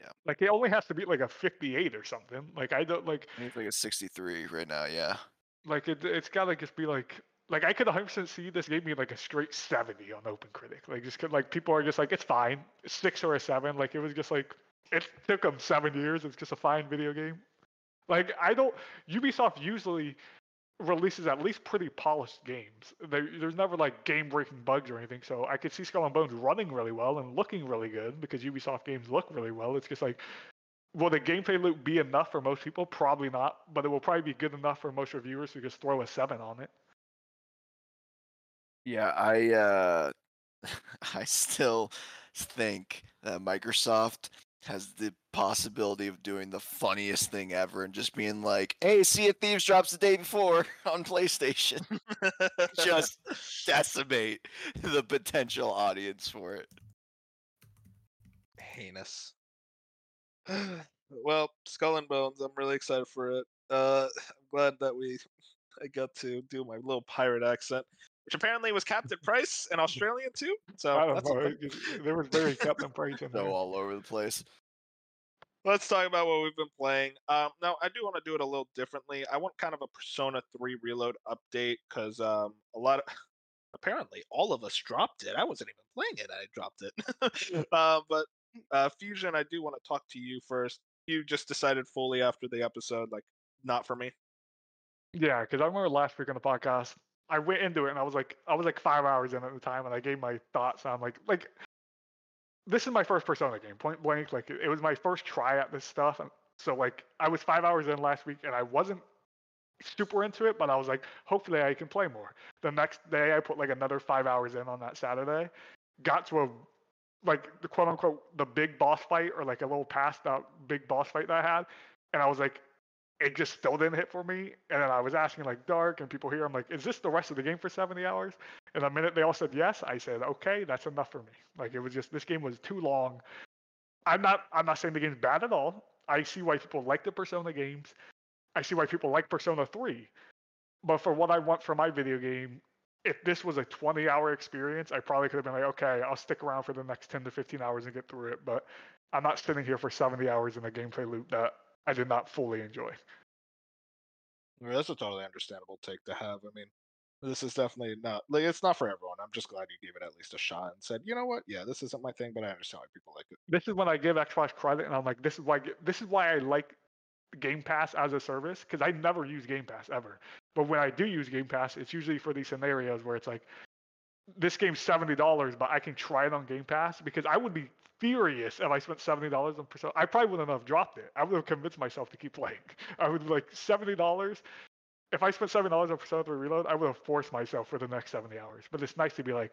Yeah, like, it only has to be like a 58 or something. Like, I don't like. I think it's like a 63 right now. Yeah. Like it, it's gotta just be like, like I could 100% see this game being like a straight 70 on OpenCritic. Like just like people are just like, it's fine, six or a seven. Like it was just like, it [laughs] took them seven years. It's just a fine video game. Like I don't, Ubisoft usually releases at least pretty polished games. There, there's never like game-breaking bugs or anything. So I could see Skull and Bones running really well and looking really good because Ubisoft games look really well. It's just like, will the gameplay loop be enough for most people? Probably not, but it will probably be good enough for most reviewers to just throw a seven on it. Yeah, I uh [laughs] I still think that Microsoft has the possibility of doing the funniest thing ever and just being like, "Hey, Sea of Thieves drops the day before [laughs] on PlayStation." [laughs] just decimate the potential audience for it. heinous. [sighs] well, Skull and Bones, I'm really excited for it. Uh, [sighs] I'm glad that we I got to do my little pirate accent, which apparently was Captain [laughs] Price in Australian too. So I don't that's know. okay. it there was very Captain Price in there. So all over the place. Let's talk about what we've been playing. Um, now, I do want to do it a little differently. I want kind of a Persona 3 Reload update because um, a lot of [laughs] apparently all of us dropped it. I wasn't even playing it. I dropped it. [laughs] uh, but uh, Fusion, I do want to talk to you first. You just decided fully after the episode, like not for me. Yeah, because I remember last week on the podcast, I went into it and I was like, I was like five hours in at the time, and I gave my thoughts. And I'm like, like, this is my first Persona game, point blank. Like, it, was my first try at this stuff, and so like, I was five hours in last week, and I wasn't super into it, but I was like, hopefully I can play more. The next day, I put like another five hours in on that Saturday, got to a like the quote unquote the big boss fight or like a little past that big boss fight that I had, and I was like, it just still didn't hit for me. And then I was asking like Dark and people here, I'm like, is this the rest of the game for 70 hours? And the minute they all said yes, I said, okay, that's enough for me. Like it was just this game was too long. I'm not I'm not saying the game's bad at all. I see why people like the Persona games. I see why people like Persona 3. But for what I want for my video game, if this was a 20 hour experience, I probably could have been like, okay, I'll stick around for the next 10 to 15 hours and get through it. But I'm not sitting here for 70 hours in a gameplay loop that I did not fully enjoy. I mean, that's a totally understandable take to have. I mean, this is definitely not like it's not for everyone. I'm just glad you gave it at least a shot and said, you know what, yeah, this isn't my thing, but I understand why people like it. This is when I give Xbox credit, and I'm like, this is why this is why I like Game Pass as a service because I never use Game Pass ever. But when I do use Game Pass, it's usually for these scenarios where it's like, this game's seventy dollars, but I can try it on Game Pass because I would be furious if I spent seventy dollars on Persona. I probably wouldn't have dropped it. I would have convinced myself to keep [laughs] playing. I would like seventy dollars. If I spent seventy dollars on Persona 3 Reload, I would have forced myself for the next seventy hours. But it's nice to be like,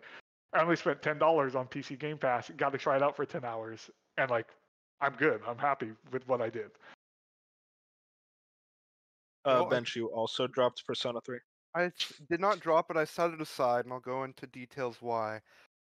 I only spent ten dollars on PC Game Pass. Got to try it out for ten hours, and like, I'm good. I'm happy with what I did. Uh, Well, Bench, you also dropped Persona 3. I did not drop it. I set it aside, and I'll go into details why.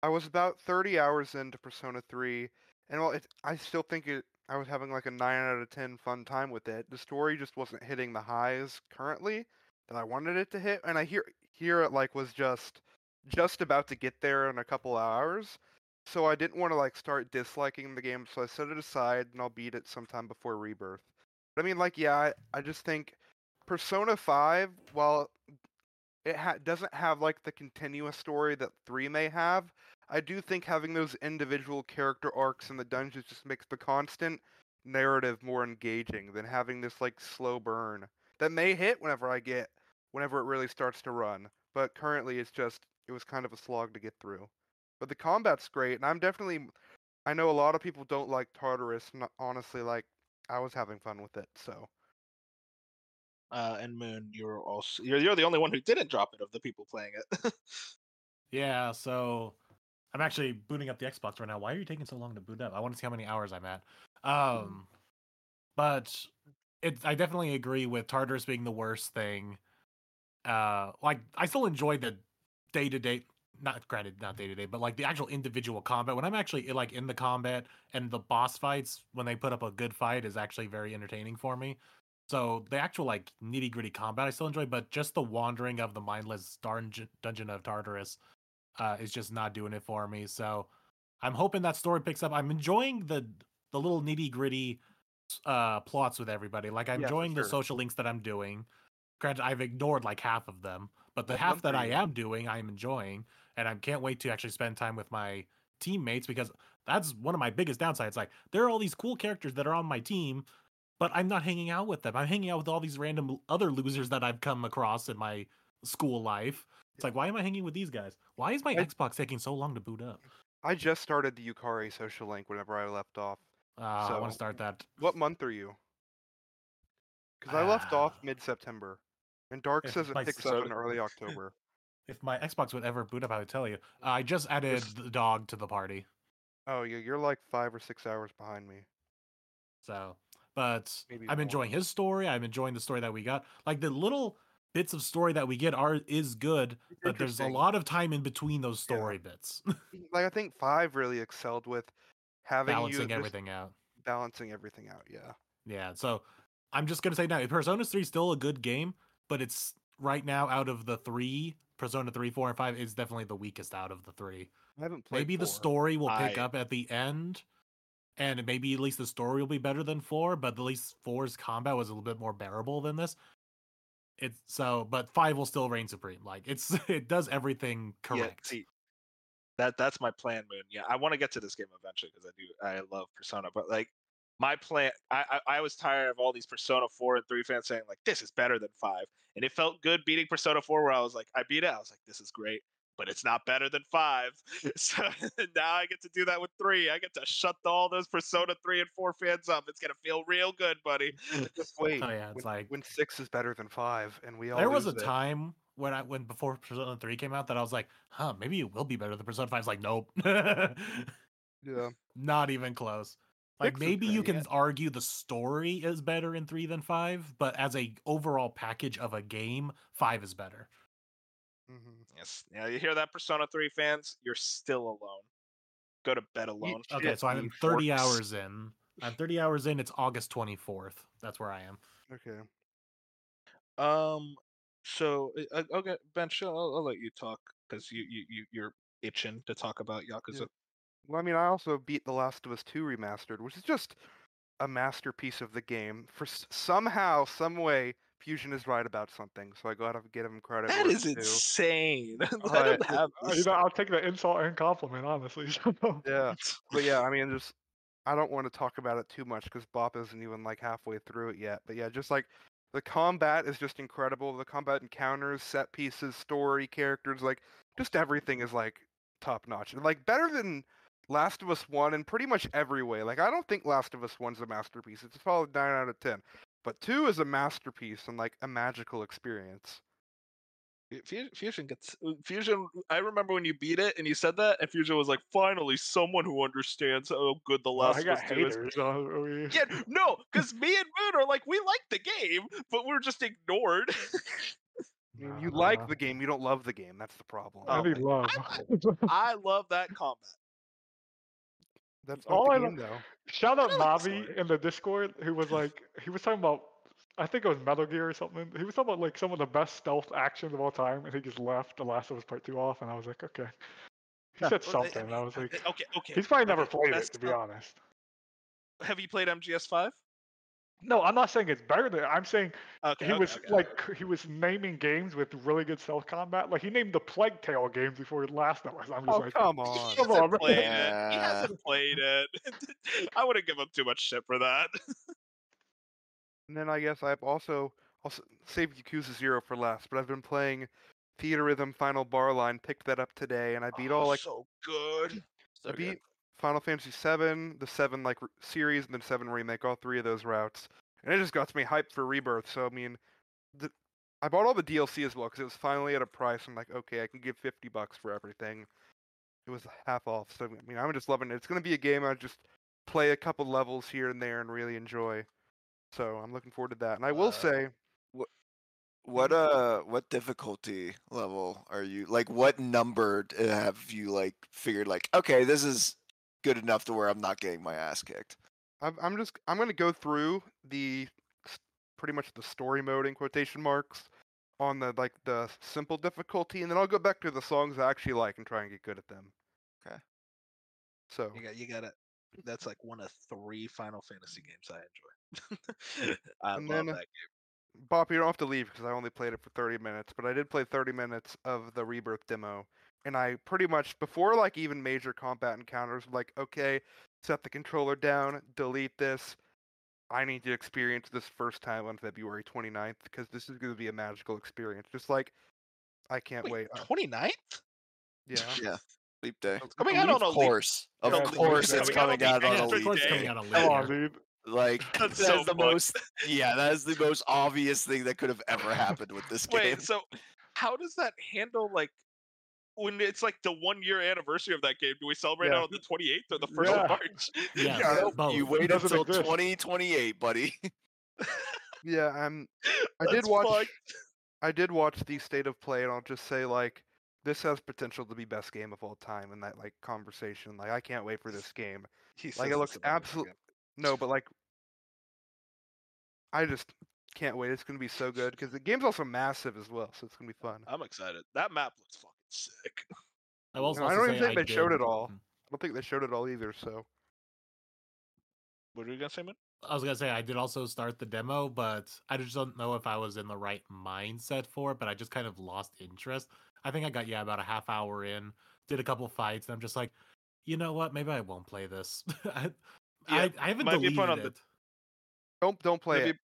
I was about 30 hours into Persona 3, and while it, I still think it, I was having like a 9 out of 10 fun time with it. The story just wasn't hitting the highs currently that I wanted it to hit, and I hear hear it like was just just about to get there in a couple hours. So I didn't want to like start disliking the game, so I set it aside, and I'll beat it sometime before Rebirth. But I mean, like, yeah, I, I just think Persona 5, while it ha- doesn't have like the continuous story that 3 may have, I do think having those individual character arcs in the dungeons just makes the constant narrative more engaging than having this like slow burn that may hit whenever I get whenever it really starts to run. But currently it's just it was kind of a slog to get through. But the combat's great and I'm definitely I know a lot of people don't like Tartarus and honestly like I was having fun with it, so Uh, and Moon, you're also you're, you're the only one who didn't drop it of the people playing it. [laughs] Yeah, so I'm actually booting up the Xbox right now. Why are you taking so long to boot up? I want to see how many hours I'm at. Um, but it, I definitely agree with Tartarus being the worst thing. Uh, like I still enjoy the day to day, not granted, not day to day, but like the actual individual combat. When I'm actually like in the combat and the boss fights, when they put up a good fight, is actually very entertaining for me. So the actual like nitty gritty combat I still enjoy, but just the wandering of the mindless dungeon dungeon of Tartarus uh, is just not doing it for me. So I'm hoping that story picks up. I'm enjoying the the little nitty gritty uh, plots with everybody. Like I'm Yeah, enjoying the social links that I'm doing. Granted, I've ignored like half of them, but the Well, half that I am doing, I'm enjoying, and I can't wait to actually spend time with my teammates because that's one of my biggest downsides. Like there are all these cool characters that are on my team, but I'm not hanging out with them. I'm hanging out with all these random other losers that I've come across in my school life. It's like, why am I hanging with these guys? Why is my I- Xbox taking so long to boot up? I just started the Yukari social link whenever I left off. Uh, I want to start that. What month are you? Because I left off Ah. mid-September, and Dark says it picks so- up in early [laughs] October. If my Xbox would ever boot up, I would tell you. I just added This- the dog to the party. Oh, yeah, you're like five or six hours behind me. So, but Maybe I'm more. enjoying his story. I'm enjoying the story that we got. Like the little bits of story that we get are is good, but there's a lot of time in between those Yeah. story bits, Like I think five really excelled with having balancing just everything out. balancing everything out. Yeah. Yeah, so I'm just gonna say now, Persona 3 is still a good game, but it's right now out of the three, Persona 3, 4, and 5 is definitely the weakest out of the three. I haven't played. Maybe the story will pick I- up at the end, and maybe at least the story will be better than four, but at least four's combat was a little bit more bearable than this. It's so, but five will still reign supreme. Like it's [laughs] it does everything correct Yeah, see, that that's my plan, Moon. Yeah, I want to get to this game eventually because I do. I love Persona, but like my plan, I, I I was tired of all these Persona four and three fans saying like this is better than five, and it felt good beating Persona four where I was like I beat it. I was like this is great, but it's not better than five. [laughs] [laughs] So [laughs] now I get to do that with three. I get to shut all those Persona three and four fans up. It's gonna feel real good, buddy. Just wait. Oh, yeah, it's when, like- when six is better than five, and we all there was a it. time when I when before Persona 3 came out that I was like, huh, maybe it will be better than Persona 5. It's like, nope. Yeah. Not even close. Like Six is maybe you great. can argue the story is better in 3 than 5, but as a overall package of a game, 5 is better. Hmm Yes. Yeah, you hear that, Persona 3 fans? You're still alone. Go to bed alone. Okay, Shit, so I'm 30 forks. hours in. I'm [laughs] 30 hours in. It's August 24th. That's where I am. Okay. Um. So uh, uh, okay, Ben, I'll, I'll let you talk because you you you you're itching to talk about Yakuza. Well, I mean, I also beat The Last of Us 2 remastered, which is just a masterpiece of the game. For somehow, some way, Fusion is right about something, so I gotta give him credit. That is where is it's due. insane. [laughs] Let Alright, him have [laughs] You know, I'll take the insult and compliment, honestly. [laughs] Yeah, but yeah, I mean, just I don't want to talk about it too much because Bop isn't even like halfway through it yet. But yeah, just like the combat is just incredible. The combat encounters, set pieces, story, characters, like just everything is like top notch. And like better than Last of Us One in pretty much every way. Like I don't think Last of Us One's a masterpiece. It's a solid nine out of ten. But two is a masterpiece and like a magical experience. Fu- Fusion gets uh, Fusion. I remember when you beat it and you said that, and Fusion was like, "Finally, someone who understands how good the Well, last I got Us Two is." haters. uh, we- Yeah, [laughs] no, because me and Moon are like, we like the game, but we're just ignored. I mean, [laughs] you like the game, you don't love the game. That's the problem. I Oh need my- love. I [laughs] love that combat. That's all not I the lo- game, though. Shout out I like the Navi in the Discord who was [laughs] like, he was talking about, I think it was Metal Gear or something. He was talking about like some of the best stealth actions of all time, and he just left The Last of Us Part Two off, and I was like, okay. He said Well, I- I something. and I was like, okay, okay. he's probably never played it to be honest. Have you played MGS5? No, I'm not saying it's better than. I'm saying Okay, he okay, was okay. like he was naming games with really good stealth combat. Like he named the Plague Tale games before Last of Us. I'm just Oh like, come [laughs] He on! Come hasn't on, bro. played it. He hasn't played it. [laughs] I wouldn't give him too much shit for that. [laughs] And then I guess I've also I'll s- save Yakuza Zero for last, but I've been playing Theatrhythm Final Bar Line. Picked that up today, and I beat oh, all Oh, like so good. I beat Final Fantasy Seven, the Seven like r- series, and then Seven remake. All three of those routes, and it just got me hyped for Rebirth. So I mean, the, I bought all the DLC as well because it was finally at a price. I'm like, okay, I can give fifty bucks for everything. It was half off. So I mean, I'm just loving it. It's gonna be a game I just play a couple levels here and there and really enjoy. So I'm looking forward to that. And I will Uh, say. What what uh what difficulty level are you like what number have you like figured like okay this is good enough to where I'm not getting my ass kicked. I'm, I'm just I'm gonna go through the pretty much the story mode in quotation marks on the like the simple difficulty, and then I'll go back to the songs I actually like and try and get good at them. Okay. So You got you got it. That's like one of three Final Fantasy games I enjoy. [laughs] I And love then, uh, that game. Bop, you don't have to leave because I only played it for 30 minutes, but I did play 30 minutes of the Rebirth demo, and I pretty much before like even major combat encounters, like okay, set the controller down, delete this, I need to experience this first time on February 29th because this is going to be a magical experience. Just like I can't wait. Uh, 29th? yeah. Yeah. Leap day. It's coming out on a leap. course. Of Yeah, course it's coming coming out on out on the a of Yeah, course, leap day. coming out of Come on, dude. Like [laughs] That's that's so the fucked. most yeah, that is the most obvious thing that could have ever happened with this game. Wait, so how does that handle like when it's like the one year anniversary of that game? Do we celebrate Yeah. it on the 28th or the 1st Yeah. of March? [laughs] [laughs] Yeah, Yeah, Nope, both. you wait doesn't until exist. 2028, buddy. [laughs] Yeah, I'm I did watch fucked. I did watch the state of play and I'll just say like this has potential to be best game of all time in that like conversation. Like I can't wait for this game. He Like it looks about every absolute game. No, but like I just can't wait. It's going to be so good because the game's also massive as well, so it's going to be fun. I'm excited. That map looks fucking sick. I will also I don't even think I they showed it all. Mhm. I don't think they showed it all either, so What are you gonna say, man? I was gonna say I did also start the demo, but I just don't know if I was in the right mindset for it. But I just kind of lost interest. I think I got yeah about a half hour in, did a couple fights, and I'm just like, you know what? Maybe I won't play this. [laughs] I, Yeah, I, I haven't deleted fun on the- it. don't don't play Maybe- it.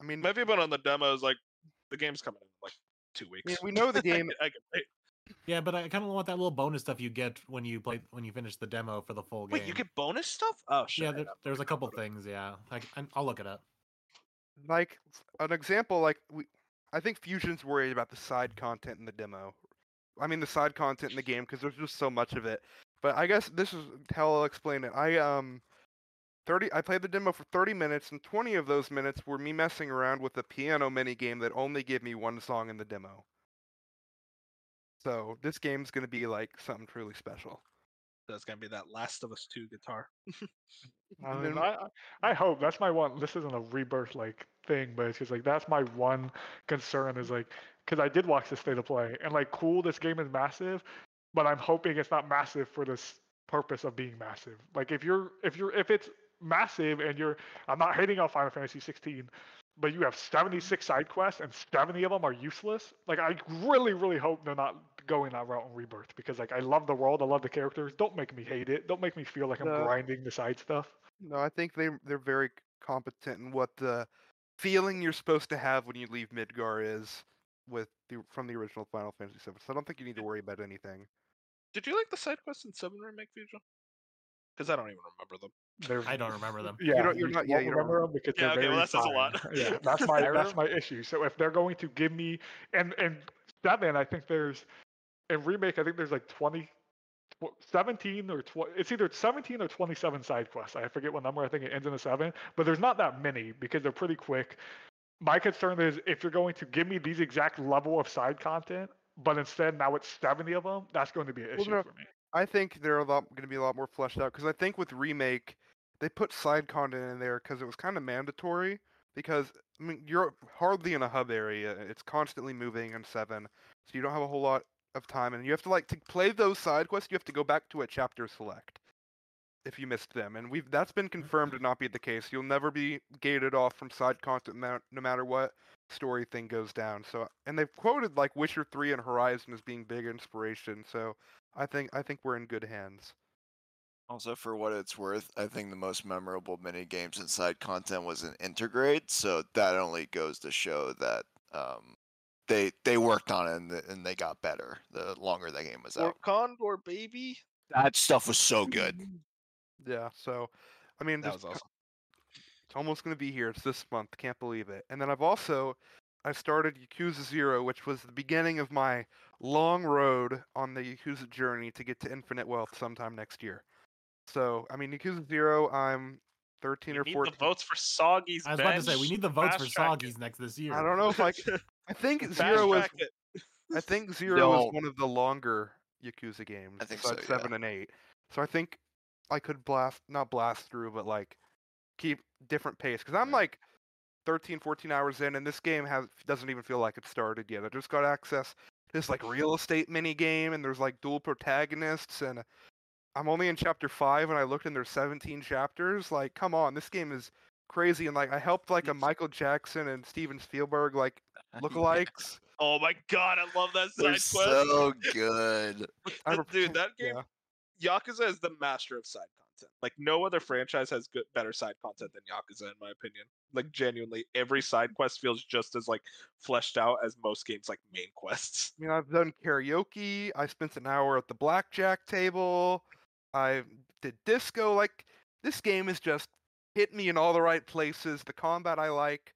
I mean, My viewpoint on the demo is like the game's coming in like two I weeks. mean, we know the [laughs] game. can- I can wait. Yeah, but I kind of want that little bonus stuff you get when you play when you finish the demo for the full game. Wait, you get bonus stuff? Oh shit. yeah, there, there's a couple things. Yeah, I, I- I'll look it up. like an example like we i think fusion's worried about the side content in the demo i mean the side content in the game because there's just so much of it but i guess this is how i'll explain it i um 30 i played the demo for 30 minutes and 20 of those minutes were me messing around with a piano mini game that only gave me one song in the demo so this game's going to be like something truly special That's gonna be that Last of Us 2 guitar. [laughs] I, mean, I, I I hope that's my one. This isn't a rebirth like thing, but it's just like that's my one concern is like because I did watch the state of play and like cool, this game is massive, but I'm hoping it's not massive for this purpose of being massive. Like if you're if you're if it's massive and you're I'm not hating on Final Fantasy 16, but you have 76 mm-hmm. side quests and 70 of them are useless. Like I really really hope they're not going that route on rebirth because like I love the world, I love the characters. Don't make me hate it. Don't make me feel like I'm No. grinding the side stuff. No, I think they they're very competent in what the feeling you're supposed to have when you leave Midgar is with the from the original Final Fantasy VII. So I don't think you need to worry about anything. Did you like the side quests in 7 Remake Fusion? Because I don't even remember them. They're, [laughs] I don't remember them. Yeah, don't- you're not- yeah, won't you don't remember them because Yeah, they're okay, well, very that says a lot. [laughs] Yeah, that's my that's my issue. So if they're going to give me and and seven, I think there's in remake, I think there's like 20, 17 or 20, it's either 17 or 27 side quests. I forget what number. I think it ends in a seven, but there's not that many because they're pretty quick. My concern is if you're going to give me these exact level of side content, but instead now it's 70 of them, that's going to be an Well, issue no, for me. I think they're a lot going to be a lot more fleshed out because I think with remake they put side content in there because it was kind of mandatory. Because I mean you're hardly in a hub area; it's constantly moving in seven, so you don't have a whole lot of time, and you have to like to play those side quests. You have to go back to a chapter select if you missed them, and we've that's been confirmed to not be the case. You'll never be gated off from side content ma- no matter what story thing goes down. So, and they've quoted like Witcher three and Horizon as being big inspiration. So, I think I think we're in good hands. Also, for what it's worth, I think the most memorable mini games inside content was an Intergrade, so that only goes to show that um, they they worked on it and, th- and they got better the longer the game was Or out. Condor, baby. That stuff was so good. Mm-hmm. Yeah. So, I mean, That was awesome. It's almost going to be here. It's this month. Can't believe it. And then I've also I started Yakuza Zero, which was the beginning of my long road on the Yakuza journey to get to infinite wealth sometime next year. So, I mean, Yakuza Zero, I'm 13 We or need 14. the votes for Soggy's I was about to say we need the votes for Fast track it. Soggies next this year. I don't know if I. c- [laughs] [laughs] I think Zero is. it. I think [laughs] Zero is Don't. one of the longer Yakuza games. I think so, yeah. Seven and eight. So I think I could blast, not blast through, but like keep different pace. Because I'm Yeah. like 13, 14 hours in, and this game has doesn't even feel like it started yet. I just got access to this like real estate mini game, and there's like dual protagonists, and I'm only in chapter five, and I looked and there's 17 chapters. Like, come on, this game is crazy. And like, I helped like a Michael Jackson and Steven Spielberg like [laughs] lookalikes. Oh my god, I love that side They're quest. so good. [laughs] I Dude, that game yeah. Yakuza is the master of side content. Like no other franchise has good better side content than Yakuza, in my opinion. Like genuinely, every side quest feels just as like fleshed out as most games like main quests. I mean, I've done karaoke. I spent an hour at the blackjack table. I did disco. Like this game is just hit me in all the right places. The combat I like.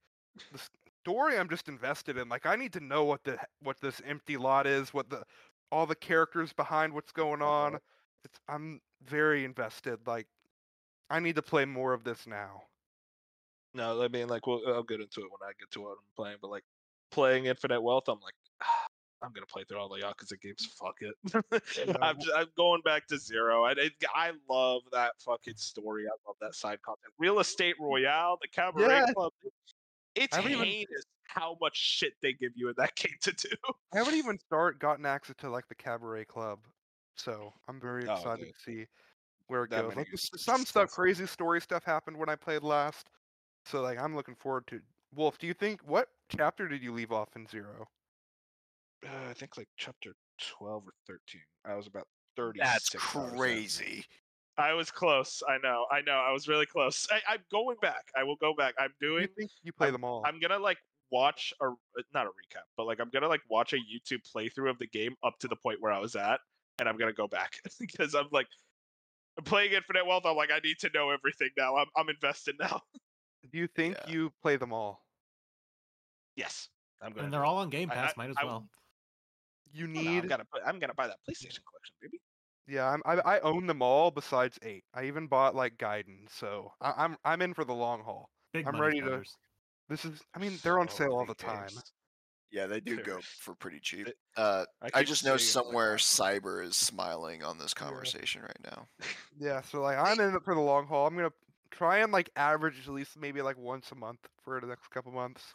The story I'm just invested in. Like I need to know what the what this empty lot is. What the all the characters behind what's going uh-huh. on. It's I'm very invested. Like I need to play more of this now. No, I mean like we'll, I'll get into it when I get to what I'm playing, but like playing Infinite Wealth, I'm like. "Ah, I'm gonna play through all the Yakuza games. Fuck it. [laughs] I'm, just, I'm going back to zero. I, I love that fucking story. I love that side content. Real Estate Royale, the Cabaret Yeah. Club. It's haven't even- how much shit they give you in that [laughs] game to do. I haven't even start gotten access to like the cabaret club, so I'm very Oh, excited dude. to see where it That goes. Like menu is s- some stuff, crazy story stuff happened when I played last, so like I'm looking forward to. Wolf, do you think what chapter did you leave off in zero? Uh, I think like chapter 12 or 13. I was about 30. That's crazy. I was close. I know. I know. I was really close. I, I'm going back. I will go back. I'm doing. you think you play I'm- them all? I'm gonna like watch a uh, not a recap, but like I'm gonna like watch a YouTube playthrough of the game up to the point where I was at, and I'm gonna go back [laughs] because I'm like I'm playing Infinite Wealth. I'm like I need to know everything now. I'm I'm invested now. [laughs] do you think yeah. you play them all? yes, I'm gonna. And do they're it. all on Game Pass. I- might as I- well. You Oh, no, need. I'm gonna put, I'm gonna buy that PlayStation collection, baby. Yeah, I'm, I I own them all besides eight. I even bought like Gaiden, so I, I'm I'm in for the long haul. Big I'm money ready to- This is. I mean, they're on So sale all the many time. games. Yeah, they do go for pretty cheap. Uh, I keep just know seeing it, like, somewhere Cyber is smiling on this conversation right now. Yeah, so like I'm in it for the long haul. I'm gonna try and like average at least maybe like once a month for the next couple months.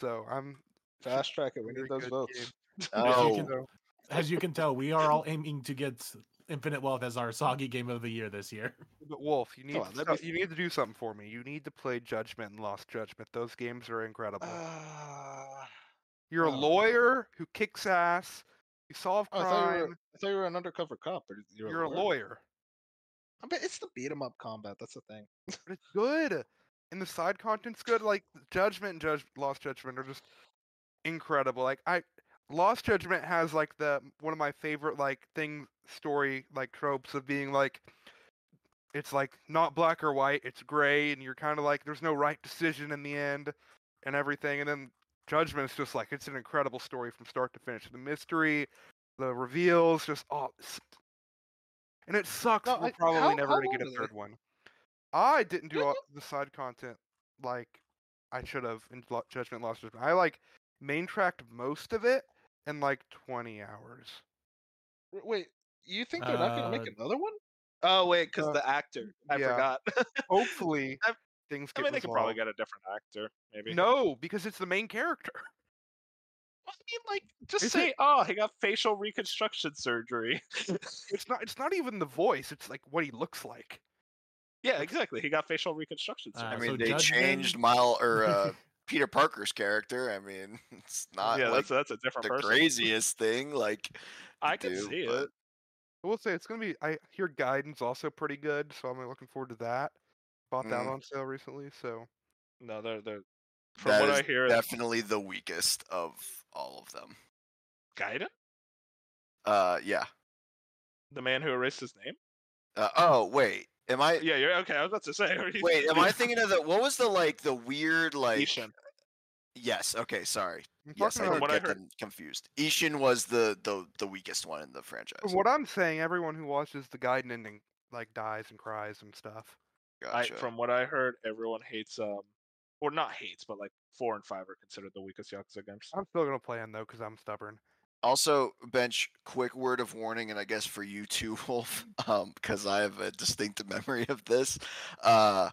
So I'm Fast track it. We need those votes. game. [laughs] Oh, can- As you can tell, we are all aiming to get Infinite Wealth as our soggy game of the year this year. [laughs] but Wolf, you need on, to that'd be sto- you need to do something for me. You need to play Judgment and Lost Judgment. Those games are incredible. Uh, You're a oh. lawyer who kicks ass. You solve oh, I, thought you crime. were, I thought you were an undercover cop. Or you're, You're a lawyer. I bet it's the beat 'em up combat. That's the thing. [laughs] But it's good. And the side content's good. Like Judgment and Judge Lost Judgment are just incredible. Like I Lost Judgment has like the one of my favorite like thing story like tropes of being like it's like not black or white, it's gray and you're kind of like there's no right decision in the end and everything and then Judgment is just like it's an incredible story from start to finish. The mystery, the reveals, just oh and it sucks No, we're I- probably how- never how gonna get a long are they? third one. I didn't do all the side content like I should have in Judgment Lost Judgment. I like main tracked most of it in like 20 hours. Wait, you think they're not gonna make Uh, another one? Oh wait, because uh, the actor. I yeah. forgot. Hopefully [laughs] I- things I get mean, they could probably resolved. get a different actor, maybe. No, because it's the main character. [laughs] I mean, like, just Is say, it- "Oh, he got facial reconstruction surgery." [laughs] It's not it's not even the voice, it's like what he looks like. yeah, exactly. He got facial reconstruction Uh, surgery. I mean, so they Judgment- changed Mile or uh, Peter Parker's character. I mean, [laughs] it's not yeah, like that's that's a different the person. craziest thing. Like, I can do, see but- it. I will say it's gonna be I hear Gaiden's also pretty good, so I'm looking forward to that. Bought that Mm. on sale recently, so No, they're they're. From that what is I hear, definitely the weakest of all of them. Gaiden, Uh, yeah. the man who erased his name. Uh, oh wait, am I? Yeah, you're okay. I was about to say. [laughs] you- Wait, am I thinking of the? What was the like the weird like? Ishin. Yes. Okay. Sorry. I'm Yes, I about did what I get heard- them confused. Ishin was the the the weakest one in the franchise. What I'm saying, everyone who watches the Gaiden ending like dies and cries and stuff. I, Gotcha. from what I heard, everyone hates um, or not hates, but like four and five are considered the weakest Yakuza games. I'm still gonna play them though because I'm stubborn. Also, bench. Quick word of warning, and I guess for you too, [laughs] Wolf, um, because I have a distinct [laughs] memory of this. Uh,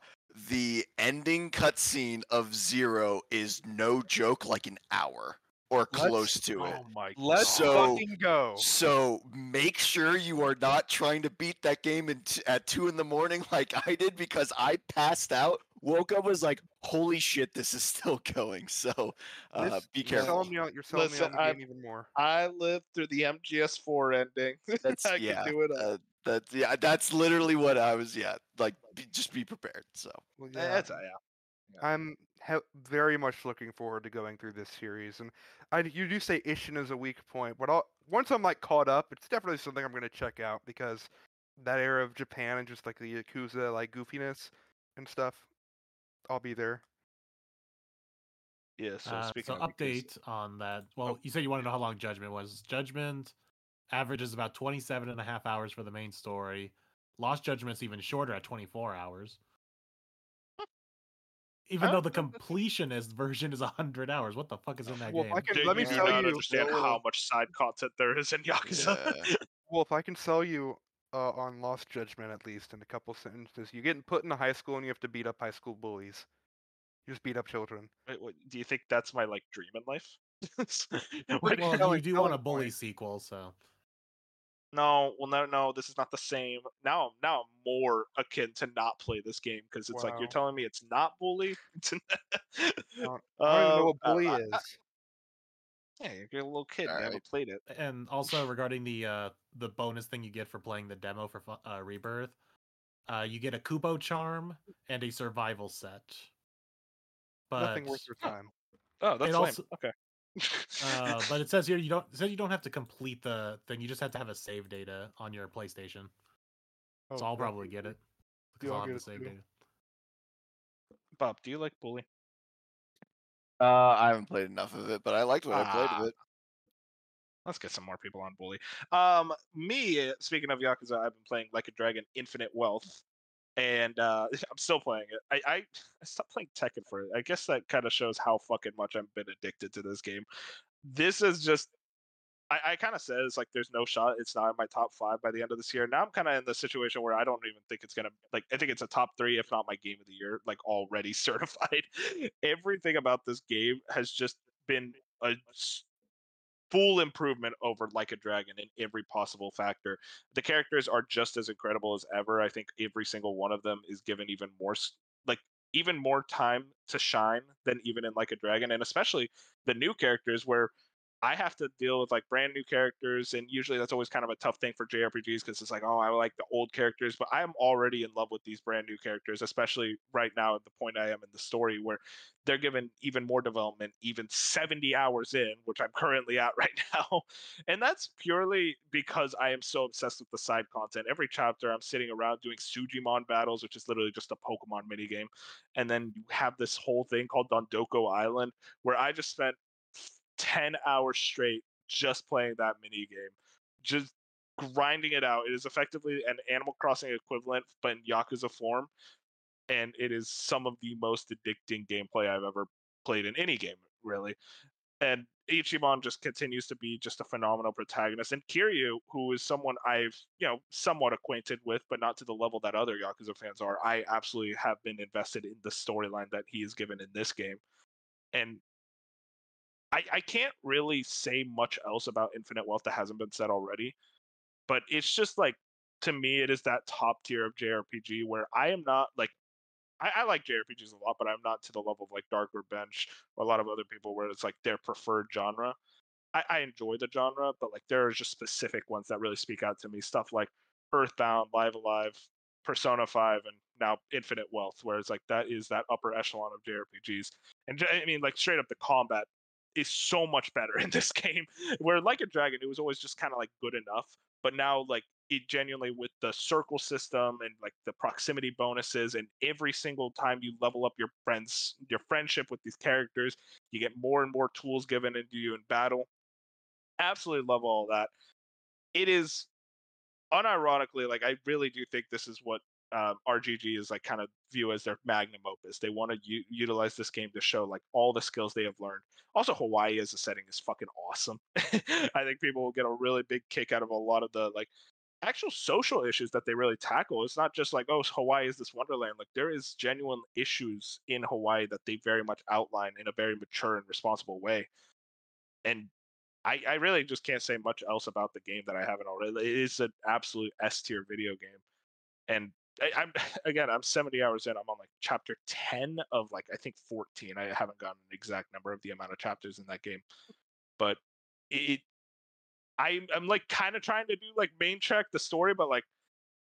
the ending cutscene of Zero is no joke, like an hour or Let's- close to it. Oh my Let's So- fucking go. So make sure you are not trying to beat that game in t- at two in the morning [laughs] like I did because I passed out, woke up, was like, "Holy shit, this is [laughs] still going." So uh, This- be you're careful. Selling me on, you're selling Listen, me on the I- game even more. I lived through the MGS4 ending. [laughs] That's I yeah. can do it. all. uh, That's yeah. That's literally what I was. Yeah, like be, just be prepared. So Well, Eh, yeah, That's uh, yeah. I'm he- very much looking forward to going through this series, and I you do say Ishin is a weak point, but I'll, once I'm like caught up, it's definitely something I'm going to check out because that era of Japan and just like the Yakuza like goofiness and stuff, I'll be there. Yeah. So Uh, speaking so of Yakuza- update on that. Well, Oh. you said you want to know how long Judgment was. Judgment averages about 27 and a half hours for the main story. Lost Judgment's even shorter at 24 hours. Even though the completionist version is 100 hours. What the fuck is in that Well, game? I can Do let me you tell not you. understand how much side content there is in Yakuza. Yeah. Well, if I can sell you uh, on Lost Judgment at least in a couple sentences, you're getting put in a high school and you have to beat up high school bullies. You just beat up children. Wait, what, do you think that's my like dream in life? [laughs] [laughs] Like, Like, well, you telling- do want a bully point. sequel, so no, well, no, no, this is not the same. Now, I'm now I'm more akin to not play this game because it's like you're telling me it's not bully. I don't [laughs] I don't even know what Um, bully I- is. I- yeah, you're a little kid. You haven't played it. and also regarding the uh the bonus thing you get for playing the demo for uh, rebirth uh you get a kupo charm and a survival set but Nothing worth your time. Oh, that's It lame. also- Okay. [laughs] uh but it says here you don't it says you don't have to complete the thing you just have to have a save data on your playstation so Oh, i'll yeah. probably get it because i'll I'll have get the save too. data Bop, do you like bully? uh, I haven't played enough of it, but I liked what I played Ah. of it. Let's get some more people on bully. Um, me, speaking of Yakuza, I've been playing Like a Dragon Infinite Wealth, and uh, [laughs] I'm still playing it. I, I, I stopped playing Tekken for it. I guess that kind of shows how fucking much I've been addicted to this game. This is just. I, I kind of said it's like there's no shot. It's not in my top five by the end of this year. Now I'm kind of in the situation where I don't even think it's gonna like. I think it's a top three, if not my game of the year, like already [laughs] certified. Everything about this game has just been a full improvement over Like a Dragon in every possible factor. The characters are just as incredible as ever. I think every single one of them is given even more like even more time to shine than even in Like a Dragon, and especially the new characters where I have to deal with like brand new characters, and usually that's always kind of a tough thing for JRPGs because it's like, oh, I like the old characters, but I am already in love with these brand new characters, especially right now at the point I am in the story where they're given even more development, even 70 hours in, which I'm currently at [laughs] right now. And that's purely because I am so obsessed with the side content. Every chapter, I'm sitting around doing Sujimon battles, which is literally just a Pokemon minigame. And then you have this whole thing called Dondoko Island, where I just spent 10 hours straight just playing that mini game, Just grinding it out. It is effectively an Animal Crossing equivalent, but in Yakuza form and it is some of the most addicting gameplay I've ever played in any game, really. And Ichiban just continues to be just a phenomenal protagonist. And Kiryu, who is someone I've, you know, somewhat acquainted with, but not to the level that other Yakuza fans are, I absolutely have been invested in the storyline that he is given in this game. And I, I can't really say much else about Infinite Wealth that hasn't been said already. But it's just like to me, it is that top tier of JRPG where I am not like I, I like JRPGs a lot, but I'm not to the level of like Darker Bench or a lot of other people where it's like their preferred genre. I, I enjoy the genre, but like there are just specific ones that really speak out to me. Stuff like Earthbound, Live A Live, Persona 5, and now Infinite Wealth, where it's like that is that upper echelon of JRPGs. And I mean, like straight up, the combat is so much better in this [laughs] game. Where like a dragon, it was always just kind of like good enough, but now like it genuinely with the circle system and like the proximity bonuses and every single time you level up your friends your friendship with these characters you get more and more tools given into you in battle absolutely love all that it is unironically like i really do think this is what um, rgg is like kind of view as their magnum opus they want to u- utilize this game to show like all the skills they have learned also hawaii as a setting is fucking awesome [laughs] i think people will get a really big kick out of a lot of the like actual social issues that they really tackle. It's not just like, oh, Hawaii is this wonderland. Like there is genuine issues in Hawaii that they very much outline in a very mature and responsible way. And I, I really just can't say much else about the game that I haven't already. It is an absolute S tier video game. And I, I'm [laughs] again, I'm 70 hours in. I'm on like chapter 10 of like I think 14. I haven't gotten an exact number of the amount of chapters in that game, but it, I'm I'm like kind of trying to do like main track the story, but like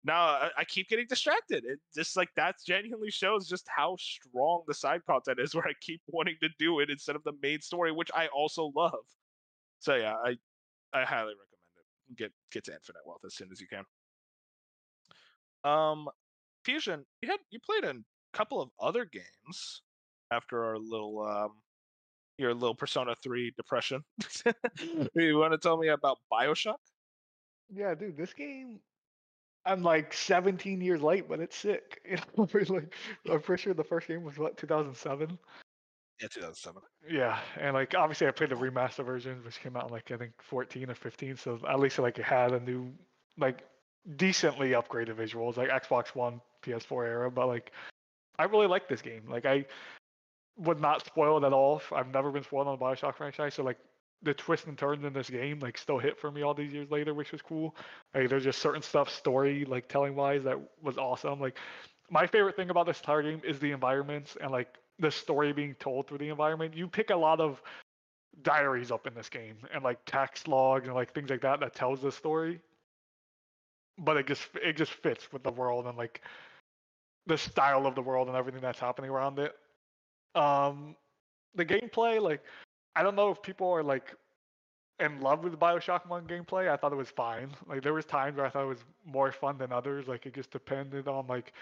now I, I keep getting distracted. It just like that genuinely shows just how strong the side content is. [laughs] Where I keep wanting to do it instead of the main story, which I also love. So yeah, I I highly recommend it. Get get to Infinite Wealth as soon as you can. Um, Fusion, you had you played a couple of other games after our little um your little Persona 3 depression. [laughs] you want to tell me about BioShock? Yeah, dude, this game. I'm like 17 years late, but it's sick. [laughs] You know, like I'm pretty sure the first game was what 2007. Yeah, 2007. Yeah, and like obviously I played the remaster version, which came out in like I think 14 or 15. So at least like it had a new, like decently upgraded visuals, like Xbox One, PS4 era. But like, I really like this game. Like I was not spoiled at all. I've never been spoiled on the Bioshock franchise. So like the twists and turns in this game like still hit for me all these years later, which was cool. Like there's just certain stuff story like telling wise that was awesome. Like my favorite thing about this entire game is the environments and like the story being told through the environment. You pick a lot of diaries up in this game and like text logs and like things like that that tells the story. But it just it just fits with the world and like the style of the world and everything that's happening around it. Um the gameplay, like I don't know if people are like in love with the Bioshock One gameplay. I thought it was fine. Like there was times where I thought it was more fun than others. Like it just depended on like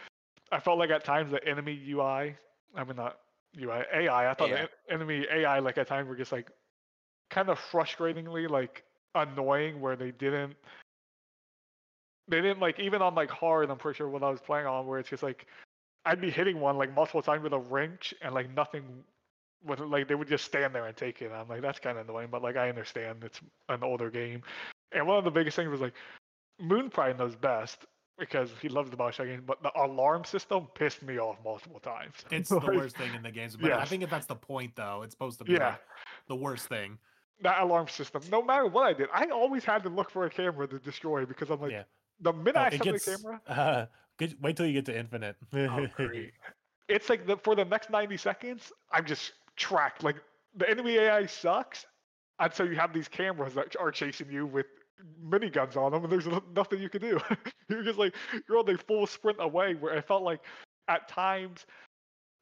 I felt like at times the enemy UI, I mean not UI AI. I thought the en- enemy AI like at times were just like kind of frustratingly like annoying where they didn't they didn't like even on like hard. I'm pretty sure what I was playing on where it's just like I'd be hitting one like multiple times with a wrench and like nothing was like they would just stand there and take it. I'm like that's kind of annoying, but like I understand it's an older game. And one of the biggest things was like Moon probably knows best because he loves the Bioshock games, but the alarm system pissed me off multiple times. [laughs] It's the worst thing in the games. But I think if that's the point, though, it's supposed to be Yeah. like, the worst thing. That alarm system, no matter what I did, I always had to look for a camera to destroy because I'm like, Yeah. The minute Oh, I set gets. the camera, [laughs] Uh, good, wait till you get to infinite. Oh. [laughs] It's like the, for the next 90 seconds, I'm just tracked. Like the enemy AI sucks, and so you have these cameras that are chasing you with miniguns on them, and there's nothing you can do. [laughs] you're just like you're on a full sprint away. Where I felt like at times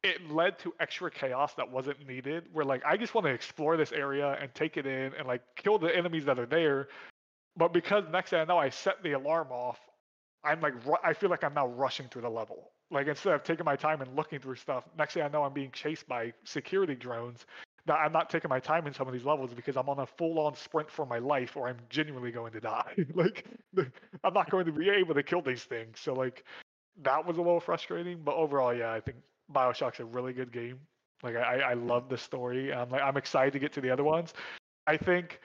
it led to extra chaos that wasn't needed. Where like I just want to explore this area and take it in and like kill the enemies that are there. But because next thing I know, I set the alarm off. I'm like I feel like I'm now rushing through the level. Like instead of taking my time and looking through stuff, next thing I know, I'm being chased by security drones. That I'm not taking my time in some of these levels because I'm on a full-on sprint for my life, or I'm genuinely going to die. [laughs] like [laughs] I'm not going to be able to kill these things. So like that was a little frustrating. But overall, yeah, I think Bioshock's a really good game. Like I, I love the story. I'm like I'm excited to get to the other ones. I think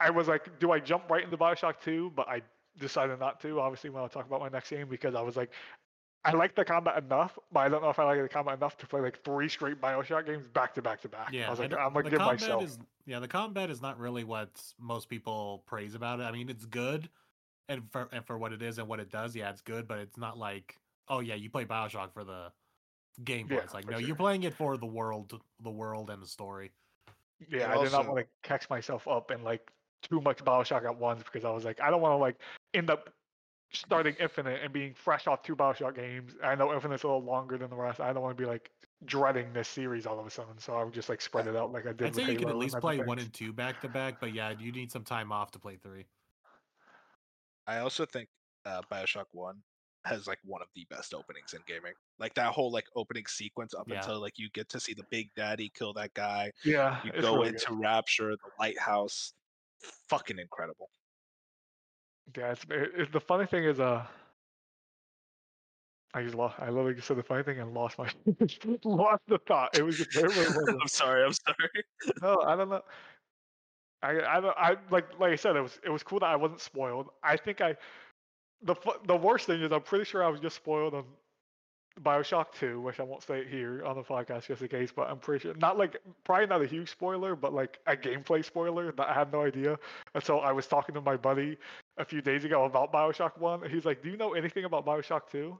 I was like, do I jump right into Bioshock 2? But I decided not to, obviously, when I talk about my next game, because I was like, I like the combat enough, but I don't know if I like the combat enough to play like three straight Bioshock games back to back to back. Yeah, I was like, don't- I'm gonna the give combat myself. is yeah, the combat is not really what most people praise about it. I mean, it's good, and for and for what it is and what it does, yeah, it's good. But it's not like, oh yeah, you play Bioshock for the gameplay. Yeah, it's like no, sure. you're playing it for the world, the world and the story. Yeah, And I did not want to catch myself up in like too much Bioshock at once because I was like, I don't want to like end up starting Infinite and being fresh off two Bioshock games. I know Infinite's a little longer than the rest. I don't want to be like dreading this series all of a sudden. So I would just like spread it out like I did. I'd say with you can at least play one and two back to back, but yeah, you need some time off to play three. I also think uh, Bioshock One has like one of the best openings in gaming. Like that whole like opening sequence up Yeah. until like you get to see the Big Daddy kill that guy. Yeah, You go really into good. Rapture, the lighthouse. Fucking incredible. Yeah, it's, it, the funny thing is, uh, I just lost. I literally just said the funny thing and lost my [laughs] lost the thought. It was just it wasn't. [laughs] I'm sorry. I'm sorry. No, I don't know. I I don't I like like I said it was it was cool that I wasn't spoiled. I think I the the worst thing is I'm pretty sure I was just spoiled on BioShock 2, which I won't say it here on the podcast just in case, but I'm pretty sure not like probably not a huge spoiler, but like a gameplay spoiler that I had no idea. And so I was talking to my buddy a few days ago about BioShock 1. and He's like, Do you know anything about BioShock 2?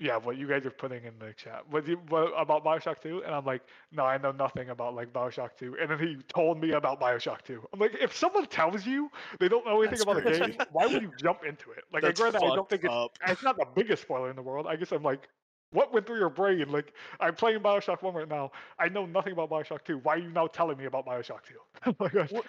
yeah, what you guys are putting in the chat. What, you, what about Bioshock 2? And I'm like, no, I know nothing about like Bioshock 2. And then he told me about Bioshock 2. I'm like, if someone tells you they don't know anything That's about the game, why would you jump into it? Like, I I don't think it's, it's not the biggest spoiler in the world. I guess I'm like, what went through your brain? Like, I'm playing Bioshock 1 right now. I know nothing about Bioshock 2. Why are you now telling me about Bioshock 2? like, I- What-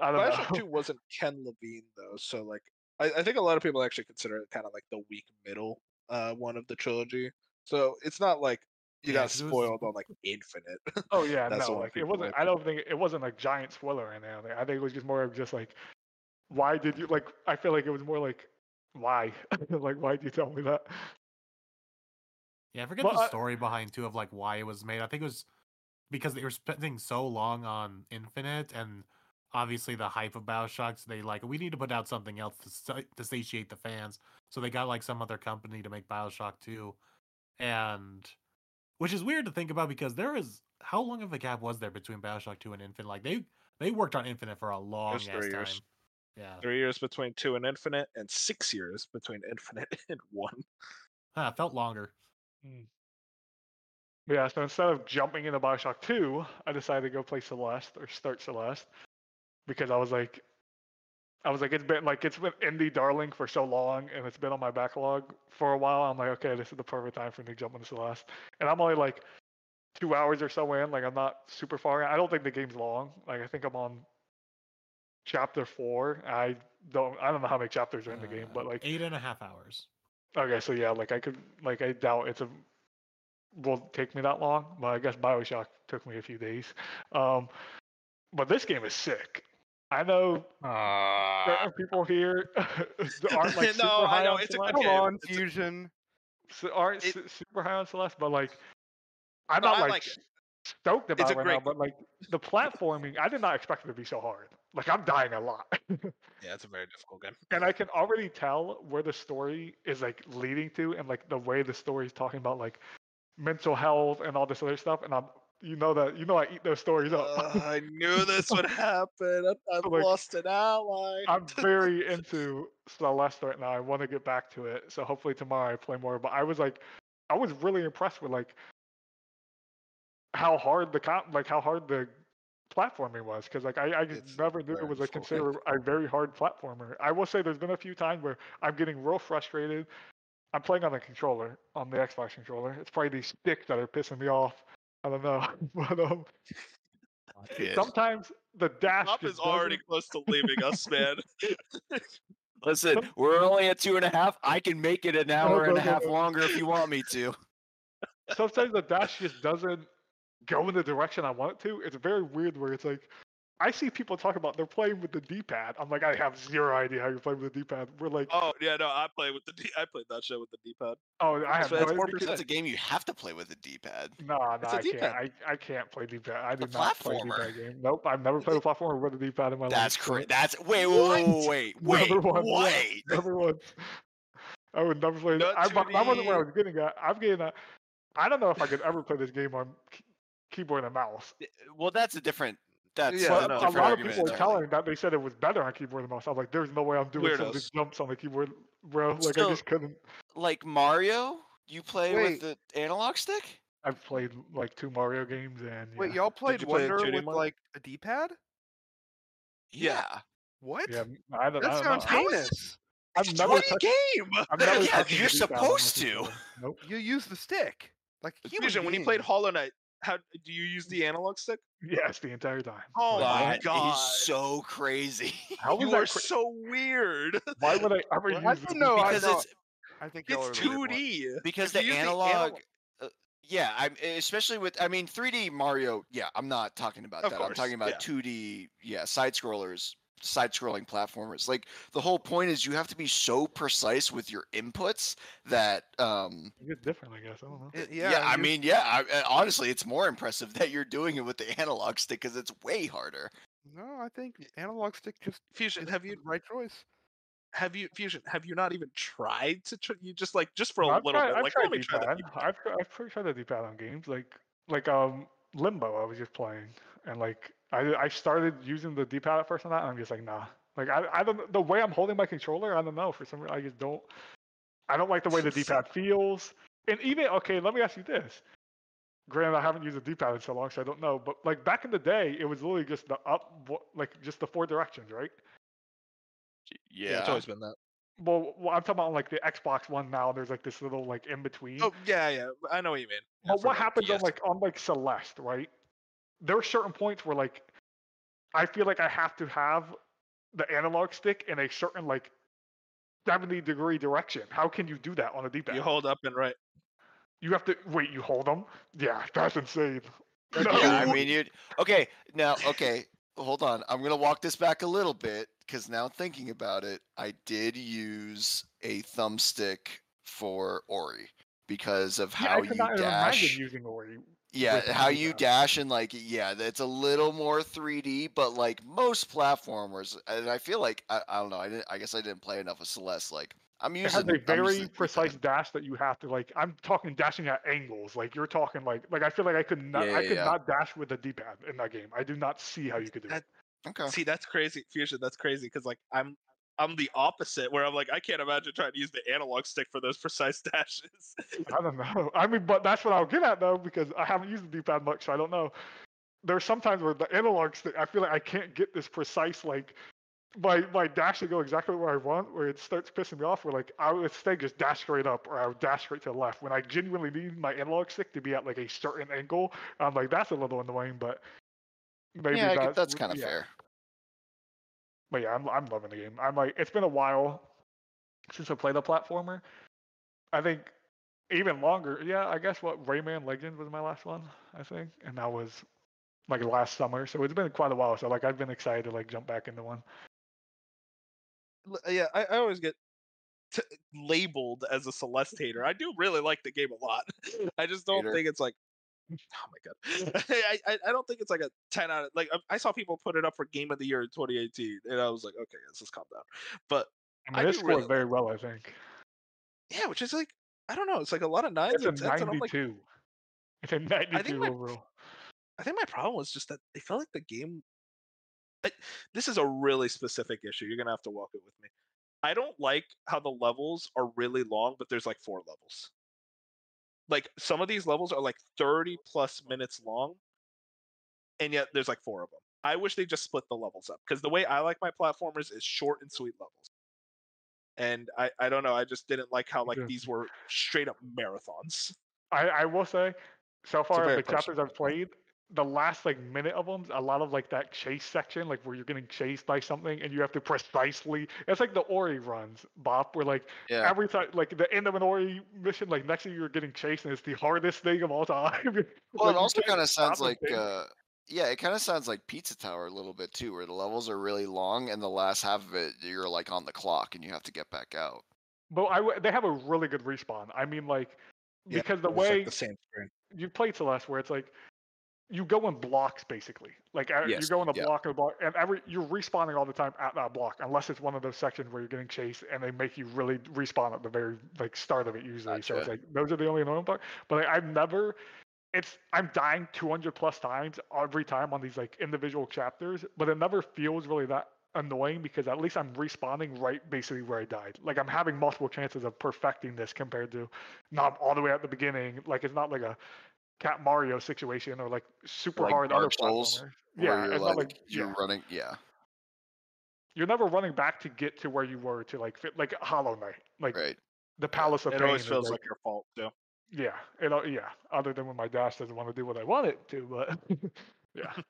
I don't Bioshock know. 2 wasn't Ken Levine though, so like I, I think a lot of people actually consider it kind of like the weak middle uh one of the trilogy. So it's not like you Yeah, got it was- spoiled on like Infinite. Oh [laughs] yeah, no, like it wasn't. like. I don't think it wasn't like giant spoiler or anything. I think- I think it was just more of just like, why did you like? I feel like it was more like, why, [laughs] like why did you tell me that? Yeah, I forget Well, the I- story behind too of like why it was made. I think it was because they were spending so long on Infinite and obviously the hype of Bioshock. So they like we need to put out something else to sa- to satiate the fans. So they got like some other company to make Bioshock 2, and which is weird to think about because there is how long of a gap was there between Bioshock 2 and Infinite? Like they they worked on Infinite for a long ass three time. years. Yeah, Three years between two and Infinite, and six years between Infinite [laughs] and one. Ah, huh, felt longer. Yeah, so instead of jumping into Bioshock 2, I decided to go play Celeste or start Celeste because I was like, I was like, it's been like it's been indie darling for so long, and it's been on my backlog for a while. I'm like, okay, this is the perfect time for me to jump into Celeste, and I'm only like two hours or so in. Like I'm not super far. I don't think the game's long. Like I think I'm on chapter four. I don't. I don't know how many chapters are in the game, Uh, but like eight and a half hours. Okay, so yeah, like I could, like I doubt it's a will take me that long. But I guess Bioshock took me a few days. Um, but this game is sick. I know certain people here [laughs] aren't like [laughs] super No, I high know, on it's Celeste, good Come game. on, It's a- Fusion. s- aren't it- super high on Celeste, but like I'm No, not I like, like stoked about a it right great now. But like the platforming, I did not expect it to be so hard. Like I'm dying a lot. [laughs] Yeah, it's a very difficult game. and I can already tell where the story is like leading to, and like the way the story is talking about like mental health and all this other stuff. And I'm, you know that, you know, I eat those stories up. Uh, I knew [laughs] this would happen. I, I've Like, lost an ally. I'm very [laughs] into Celeste right now. I want to get back to it, so hopefully tomorrow I play more. But I was like, I was really impressed with like how hard the comp, like how hard the platforming was, because like I, I just It's never knew it was a difficult considered a very hard platformer. I will say there's been a few times where I'm getting real frustrated. I'm playing on the controller, on the Xbox controller. It's probably these sticks that are pissing me off. I don't know, [laughs] but um, sometimes the dash Bop is already close to leaving us, man. [laughs] Listen, we're only at two and a half. I can make it an [laughs] hour and no, a no, half no. longer if you want me to. sometimes the dash just doesn't go in the direction I want it to. It's very weird where it's like I see people talk about they're playing with the D-pad. I'm like, I have zero idea how you're playing with the D-pad. We're like, oh, yeah, no, I play with the D. I played that shit with the D-pad. Oh, I have so no it's idea. more because- That's a game you have to play with a D-pad. No, no, It's a I can't. I, I can't play D-pad. I The do not play. D-pad game. Nope, I've never played a platformer with a D-pad in my That's life. so- crazy. That's wait, wait, wait, wait, wait, Never once, yeah, wait. [laughs] Never once. I would never play. Not I, but that wasn't where I was getting at. I'm getting at. I don't know if I could ever play this game on key- keyboard and mouse. Well, that's a different. That's Yeah, a But no. a different lot of argument people were telling that they said it was better on keyboard and mouse. I'm like, there's no way I'm doing some of these jumps on the keyboard, bro. Like Still- I just couldn't. Like Mario, you play Wait. with the analog stick. I've played like two Mario games and Wait, y'all played you play Wonder 2D with one? like a D-pad? Yeah. What? Yeah, I don't, I that don't sounds know. How is heinous. I've never touched. game. I've never [laughs] Yeah, you're D-pad on my supposed to. Nope. You use the stick. Like a human Fusion, when you played. Hollow Knight, how do you use the analog stick? Yes, the entire time. Oh my That is God. so crazy. How you are cra- so weird. [laughs] Why would I ever Well, use I the don't know, because know. it's I think It's are the weird ones. 2D. because If the you use analog. uh, yeah, I'm especially with. I mean, 3D Mario. Yeah, I'm not talking about Of that. I'm talking about yeah. 2D. Yeah, side scrollers, side scrolling platformers. Like the whole point is you have to be so precise with your inputs that. um It's different, I guess. I don't know. It- Yeah, yeah, I mean, yeah. I, uh, honestly, it's more impressive that you're doing it with the analog stick because it's way harder. No, I think analog stick just Fusion, have you right choice. have you Fusion? Have you not even tried to? Tr- you just like just for a No, I've little tried, bit. I've like tried let me try the D-pad. D-pad. I've, tr- I've pretty tried the D-pad on games like like um Limbo. I was just playing and like I I started using the D-pad at first on that, and I'm just like nah. Like I I don't the way I'm holding my controller. I don't know for some reason I just don't. I don't like the way the [laughs] D-pad feels. and even okay, let me ask you this. Granted, I haven't used a D-pad in so long, so I don't know. But like back in the day, it was literally just the up, like just the four directions, right? Yeah. it's always been that. Well, well, I'm talking about like the Xbox One now. There's like this little like in between. Oh yeah, yeah. I know what you mean. Yeah, But what the happens on like on like Celeste, right? There are certain points where like I feel like I have to have the analog stick in a certain like 70 degree direction. How can you do that on a D-pad? You hold up and right. You have to wait. You hold them. Yeah, that's insane. No. Yeah, I [laughs] mean, you. Okay, now, okay, hold on. I'm gonna walk this back a little bit because now thinking about it, I did use a thumbstick for Ori because of how Yeah, how I you could not even dash. imagine using Ori. Yeah, how you dash and like yeah, it's a little more 3D, but like most platformers, and I feel like I, I don't know. I didn't. I guess I didn't play enough of Celeste. Like I'm using It using. has a I'm very using precise D-pad. dash that you have to like. I'm talking dashing at angles. Like you're talking like like I feel like I could not. Yeah, I could yeah. not dash with a D-pad in that game. I do not see how you could do it. That- Okay. See, that's crazy, Fusion. That's crazy because like I'm I'm the opposite where I'm like I can't imagine trying to use the analog stick for those [laughs] precise dashes. [laughs] I don't know. I mean, but that's what I'll get at though, because I haven't used the D-pad much, so I don't know. There's sometimes where the analog stick, I feel like I can't get this precise like my my dash to go exactly where I want, where it starts pissing me off. Where like I would stay just dash straight up, or I would dash straight to the left. When I genuinely need my analog stick to be at like a certain angle, I'm like that's a little annoying, but maybe yeah, I that, get- that's kind of yeah. fair. But yeah, I'm I'm loving the game. I'm like, it's been a while since I played a platformer. I think even longer. Yeah, I guess what Rayman Legends was my last one. I think, and that was like last summer. So it's been quite a while. So like I've been excited to like jump back into one. Uh, yeah, I, I always get t- labeled as a Celeste hater. I do really like the game a lot. [laughs] I just don't Hater. think it's like. Oh my god, [laughs] I, I I don't think it's like a ten out of like I- I saw people put it up for Game of the Year in 2018, and I was like, okay, let's just calm down. But I I it do scored really very well. I think yeah, which is like I don't know, it's like a lot of nines it's a and tens, and I'm like, 92. It's a 92 my- overall. I think my problem was just that they felt like the game. I, this is a really specific issue. You're gonna have to walk it with me. I don't like how the levels are really long, but there's like four levels. Like some of these levels are like 30 plus minutes long, and yet there's like four of them. I wish they just split the levels up because the way I like my platformers is short and sweet levels. And I, I don't know. I just didn't like how like Yeah. these were straight up marathons. I, I will say, so far the chapters I've played, the last like minute of them, a lot of like that chase section, like where you're getting chased by something and you have to precisely. It's like the Ori runs, Bop, where like Yeah. every time, like the end of an Ori mission, like next thing you you're getting chased and it's the hardest thing of all time. [laughs] Well, Like, it also kind of sounds like, uh, yeah, it kind of sounds like Pizza Tower a little bit too, where the levels are really long and the last half of it you're like on the clock and you have to get back out. But I w- they have a really good respawn. I mean, like Yeah, because the It's, like, way the same screen. you played Celeste, where it's like you go in blocks basically. Like uh, you Yes, go in a yeah. block and a block, and every you're respawning all the time at that block, unless it's one of those sections where you're getting chased and they make you really respawn at the very like start of it usually. So it's like those are the only annoying part. But like, I've never. It's I'm dying 200 plus times every time on these like individual chapters, but it never feels really that annoying because at least I'm respawning right basically where I died. Like I'm having multiple chances of perfecting this compared to not all the way at the beginning. Like it's not like a Cat Mario situation or like super Like hard Dark other Souls, platformers. Yeah, you're it's like, not like you're yeah. running, yeah, you're never running back to get to where you were to like fit like Hollow Knight, like right. the Palace of It Pain. always feels like your fault too. yeah, it al- yeah. Other than when my dash doesn't want to do what I want it to, but [laughs] yeah. [laughs]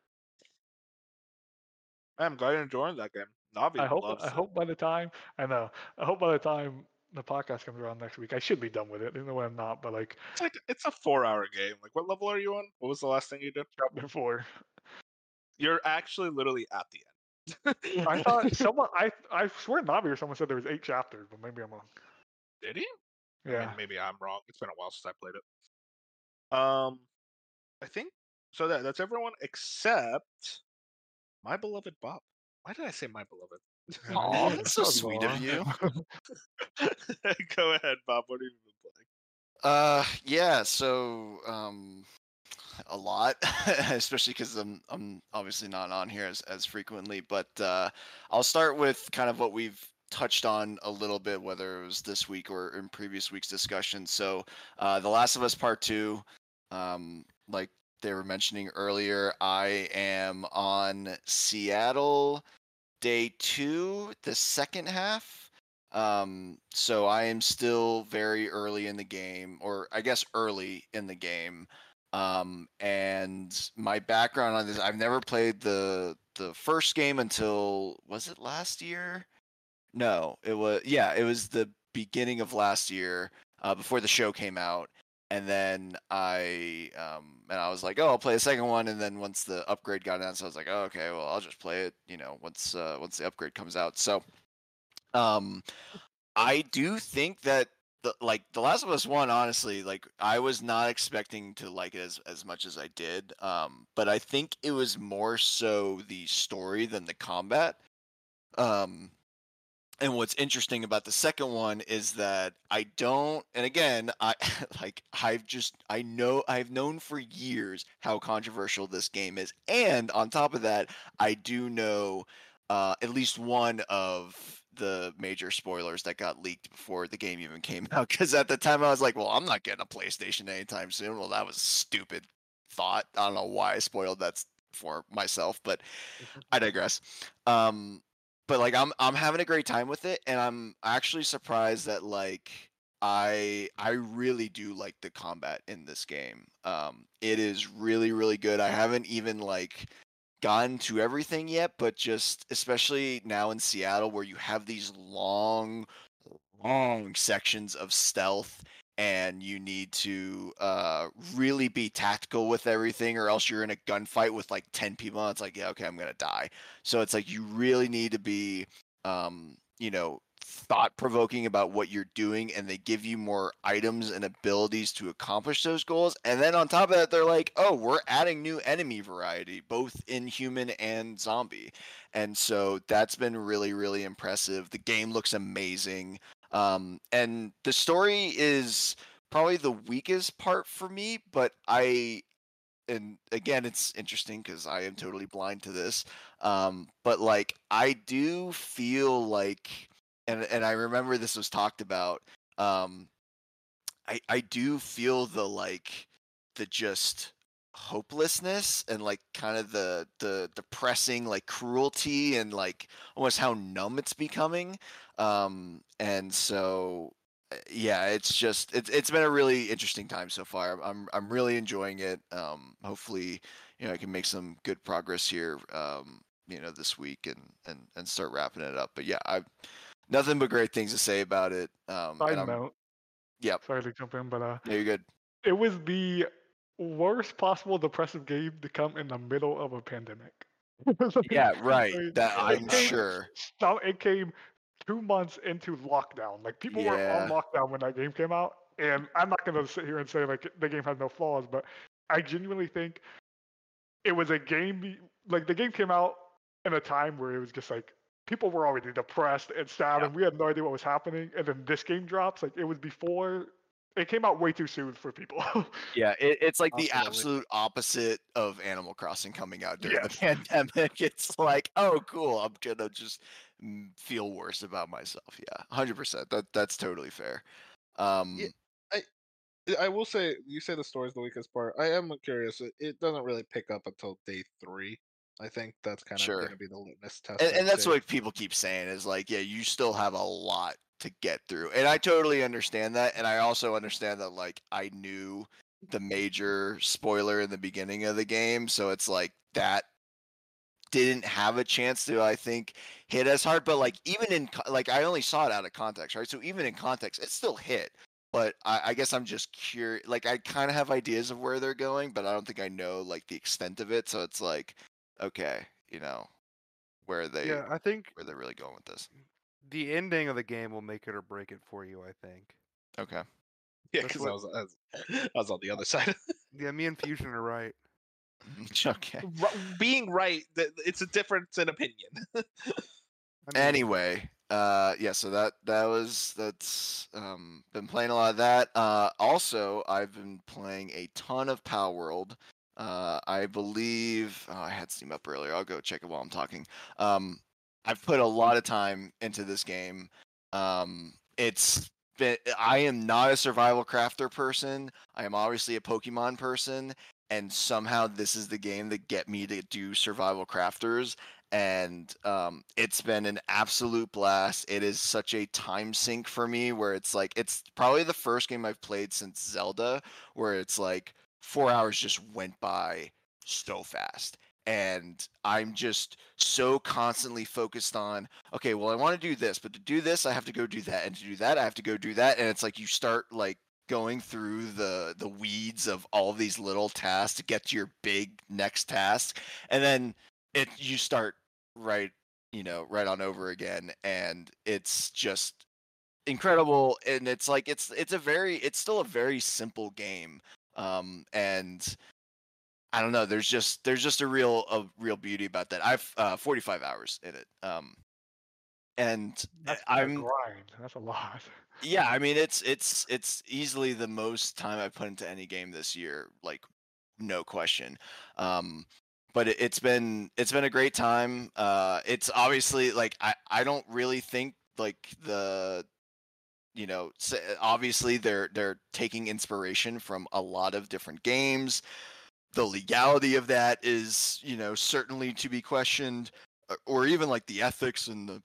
I'm glad you're enjoying that game. Navi I hope loves I it. hope by the time I know I hope by the time the podcast comes around next week, I should be done with it. There's no way I'm not, but like It's like it's a four-hour game. Like, what level are you on? What was the last thing you did? chapter four. You're actually literally at the end. I thought [laughs] someone I I swear Navi or someone said there was eight chapters, but maybe I'm wrong. did he? I Yeah. mean, maybe I'm wrong. It's been a while since I played it. Um, I think so. That that's everyone except my beloved Bop. Why did I say my beloved? Yeah, [laughs] that's so sweet of you. [laughs] [laughs] Go ahead, Bop. What have you been playing? Uh, yeah. So, um, a lot, especially because I'm I'm obviously not on here as as frequently. But uh, I'll start with kind of what we've touched on a little bit, whether it was this week or in previous week's discussion. So, uh, The Last of Us Part Two, um, like they were mentioning earlier, I am on Seattle day two, the second half. Um, so I am still very early in the game, or I guess early in the game. Um, and my background on this, I've never played the the first game until was it last year? No, it was yeah, it was the beginning of last year, uh, before the show came out. And then I um and I was like, oh, I'll play the second one. And then once the upgrade got announced, I was like, oh, okay, well, I'll just play it. You know, once uh, once the upgrade comes out. So, um, I do think that the like the Last of Us one, honestly, like I was not expecting to like it as as much as I did. Um, but I think it was more so the story than the combat. Um, and what's interesting about the second one is that I don't and again I [laughs] like I've just I know I've known for years how controversial this game is and on top of that I do know uh, at least one of the major spoilers that got leaked before the game even came [laughs] out because at the time I was like well I'm not getting a PlayStation anytime soon. Well that was a stupid thought. I don't know why I spoiled that for myself but I digress. Um but like I'm I'm having a great time with it, and I'm actually surprised that like I I really do like the combat in this game. Um, it is really really good. I haven't even like gotten to everything yet, but just especially now in Seattle where you have these long long sections of stealth and you need to uh, really be tactical with everything, or else you're in a gunfight with like 10 people. And it's like, yeah, okay, I'm going to die. So it's like you really need to be, um, you know, thought provoking about what you're doing, and they give you more items and abilities to accomplish those goals. And then on top of that, they're like, oh, we're adding new enemy variety, both in human and zombie. And so that's been really, really impressive. The game looks amazing. Um, and the story is probably the weakest part for me, but I and again it's interesting because i am totally blind to this um but like i do feel like and and i remember this was talked about um i i do feel the like the just hopelessness and like kind of the the depressing like cruelty and like almost how numb it's becoming um and so uh, yeah it's just it's it's been a really interesting time so far i'm i'm really enjoying it um hopefully you know i can make some good progress here um you know this week and and and start wrapping it up but yeah I've nothing but great things to say about it um Side note. Yep. Sorry to jump in, but uh, yeah, you're good it was the worst possible depressive game to come in the middle of a pandemic. [laughs] yeah right that i'm came- sure So it came two months into lockdown. Like people were on lockdown when that game came out, and I'm not gonna sit here and say like the game has no flaws, but I genuinely think it was a game. Like the game came out in a time where it was just like people were already depressed and sad, Yeah. and we had no idea what was happening. And then this game drops. Like it was before. It came out way too soon for people. [laughs] Yeah, it, it's like the absolute opposite of Animal Crossing coming out during [laughs] Yes. the pandemic. It's like, oh, cool. I'm gonna just mm, feel worse about myself. Yeah, hundred percent. That that's totally fair. Um, I I will say, you say the story's the weakest part. I am curious. It, it doesn't really pick up until day three. I think that's kind of Sure. going to be the litmus test. and, and that's what people keep saying is like, yeah, you still have a lot to get through, and I totally understand that, and I also understand that like I knew the major spoiler in the beginning of the game, so it's like that didn't have a chance to I think hit as hard, but like even in like I only saw it out of context, right? So even in context, it still hit. But I, I guess I'm just curious. Like I kind of have ideas of where they're going, but I don't think I know like the extent of it. So it's like, okay, you know, where are they yeah, I think where they're really going with this. The ending of the game will make it or break it for you. I think. Okay. Yeah, because I was, I was [laughs] I was on the other side. [laughs] Yeah, me and Fusion are right. [laughs] okay. Ru- Being right, th- it's a difference in opinion. I mean, Anyway, uh yeah, so that that was that's um been playing a lot of that. Uh also I've been playing a ton of Palworld. Uh I believe oh, I had Steam up earlier. I'll go check it while I'm talking. Um I've put a lot of time into this game. Um, it's been I am not a survival crafter person. I am obviously a Pokemon person, and somehow this is the game that get me to do survival crafters. And um, it's been an absolute blast. It is such a time sink for me, where it's like it's probably the first game I've played since Zelda, where it's like four hours just went by so fast and I'm just so constantly focused on okay, well I want to do this, but to do this I have to go do that, and to do that I have to go do that, and it's like you start like going through the the weeds of all these little tasks to get to your big next task, and then it you start right you know right on over again, and it's just incredible, and it's like it's it's a very it's still a very simple game, um, and I don't know. There's just there's just a real a real beauty about that. I've uh, 45 hours in it, um, and That's I- a I'm grind. That's a lot. yeah. I mean, it's it's it's easily the most time I've put into any game this year, like no question. Um, but it, it's been it's been a great time. Uh, it's obviously like I I don't really think like the you know obviously they're they're taking inspiration from a lot of different games the legality of that is you know certainly to be questioned uh, or even like the ethics and the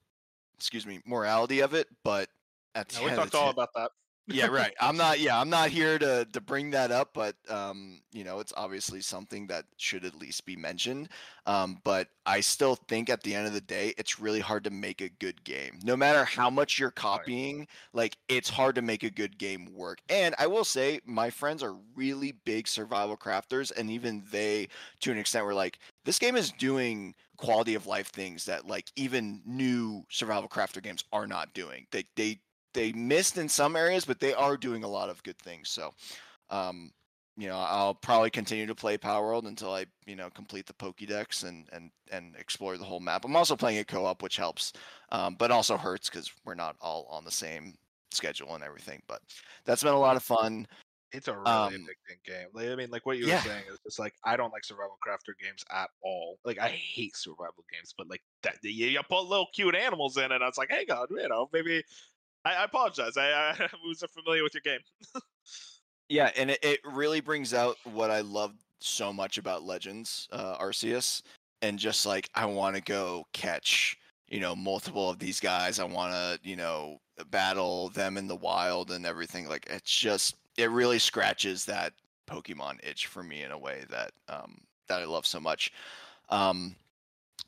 excuse me morality of it but at the we talked all about that. Yeah right. I'm not yeah i'm not here to to bring that up but um you know it's obviously something that should at least be mentioned um but i still think at the end of the day it's really hard to make a good game. No matter how much you're copying like it's hard to make a good game work. And i will say my friends are really big survival crafters and even they to an extent were like this game is doing quality of life things that like even new survival crafter games are not doing. They they they missed in some areas, but they are doing a lot of good things. So, um, you know, I'll probably continue to play Palworld until I, you know, complete the Pokédex and and and explore the whole map. I'm also playing it co-op, which helps, um, but also hurts because we're not all on the same schedule and everything. But that's been a lot of fun. It's a really Um, addicting game. Like, I mean, like what you yeah. were saying is just like I don't like survival crafter games at all. Like I hate survival games, but like that you, you put little cute animals in it. I was like, hey God, you know, maybe I, I apologize. I, [laughs] I wasn't familiar with your game. Yeah, and it, it really brings out what I love so much about Legends, uh, Arceus, and just like I want to go catch, you know, multiple of these guys. I want to, you know, battle them in the wild and everything. Like it's just, it really scratches that Pokemon itch for me in a way that um, that I love so much. Um,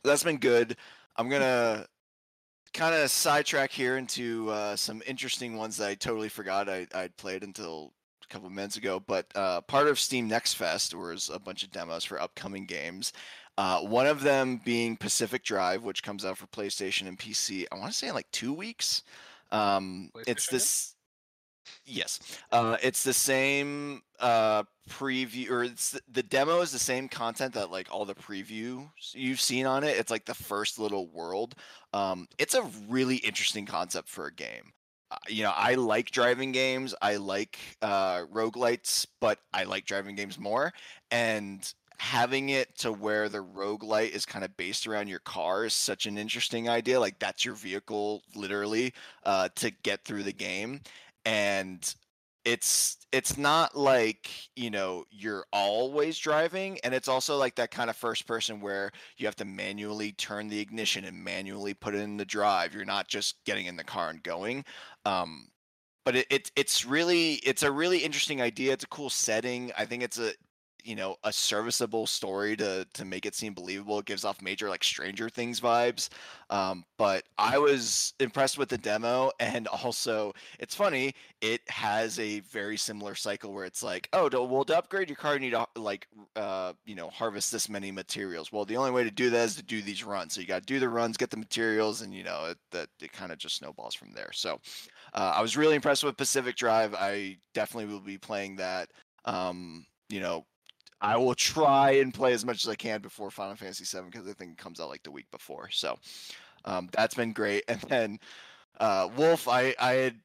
that's been good. I'm gonna kind of sidetrack here into uh, some interesting ones that I totally forgot I, I'd played until a couple of minutes ago. But uh, part of Steam Next Fest was a bunch of demos for upcoming games. Uh, one of them being Pacific Drive, which comes out for PlayStation and PC. I want to say in like two weeks. Um, it's this. Yes, uh, it's the same uh, preview, or it's the, demo is the same content that like all the previews you've seen on it. It's like the first little world. Um, it's a really interesting concept for a game. Uh, you know, I like driving games. I like uh, roguelites, but I like driving games more. And having it to where the roguelite is kind of based around your car is such an interesting idea. Like that's your vehicle, literally, uh, to get through the game. And it's it's not like you know you're always driving and it's also like that kind of first person where you have to manually turn the ignition and manually put it in the drive. You're not just getting in the car and going um but it, it it's really it's a really interesting idea. It's a cool setting. I think it's a you know a serviceable story to to make it seem believable. It gives off major like stranger things vibes um but i was impressed with the demo and also it's funny it has a very similar cycle where it's like oh to, well to upgrade your car you need to like uh you know harvest this many materials. Well the only way to do that is to do these runs. So you got to do the runs get the materials and you know it, that it kind of just snowballs from there. So uh, i was really impressed with pacific drive. I definitely will be playing that um you know I will try and play as much as I can before Final Fantasy VII because I think it comes out like the week before. So um, that's been great. [laughs] And then uh, Wolf, I, I had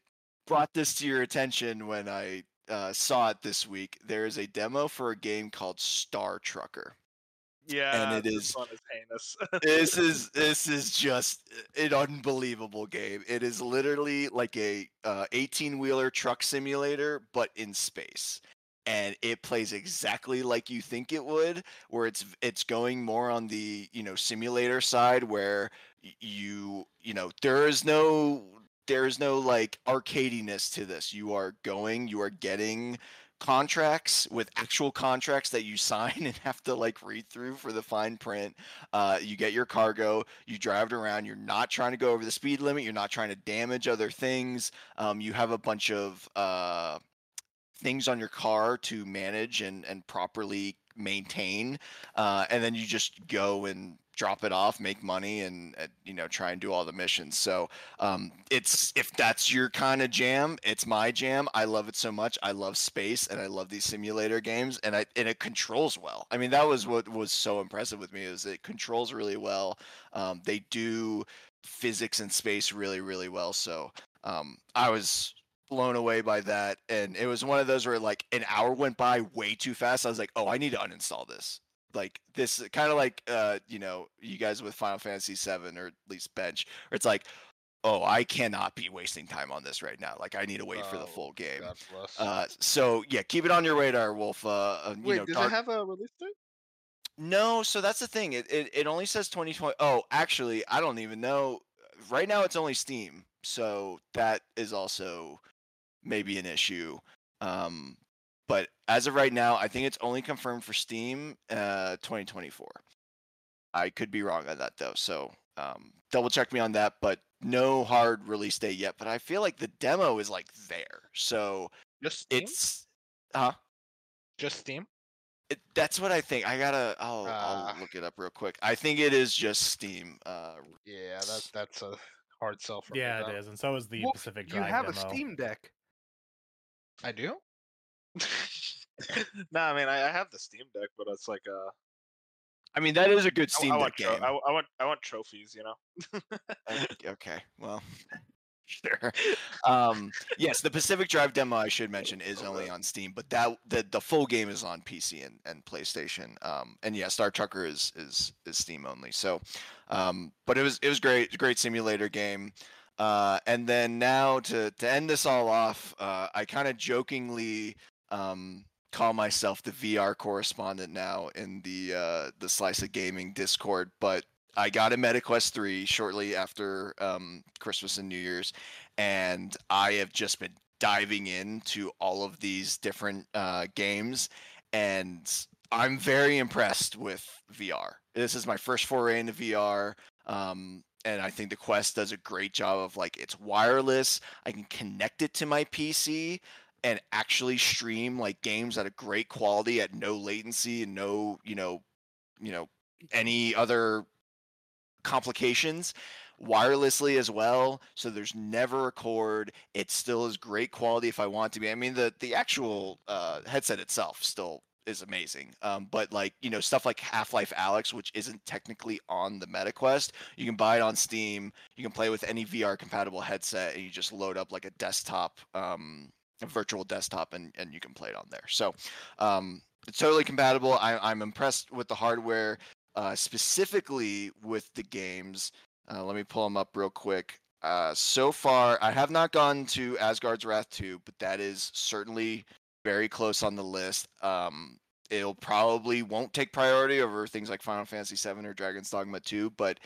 brought this to your attention when I uh, saw it this week. There is a demo for a game called Star Trucker. Yeah, it this is- is heinous. [laughs] this is this is just an unbelievable game. It is literally like a uh, 18 wheeler truck simulator, but in space, and it plays exactly like you think it would. Where it's it's going more on the you know simulator side, where you you know there is no there is no like arcadiness to this. You are going, you are getting contracts with actual contracts that you [laughs] sign and have to like read through for the fine print uh, you get your cargo you drive it around you're not trying to go over the speed limit you're not trying to damage other things um, you have a bunch of uh, things on your car to manage and, and properly maintain uh, and then you just go and drop it off make money and, and you know try and do all the missions. So um, it's if that's your kind of jam it's my jam. I love it so much. I love space and i love these simulator games and i and it controls well. I mean that was what was so impressive with me is it controls really well. Um, they do physics and space really really well. So um, i was blown away by that and it was one of those where like an hour went by way too fast i was like oh i need to uninstall this like this kind of like uh you know you guys with final fantasy 7 or at least bench where it's like oh i cannot be wasting time on this right now like i need to wait for the Oh, full game uh so yeah keep it on your radar wolf uh you Wait, know does Dark- it have a release date? no, so that's the thing. It, it it only says 2020. Oh, actually, I don't even know. Right now, it's only Steam, so that is also maybe an issue. Um, but as of right now, I think it's only confirmed for Steam, uh, 2024. I could be wrong on that though, so um, double check me on that. But no hard release date yet. But I feel like the demo is like there, so Just Steam? it's huh. just Steam. It, that's what I think. I gotta. I'll, Ah. I'll look it up real quick. I think it is just Steam. Uh, yeah, that's that's a hard sell for me. Yeah, though. it is, and so is the Wolf, Pacific you have demo. a Steam Deck. I do. no, I mean I, I have the Steam Deck, but it's like uh, I mean, that is a good Steam I, Deck want tro- game. I, I want I want trophies, you know. [laughs] Okay, okay, well, [laughs] sure. Um, yes, the Pacific Drive demo I should mention is only on Steam, but that the the full game is on PC and, and PlayStation. Um, and yeah, Star Trucker is is is Steam only. So, um, but it was it was great, great simulator game. Uh, and then now to to end this all off, uh, I kind of jokingly um, call myself the VR correspondent now in the uh, the Slice of Gaming Discord, but I got a MetaQuest 3 shortly after um, Christmas and New Year's, and I have just been diving into all of these different uh, games, and I'm very impressed with VR. This is my first foray into VR. Um, and I think the Quest does a great job of like it's wireless. I can connect it to my PC and actually stream like games at a great quality at no latency and no, you know, you know, any other complications wirelessly as well so there's never a cord it still is great quality if i want to be i mean the the actual uh, headset itself still is amazing um, but like you know stuff like half-life alyx which isn't technically on the metaquest you can buy it on steam you can play with any vr compatible headset and you just load up like a desktop um, a virtual desktop and, and you can play it on there so um, it's totally compatible I, i'm impressed with the hardware uh, specifically with the games. Uh, let me pull them up real quick. Uh, so far, I have not gone to Asgard's Wrath 2, but that is certainly very close on the list. Um, it'll probably won't take priority over things like Final Fantasy 7 or Dragon's Dogma 2, but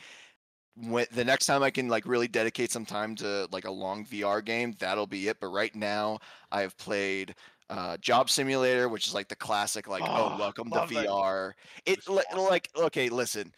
when the next time I can like really dedicate some time to like a long VR game, that'll be it. But right now, I have played uh, Job Simulator, which is like the classic, like oh, Oh, welcome to VR. It It's awesome. like okay, listen.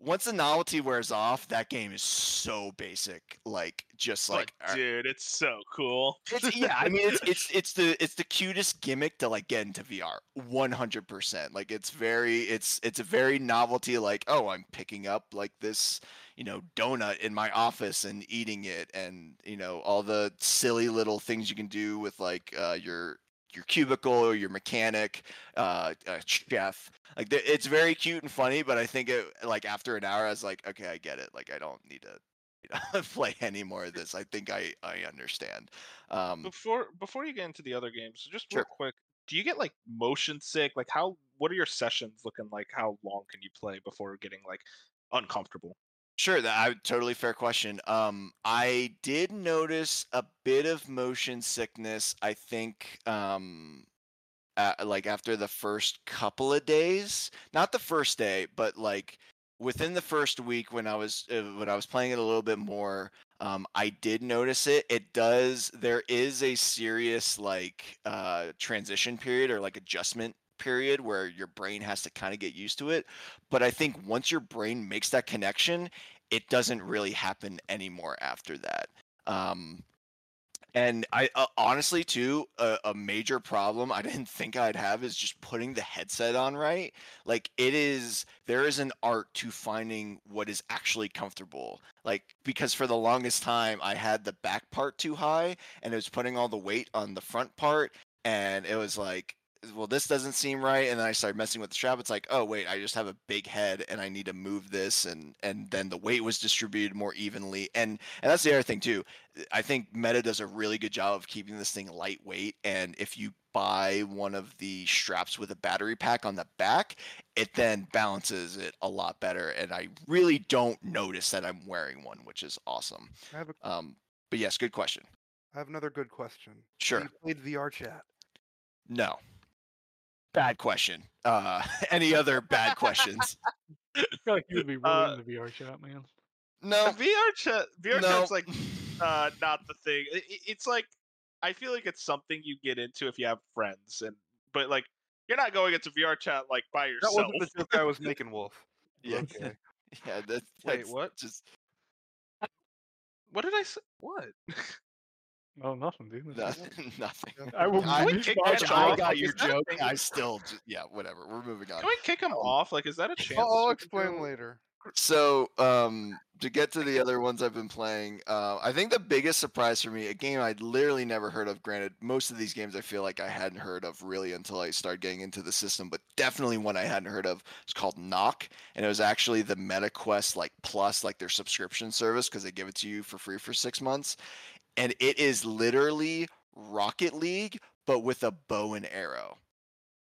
Once the novelty wears off, that game is so basic. Like just like But uh, dude, it's so cool. it's, yeah, I mean it's it's it's the it's the cutest gimmick to like get into VR. One hundred percent. Like it's very it's it's a very novelty. Like oh, I'm picking up like this you know donut in my office and eating it, and you know all the silly little things you can do with like uh, your your cubicle or your mechanic, uh, uh, chef. Like it's very cute and funny, but I think it like after an hour, I was like, okay, I get it. Like I don't need to you know, [laughs] play any more of this. I think I I understand. Um, Before before you get into the other games, just Sure. real quick, do you get like motion sick? Like how what are your sessions looking like? How long can you play before getting like uncomfortable? Sure, that I totally fair question. Um, I did notice a bit of motion sickness. I think, um, uh, like after the first couple of days, not the first day, but like within the first week when I was uh, when I was playing it a little bit more, um, I did notice it. It does. There is a serious like uh, transition period or like adjustment period where your brain has to kind of get used to it. But I think once your brain makes that connection, it doesn't really happen anymore after that. Um, and I uh, honestly, too, a, a major problem I didn't think I'd have is just putting the headset on right. Like it is, there is an art to finding what is actually comfortable. Like because for the longest time I had the back part too high, and it was putting all the weight on the front part, and it was like well, this doesn't seem right. And then I started messing with the strap. It's like, oh wait, I just have a big head and I need to move this, and and then the weight was distributed more evenly. And and that's the other thing too. I think Meta does a really good job of keeping this thing lightweight. And if you buy one of the straps with a battery pack on the back, it then balances it a lot better. And I really don't notice that I'm wearing one, which is awesome. I have a, Um, but yes, good question. I have another good question. Have Sure. You played VR chat. No. Bad question. Uh, [laughs] any other bad questions? I feel like you would be really Uh, into VR chat, man. No. The VR chat VR no. chat's like uh not the thing. I- I- it's like I feel like it's something you get into if you have friends and but like you're not going into VR chat like by yourself. That yourself. wasn't the joke I was making, Wolf. [laughs] Yeah. Okay. [laughs] Yeah. That, Wait, what? Just What did I say? What? No, nothing, dude. That's nothing. nothing. [laughs] I will I, kick Mitch, off? I mic. got your is that a joke. I still, just, yeah, whatever. We're moving on. Can we kick him off? Like, is that a chance? I'll, I'll explain later. So, um, to get to the other ones I've been playing, uh, I think the biggest surprise for me, a game I'd literally never heard of. Granted, most of these games I feel like I hadn't heard of really until I started getting into the system, but definitely one I hadn't heard of. It's called Nock, and it was actually the MetaQuest like Plus, like their subscription service, because they give it to you for free for six months, and it is literally Rocket League, but with a bow and arrow.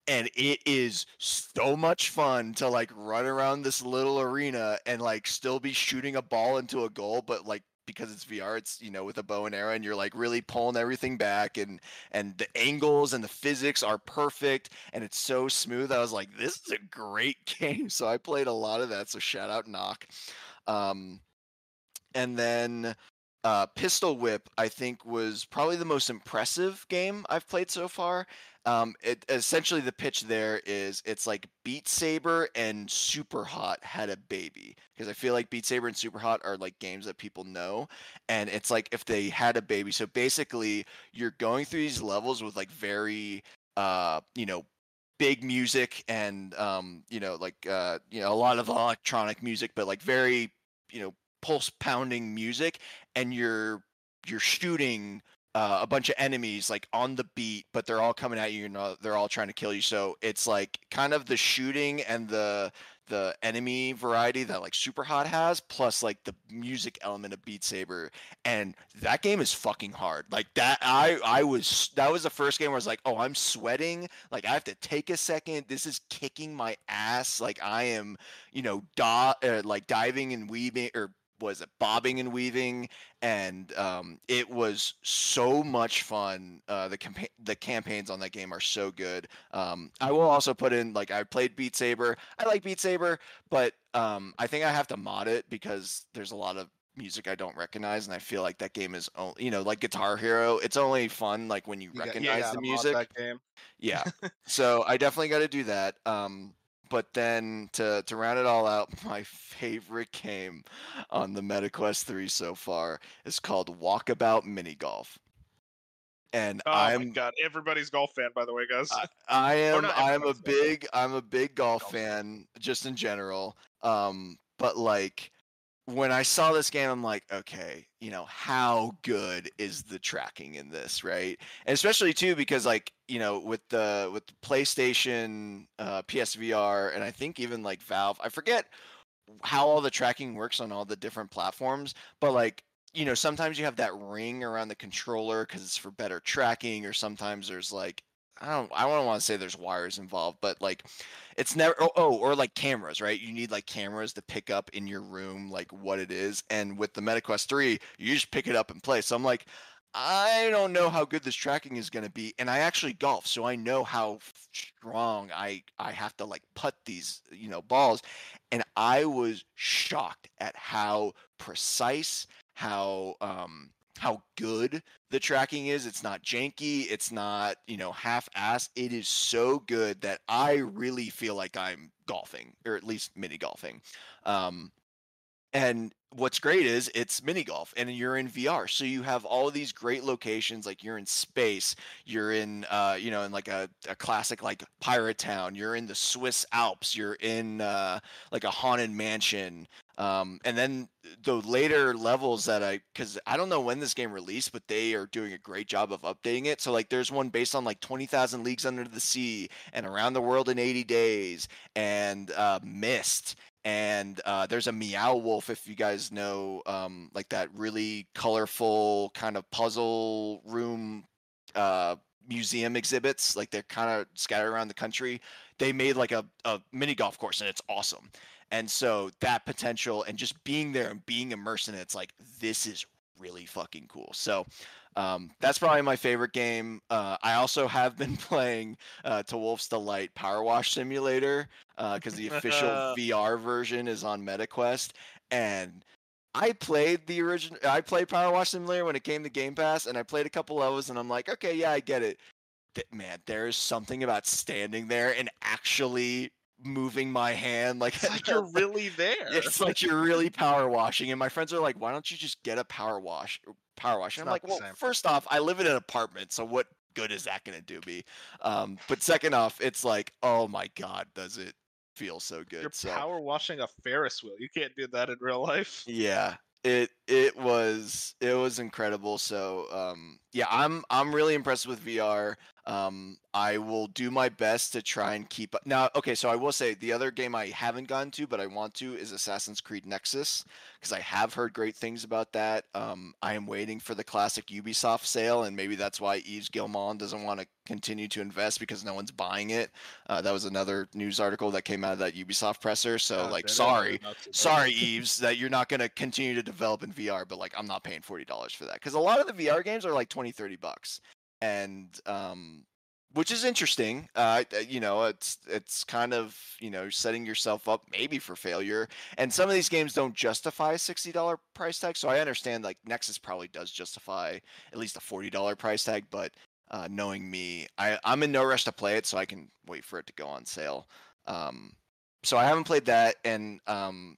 And it is so much fun to like run around this little arena and like still be shooting a ball into a goal but like because it's VR it's you know with a bow and arrow and you're like really pulling everything back and and the angles and the physics are perfect and it's so smooth. I was like this is a great [laughs] game. So I played a lot of that so shout out nock. Um and then uh, Pistol Whip, I think, was probably the most impressive game I've played so far. Um, it essentially the pitch there is it's like Beat Saber and Super Hot had a baby because I feel like Beat Saber and Super Hot are like games that people know, and it's like if they had a baby. So basically, you're going through these levels with like very, uh, you know, big music and um, you know, like uh, you know, a lot of electronic music, but like very, you know, pulse pounding music and you're you're shooting uh, a bunch of enemies like on the beat but they're all coming at you and uh, they're all trying to kill you. So it's like kind of the shooting and the the enemy variety that like super hot has plus like the music element of beat saber and that game is fucking hard. Like that i i was that was the first game where i was like oh i'm sweating. Like i have to take a second. This is kicking my ass. Like i am you know da- uh, like diving and weaving or was it bobbing and weaving? And um, it was so much fun uh, the campa- the campaigns on that game are so good. Um, i will also put in like i played beat saber. I like beat saber but um, i think i have to mod it because there's a lot of music i don't recognize and i feel like that game is only you know like guitar hero it's only fun like when you, You got- recognize gotta the music. yeah. [laughs] so I definitely got to do that. Um, but then to to round it all out, [laughs] my favorite game on the MetaQuest 3 so far is called Walkabout Mini Golf. And Oh I'm god, everybody's golf fan, by the way, guys. I, I am I am a everyone's fan. big I'm a big golf Golf fan just in general. Um, but like when I saw this game, I'm like, okay, you know, how good is the tracking in this, right? And especially too because like you know with the with the PlayStation, uh, PSVR, and I think even like Valve, I forget how all the tracking works on all the different platforms, but like you know sometimes you have that ring around the controller because it's for better tracking, or sometimes there's like I don't I don't want to say there's wires involved, but like it's never oh, oh or like cameras, right? You need like cameras to pick up in your room like what it is. And with the MetaQuest 3, you just pick it up and play. So I'm like, I don't know how good this tracking is going to be, and I actually golf, so I know how strong I I have to like put these you know balls, and I was shocked at how precise, how um how good the tracking is. It's not janky, it's not you know half-ass. It is so good that I really feel like I'm golfing, or at least mini golfing. Um, and what's great is it's mini golf and you're in VR. So you have all these great locations, like you're in space, you're in, uh, you know, in like a, a classic like pirate town, you're in the Swiss Alps, you're in uh, like a haunted mansion. Um, and then the later levels that I, because I don't know when this game released, but they are doing a great job of updating it. So like, there's one based on like twenty thousand leagues under the sea and around the world in eighty days, and uh, Myst, and uh, there's a meow wolf if you guys know um, like that really colorful kind of puzzle room uh, museum exhibits. Like they're kind of scattered around the country. They made like a, a mini golf course and it's awesome and so that potential and just being there and being immersed in it it's like this is really fucking cool so um, that's probably my favorite game. Uh, I also have been [laughs] playing uh, to Wolf's Delight Power Wash Simulator because uh, the official [laughs] VR version is on MetaQuest, and I played the original. I played Power Wash Simulator when it came to Game Pass, and I played a couple levels, and I'm like, okay, yeah, I get it. Man, there is something about standing there and actually moving my hand like, it's like [laughs] you're really there. It's like you're really power washing. And my friends are like, why don't you just get a power wash power wash? And I'm like, well, same. first off, I live in an apartment, so what good is that gonna do me? Um, but second off, it's like, oh my god, does it feel so good? You're so, power washing a Ferris wheel. You can't do that in real life. Yeah, it it was it was incredible. So um, yeah, I'm I'm really impressed with VR. Um, I will do my best to try and keep up. Now, okay, so I will say the other game I haven't gotten to, but I want to, is Assassin's Creed Nexus because I have heard great things about that. Um, I am waiting for the classic Ubisoft sale, and maybe that's why Yves Guillemot doesn't want to continue to invest because no one's buying it. Uh, that was another news article that came out of that Ubisoft presser. So, oh, like, sorry, sorry, Yves, that you're not going to continue to develop in VR, but like, I'm not paying forty dollars for that because a lot of the VR games are like 20, 30 bucks and um, which is interesting. Uh, you know, it's it's kind of you know setting yourself up maybe for failure. And some of these games don't justify a sixty dollar price tag, so I understand like Nexus probably does justify at least a forty dollar price tag. But uh, knowing me, I I'm in no rush to play it, so I can wait for it to go on sale. Um, so I haven't played that, and um,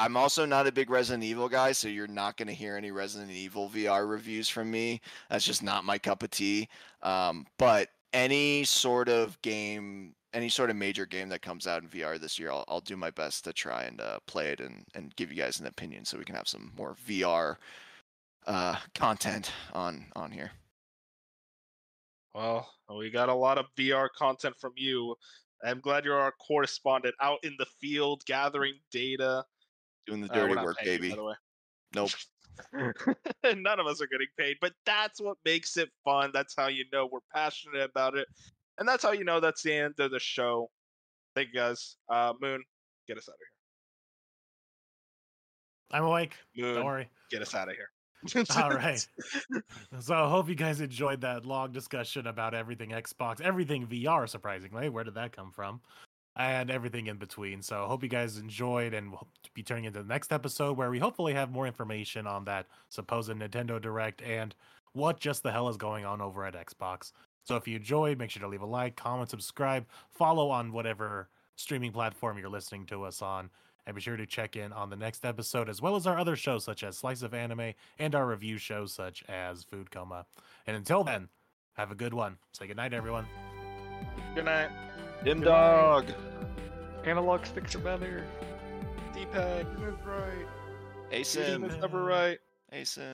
I'm also not a big Resident Evil guy, so you're not going to hear any Resident Evil VR reviews from me. That's just not my cup of tea. Um, but any sort of game, any sort of major game that comes out in VR this year, I'll, I'll do my best to try and uh, play it and, and give you guys an opinion so we can have some more VR uh, content on on here. Well, we got a lot of VR content from you. I'm glad you're our correspondent out in the field gathering data Doing the uh, dirty uh, work, baby. By the way. Nope. [laughs] None of us are getting paid, but that's what makes it fun. That's how you know we're passionate about it. And that's how you know that's the end of the show. Thank you guys. Uh, Moon, get us out of here. I'm awake. Moon, Don't worry. Get us out of here. All [laughs] right. So I hope you guys enjoyed that long discussion about everything Xbox, everything VR, surprisingly. Where did that come from? And everything in between. So hope you guys enjoyed and we'll be turning into the next episode where we hopefully have more information on that supposed Nintendo Direct and what just the hell is going on over at Xbox. So if you enjoyed, make sure to leave a like, comment, subscribe, follow on whatever streaming platform you're listening to us on. And be sure to check in on the next episode as well as our other shows such as Slice of Anime and our review shows such as Food Coma. And until then, have a good one. Say good night, everyone. Good night. Dim dog. Analog sticks are better. D-pad is right. ASIM is never right. ASIM.